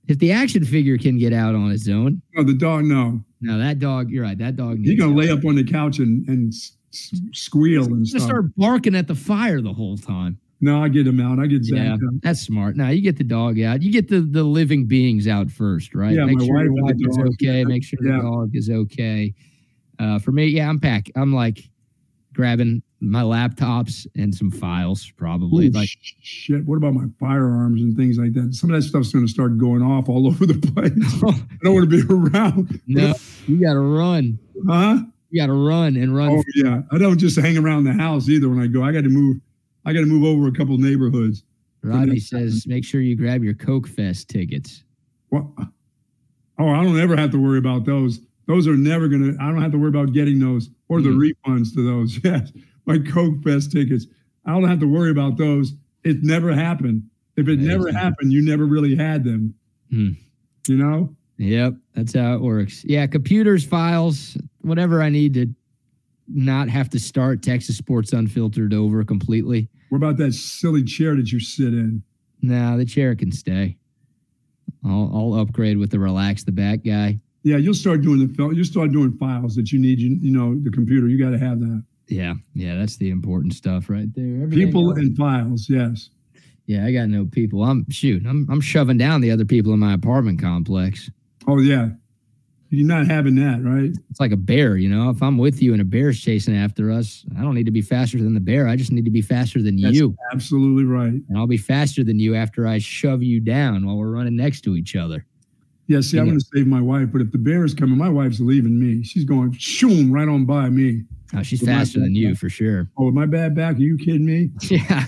If the action figure can get out on its own, No, the dog. No, no, that dog. You're right. That dog. he's needs gonna lay up on the couch and and squeal and stuff. start barking at the fire the whole time. No, I get him out. I get Zach Yeah, out. that's smart. Now you get the dog out. You get the the living beings out first, right? Yeah, make my sure your wife wife is okay. Yeah, Make sure yeah. the dog is okay. Uh, for me, yeah, I'm pack. I'm like grabbing my laptops and some files, probably. Ooh, like, shit. What about my firearms and things like that? Some of that stuff's going to start going off all over the place. Oh. I don't want to be around. no, you got to run. Huh? You got to run and run. Oh yeah. I don't just hang around the house either when I go. I got to move. I got to move over a couple neighborhoods. Robbie says, make sure you grab your Coke Fest tickets. What? Oh, I don't ever have to worry about those. Those are never gonna. I don't have to worry about getting those or the Mhm. refunds to those. Yes, my Coke Fest tickets. I don't have to worry about those. It never happened. If it never happened, you never really had them. Hmm. You know? Yep, that's how it works. Yeah, computers, files, whatever I need to not have to start Texas Sports Unfiltered over completely. What about that silly chair that you sit in? Nah, the chair can stay. I'll, I'll upgrade with the relax the back guy. Yeah, you'll start doing the you'll start doing files that you need. You, you know, the computer. You got to have that. Yeah, yeah, that's the important stuff right there. Everything People else- and files. Yes. Yeah, I got no people. I'm shoot. I'm I'm shoving down the other people in my apartment complex. Oh yeah. You're not having that, right? It's like a bear, you know. If I'm with you and a bear's chasing after us, I don't need to be faster than the bear. I just need to be faster than That's you. absolutely right. And I'll be faster than you after I shove you down while we're running next to each other. Yeah. See, I'm going to save my wife, but if the bear is coming, my wife's leaving me. She's going shoom right on by me. Oh, she's With faster than you back. for sure. Oh, with my bad back? Are you kidding me? Yeah.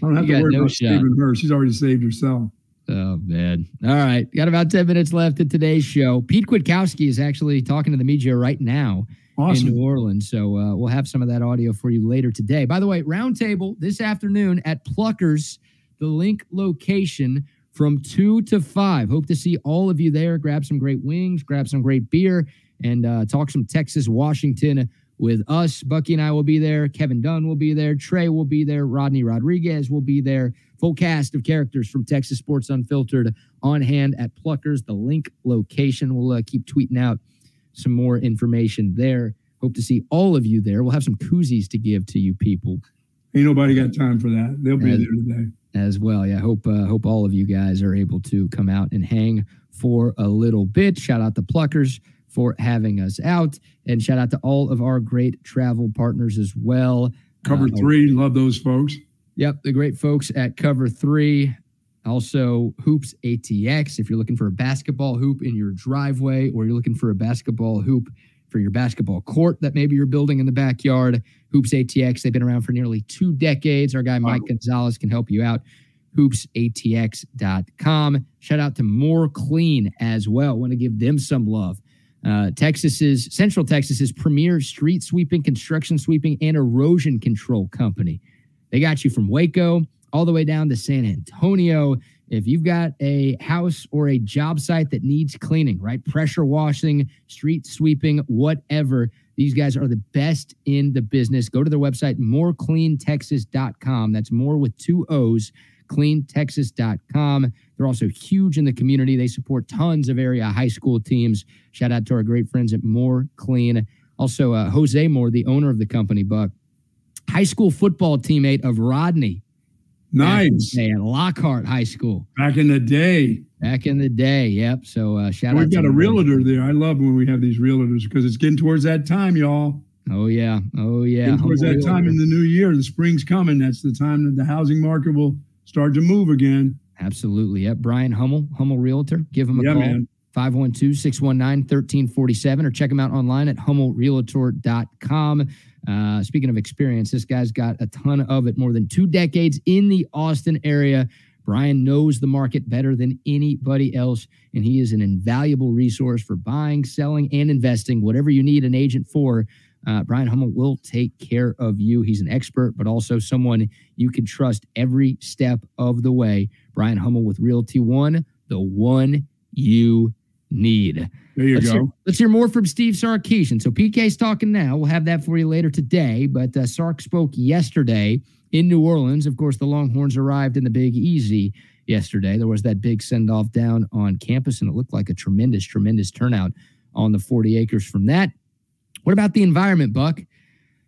I don't have You to worry no about shot. saving her. She's already saved herself. Oh man. All right. Got about 10 minutes left in today's show. Pete Kwiatkowski is actually talking to the media right now Awesome. in New Orleans. So uh, we'll have some of that audio for you later today. By the way, roundtable this afternoon at Pluckers, the link location from two to five. Hope to see all of you there. Grab some great wings, grab some great beer, and uh, talk some Texas, Washington with us. Bucky and I will be there. Kevin Dunn will be there. Trey will be there. Rodney Rodriguez will be there. Full cast of characters from Texas Sports Unfiltered on hand at Pluckers, the link location. We'll uh, keep tweeting out some more information there. Hope to see all of you there. We'll have some koozies to give to you people Ain't nobody got time for that. They'll be there today. As well. Yeah, hope uh, hope all of you guys are able to come out and hang for a little bit. Shout out to Pluckers for having us out, and shout out to all of our great travel partners as well. Cover Uh, three. Love those folks. Yep, the great folks at Cover Three. Also, Hoops ATX. If you're looking for a basketball hoop in your driveway, or you're looking for a basketball hoop for your basketball court that maybe you're building in the backyard, Hoops ATX. They've been around for nearly two decades. Our guy Mike Gonzalez can help you out. HoopsATX.com. Shout out to More Clean as well. Want to give them some love. Uh, Texas's Central Texas's premier street sweeping, construction sweeping, and erosion control company. They got you from Waco all the way down to San Antonio. If you've got a house or a job site that needs cleaning, right? Pressure washing, street sweeping, whatever, these guys are the best in the business. Go to their website, morecleantexas.com. That's more with two O's, cleantexas.com. They're also huge in the community. They support tons of area high school teams. Shout out to our great friends at More Clean. Also, uh, Jose Moore, the owner of the company, Buck, high school football teammate of Rodney. Nice. Back in the day At Lockhart High School. Back in the day. Back in the day. Yep. So uh, shout We've out to got a realtor there. I love when we have these realtors because it's getting towards that time, y'all. Oh, yeah. Oh, yeah. Getting towards Humble that time in the new year. The spring's coming. That's the time that the housing market will start to move again. Absolutely. Yep. Brian Hummel, Hummel Realtor. Give him a Yeah, call. man. 512 619 1347 or check him out online at hummelrealtor.com. Uh, speaking of experience, this guy's got a ton of it, more than two decades in the Austin area. Brian knows the market better than anybody else, and he is an invaluable resource for buying, selling, and investing. Whatever you need an agent for, uh, Brian Hummel will take care of you. He's an expert, but also someone you can trust every step of the way. Brian Hummel with Realty One, the one you need. There you let's go. Hear, let's hear more from Steve Sarkisian. So PK's talking now. We'll have that for you later today. But uh, Sark spoke yesterday in New Orleans. Of course, the Longhorns arrived in the Big Easy yesterday. There was that big send off down on campus, and it looked like a tremendous, tremendous turnout on the 40 acres from that. What about the environment, Buck?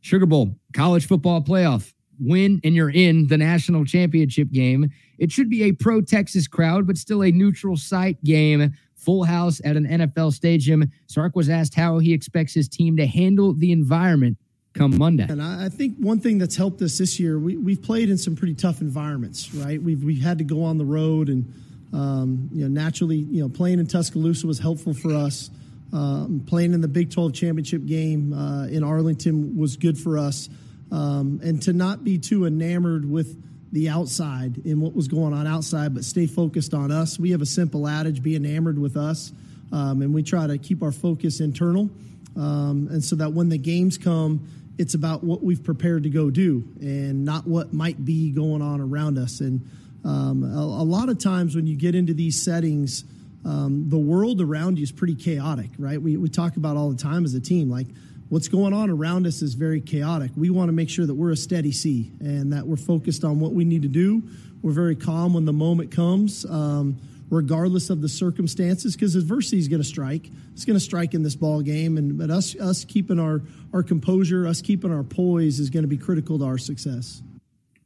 Sugar Bowl, college football playoff, win and you're in the national championship game. It should be a pro Texas crowd, but still a neutral site game. Full house at an NFL stadium. Sark was asked how he expects his team to handle the environment come Monday. And I think one thing that's helped us this year, we, we've played in some pretty tough environments, right? We've, we've had to go on the road, and um, you know, naturally, you know, playing in Tuscaloosa was helpful for us. Um, playing in the Big 12 championship game uh, in Arlington was good for us, um, and to not be too enamored with the outside and what was going on outside, but stay focused on us. We have a simple adage: be enamored with us, um, and we try to keep our focus internal, um, and so that when the games come it's about what we've prepared to go do and not what might be going on around us. And Um, a, a, lot of times when you get into these settings, um, the world around you is pretty chaotic, right? We, we talk about all the time as a team, like what's going on around us is very chaotic. We want to make sure that we're a steady sea and that we're focused on what we need to do. We're very calm when the moment comes. Um, regardless of the circumstances, because adversity is going to strike. It's going to strike in this ball game, and but us us keeping our our composure, us keeping our poise, is going to be critical to our success.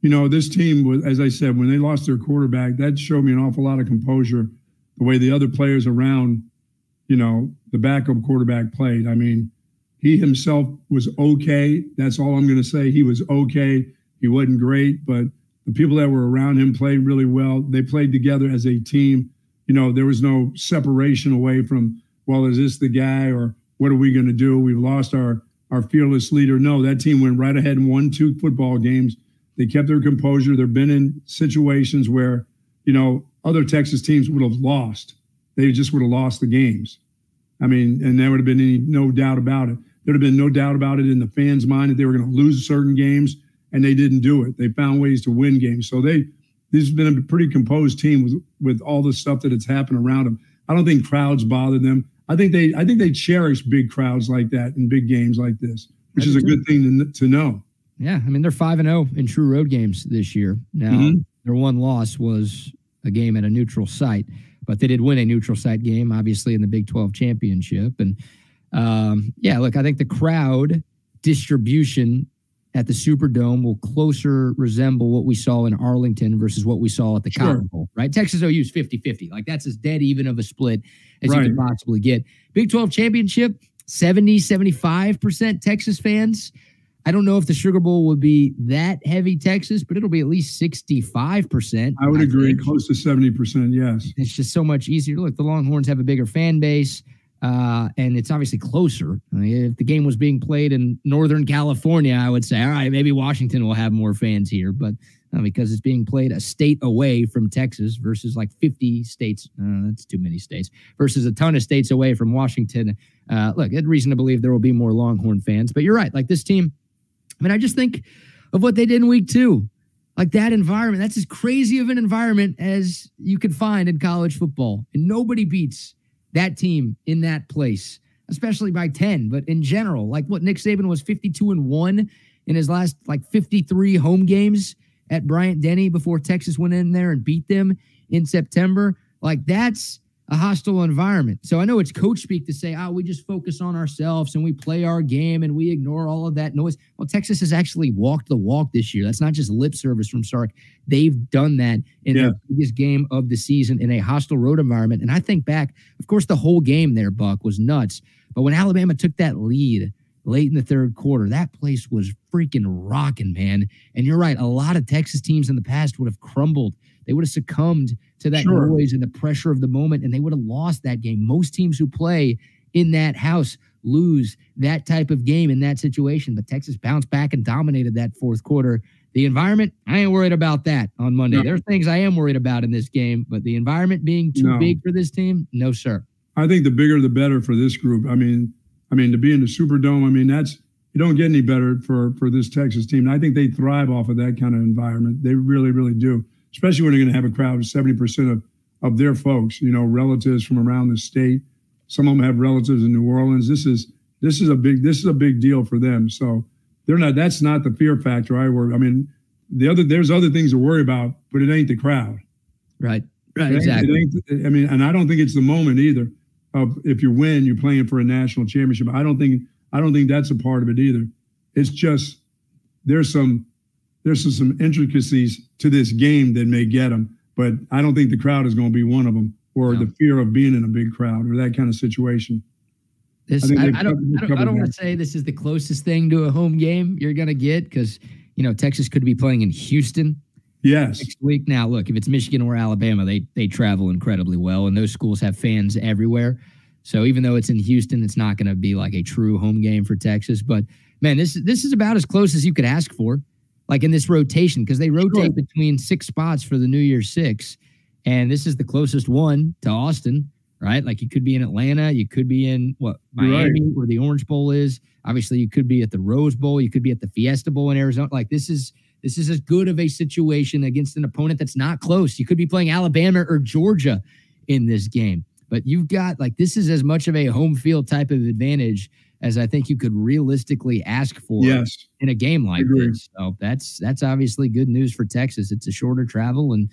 You know, this team as I said, when they lost their quarterback, that showed me an awful lot of composure. The way the other players around, you know, the backup quarterback played. I mean, he himself was okay. That's all I'm going to say. He was okay. He wasn't great, but the people that were around him played really well. They played together as a team you know, there was no separation away from, well, is this the guy or what are we going to do? We've lost our our fearless leader. No, that team went right ahead and won two football games. They kept their composure. They've been in situations where, you know, other Texas teams would have lost. They just would have lost the games. I mean, and there would have been any no doubt about it. There'd have been no doubt about it in the fans' mind that they were going to lose certain games, and they didn't do it. They found ways to win games. So they this has been a pretty composed team with with all the stuff that has happened around them. I don't think crowds bother them. I think they I think they cherish big crowds like that in big games like this, which is a good thing to, to know. Yeah, I mean they're five and zero oh in true road games this year. Now mm-hmm. their one loss was a game at a neutral site, but they did win a neutral site game, obviously in the Big Twelve championship. And um, yeah, look, I think the crowd distribution at the Superdome will closer resemble what we saw in Arlington versus what we saw at the sure. Cotton Bowl, right? Texas OU is 50 50. Like that's as dead even of a split as right. you could possibly get. Big 12 championship, 70, 75% Texas fans. I don't know if the Sugar Bowl would be that heavy Texas, but it'll be at least 65%. I would I agree, close to 70%, yes. It's just so much easier. Look, the Longhorns have a bigger fan base. Uh, and it's obviously closer. I mean, if the game was being played in Northern California, I would say, all right, maybe Washington will have more fans here, but uh, because it's being played a state away from Texas versus like 50 states, uh, that's too many states, versus a ton of states away from Washington. Uh, look, had reason to believe there will be more Longhorn fans, but you're right. Like this team, I mean, I just think of what they did in week two. Like that environment, that's as crazy of an environment as you could find in college football. And nobody beats that team in that place, especially by 10. But in general, like what Nick Saban was 52 and 1 in his last like 53 home games at Bryant Denny before Texas went in there and beat them in September. Like that's a hostile environment. So I know it's coach speak to say, oh, we just focus on ourselves and we play our game and we ignore all of that noise. Well, Texas has actually walked the walk this year. That's not just lip service from Sark. They've done that in yeah. the biggest game of the season in a hostile road environment. And I think back, of course, the whole game there, Buck, was nuts. But when Alabama took that lead late in the third quarter, that place was freaking rocking, man. And you're right. A lot of Texas teams in the past would have crumbled they would have succumbed to that sure. noise and the pressure of the moment, and they would have lost that game. Most teams who play in that house lose that type of game in that situation. But Texas bounced back and dominated that fourth quarter. The environment, I ain't worried about that on Monday. No. There are things I am worried about in this game, but the environment being too no. big for this team, no, sir. I think the bigger the better for this group. I mean, I mean to be in the Superdome. I mean that's you don't get any better for for this Texas team. And I think they thrive off of that kind of environment. They really, really do especially when they're going to have a crowd of 70% of, of their folks, you know, relatives from around the state. Some of them have relatives in New Orleans. This is this is a big this is a big deal for them. So they're not that's not the fear factor I worry. I mean, the other there's other things to worry about, but it ain't the crowd. Right. Right. exactly. I mean, and I don't think it's the moment either. Of if you win, you're playing for a national championship. I don't think I don't think that's a part of it either. It's just there's some there's some intricacies to this game that may get them, but I don't think the crowd is going to be one of them, or no. the fear of being in a big crowd, or that kind of situation. This, I, I, I, don't, I don't, I don't want to say this is the closest thing to a home game you're going to get because you know Texas could be playing in Houston. Yes. Next week. Now, look, if it's Michigan or Alabama, they they travel incredibly well, and those schools have fans everywhere. So even though it's in Houston, it's not going to be like a true home game for Texas. But man, this this is about as close as you could ask for like in this rotation because they rotate sure. between six spots for the New Year Six, and this is the closest one to Austin, right? Like you could be in Atlanta, you could be in what Miami, right. where the Orange Bowl is. Obviously, you could be at the Rose Bowl, you could be at the Fiesta Bowl in Arizona. Like this is This is as good of a situation against an opponent that's not close. You could be playing Alabama or Georgia in this game, but you've got like this is as much of a home field type of advantage as I think you could realistically ask for Yes. in a game like this. So that's that's obviously good news for Texas. It's a shorter travel, and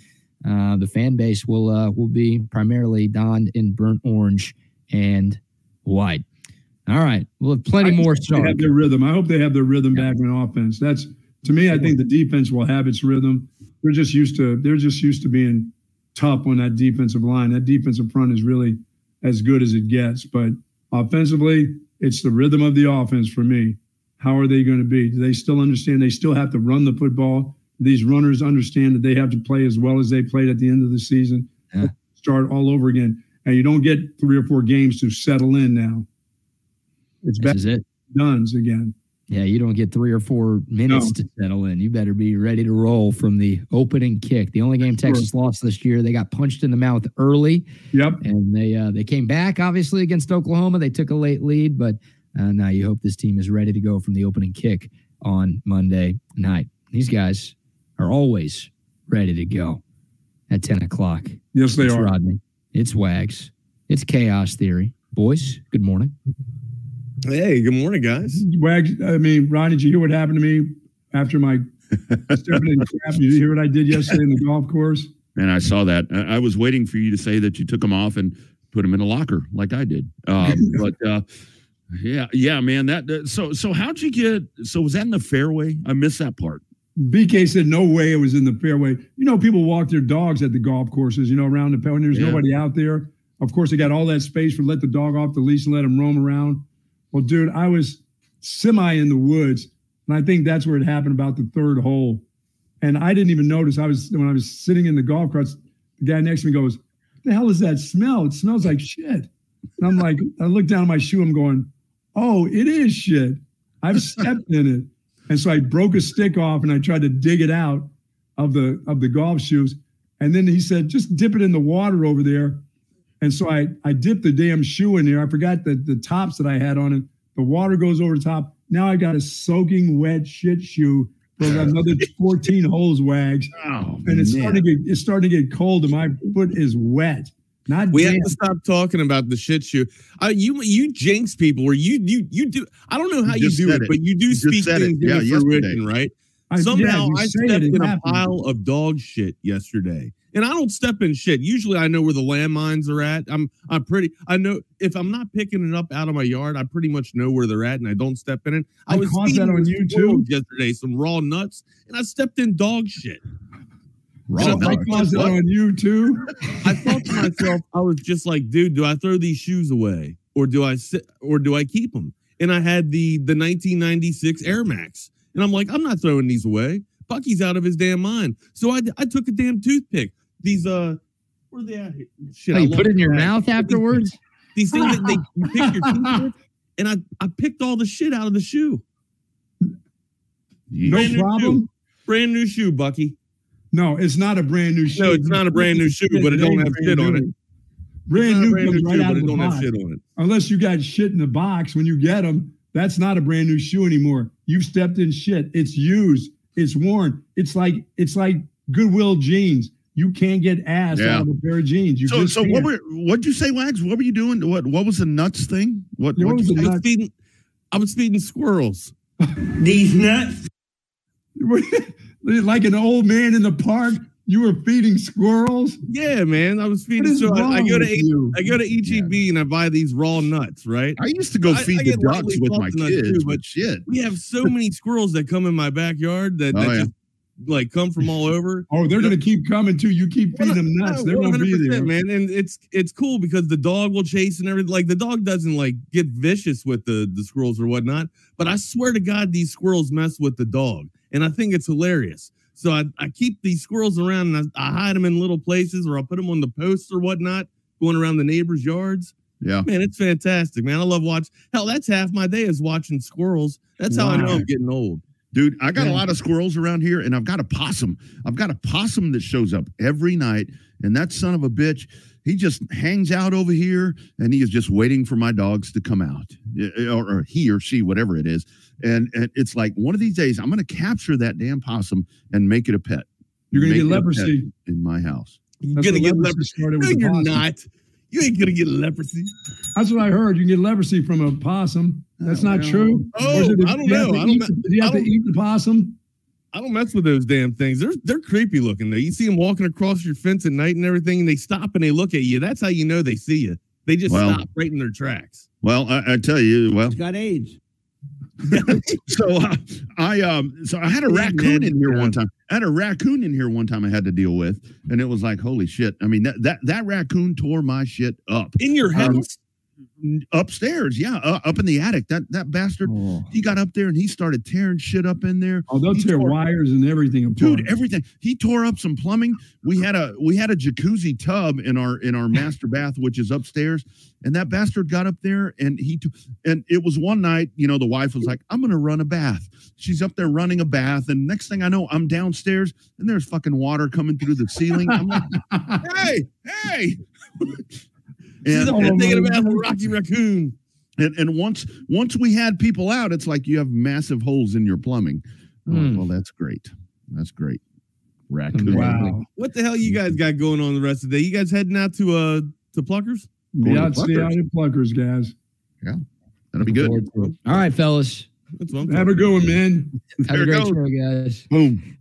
uh, the fan base will uh, will be primarily donned in burnt orange and white. All right, we'll have plenty I more. They have their rhythm. I hope they have their rhythm back in offense. That's to me. I think the defense will have its rhythm. They're just used to. They're just used to being tough on that defensive line. That defensive front is really as good as it gets. But offensively, it's the rhythm of the offense for me. How are they going to be? Do they still understand? They still have to run the football. These runners understand that they have to play as well as they played at the end of the season. Yeah. Start all over again, and you don't get three or four games to settle in now. It's This back is it. guns again. Yeah, you don't get three or four minutes No. to settle in. You better be ready to roll from the opening kick. The only game Texas lost this year, they got punched in the mouth early, Yep. and they uh, they came back obviously against Oklahoma. They took a late lead, but uh, now you hope this team is ready to go from the opening kick on Monday night. These guys are always ready to go at ten o'clock. Yes, they It's are. Rodney. It's Wags. It's Chaos Theory. Boys, good morning. Hey, good morning, guys. Wags, I mean, Ron, did you hear what happened to me after my stepping in crap? Did you hear what I did yesterday in the golf course? And I saw that. I was waiting for you to say that you took them off and put them in a locker like I did. Um, but uh, yeah, yeah, man. That that- so so how'd you get? So was that in the fairway? I missed that part. BK said no way it was in the fairway. You know, people walk their dogs at the golf courses, you know, around the when there's Yeah. nobody out there. Of course, they got all that space for let the dog off the leash and let him roam around. Well, dude, I was semi in the woods, and I think that's where it happened about the third hole. And I didn't even notice. I was when I was sitting in the golf carts, the guy next to me goes, "The hell is that smell? It smells like shit." And I'm like, I look down at my shoe. I'm going, "Oh, it is shit. I've stepped in it." And so I broke a stick off and I tried to dig it out of the of the golf shoes. And then he said, just dip it in the water over there. And so I I dipped the damn shoe in there. I forgot the the tops that I had on it. The water goes over the top. Now I got a soaking wet shit shoe for another 14 holes wags. Oh, and it's man. starting to get it's starting to get cold and my foot is wet. Not We have to stop talking about the shit shoe. Uh, you you jinx people, or you you you do. I don't know how You you, do it, it. but you do You speak said it. things Yeah, into yesterday. fruition, right? I- Somehow you I say it, stepped it in a happens. pile of dog shit yesterday, and I don't step in shit. Usually, I know where the landmines are at. I'm I'm pretty. I know if I'm not picking it up out of my yard, I pretty much know where they're at, and I don't step in it. I, I was caught that on the you, too. yesterday, some raw nuts, and I stepped in dog shit. Raw And I I caused that on you too. I thought to myself, I was just like, dude, do I throw these shoes away or do I sit or do I keep them? And I had the the 1996 Air Max, and I'm like, I'm not throwing these away. Bucky's out of his damn mind. So I I took a damn toothpick. These uh, where are they at? here? Shit, Oh, you put it in your track. mouth afterwards? These things that they you pick your teeth with, and I I picked all the shit out of the shoe. No Brand problem. shoe. Brand new shoe, Bucky. No, it's not a brand new shoe. No, it's not a brand new shoe, but it don't have shit on it. Brand It's not a new brand new right shoe, out but of it the don't have box. shit on it. Unless you got shit in the box when you get them, that's not a brand new shoe anymore. You've stepped in shit. It's used. It's worn. It's like it's like Goodwill jeans. You can't get ass Yeah. out of a pair of jeans. You So just so can't. what were what'd you say, Wags? What were you doing? What what was the nuts thing? What what what was you the I was nuts? feeding, I was feeding squirrels. These nuts. like an old man in the park? You were feeding squirrels. Yeah, man, I was feeding. is So I, I wrong go to with you? I go to HEB and I buy these raw nuts, right? I used to go I- feed I the ducks with my nuts kids, too, but but shit. We have so many squirrels that come in my backyard that, oh, that Oh, yeah. just like come from all over. Oh, they're gonna keep coming too. You keep feeding them nuts. They're gonna be there. man. And it's it's cool because the dog will chase and everything. Like the dog doesn't like get vicious with the the squirrels or whatnot. But I swear to God, these squirrels mess with the dog, and I think it's hilarious. So I, I keep these squirrels around and I, I hide them in little places, or I'll put them on the posts or whatnot, going around the neighbors' yards. Yeah. Man, it's fantastic, man. I love watching. Hell, that's half my day is watching squirrels. That's how I know I'm getting old. Dude, I got Yeah. a lot of squirrels around here, and I've got a possum. I've got a possum that shows up every night, and that son of a bitch, he just hangs out over here and he is just waiting for my dogs to come out or, or he or she whatever it is and, and it's like one of these days i'm going to capture that damn possum and make it a pet You're gonna get it a pet leprosy. in my house You're gonna get leprosy leprosy. started No, with the you're possum. not. You ain't gonna get leprosy. That's what I heard. You can get leprosy from a possum. That's not well. true. Oh, it- I don't do you know. I don't eat- ma- Do you have to don't- eat the possum? I don't mess with those damn things. They're they're creepy looking though. You see them walking across your fence at night and everything, and they stop and they look at you. That's how you know they see you. They just Well- stop right in their tracks. well i, I tell you well it's got AIDS. so uh, I um so I had a Yeah, raccoon man. in here Yeah. one time. I had a raccoon in here one time I had to deal with, and it was like holy shit. I mean that that that raccoon tore my shit up In your Um, house? Upstairs. Yeah, uh, up in the attic. That that bastard. He got up there and he started tearing shit up in there. Oh, they'll He tear tore- wires and everything apart. Dude, everything. He tore up some plumbing. We had a we had a jacuzzi tub in our in our master bath, which is upstairs. And that bastard got up there and he t- and it was one night, you know, the wife was like, I'm gonna run a bath. She's up there running a bath, and next thing I know, I'm downstairs and there's fucking water coming through the ceiling. I'm like, hey, hey. She's and, up there thinking about God. Rocky Raccoon. and and once once we had people out, it's like you have massive holes in your plumbing. Oh, Hmm. well, that's great. That's great. Raccoon. Wow. What the hell you guys got going on the rest of the day? You guys heading out to uh to Pluckers? Be Going to out, stay Pluckers. out in Pluckers, guys. Yeah, that'll be good. All right, fellas. That's Have a good one, man. Have There a it great goes. show, guys. Boom.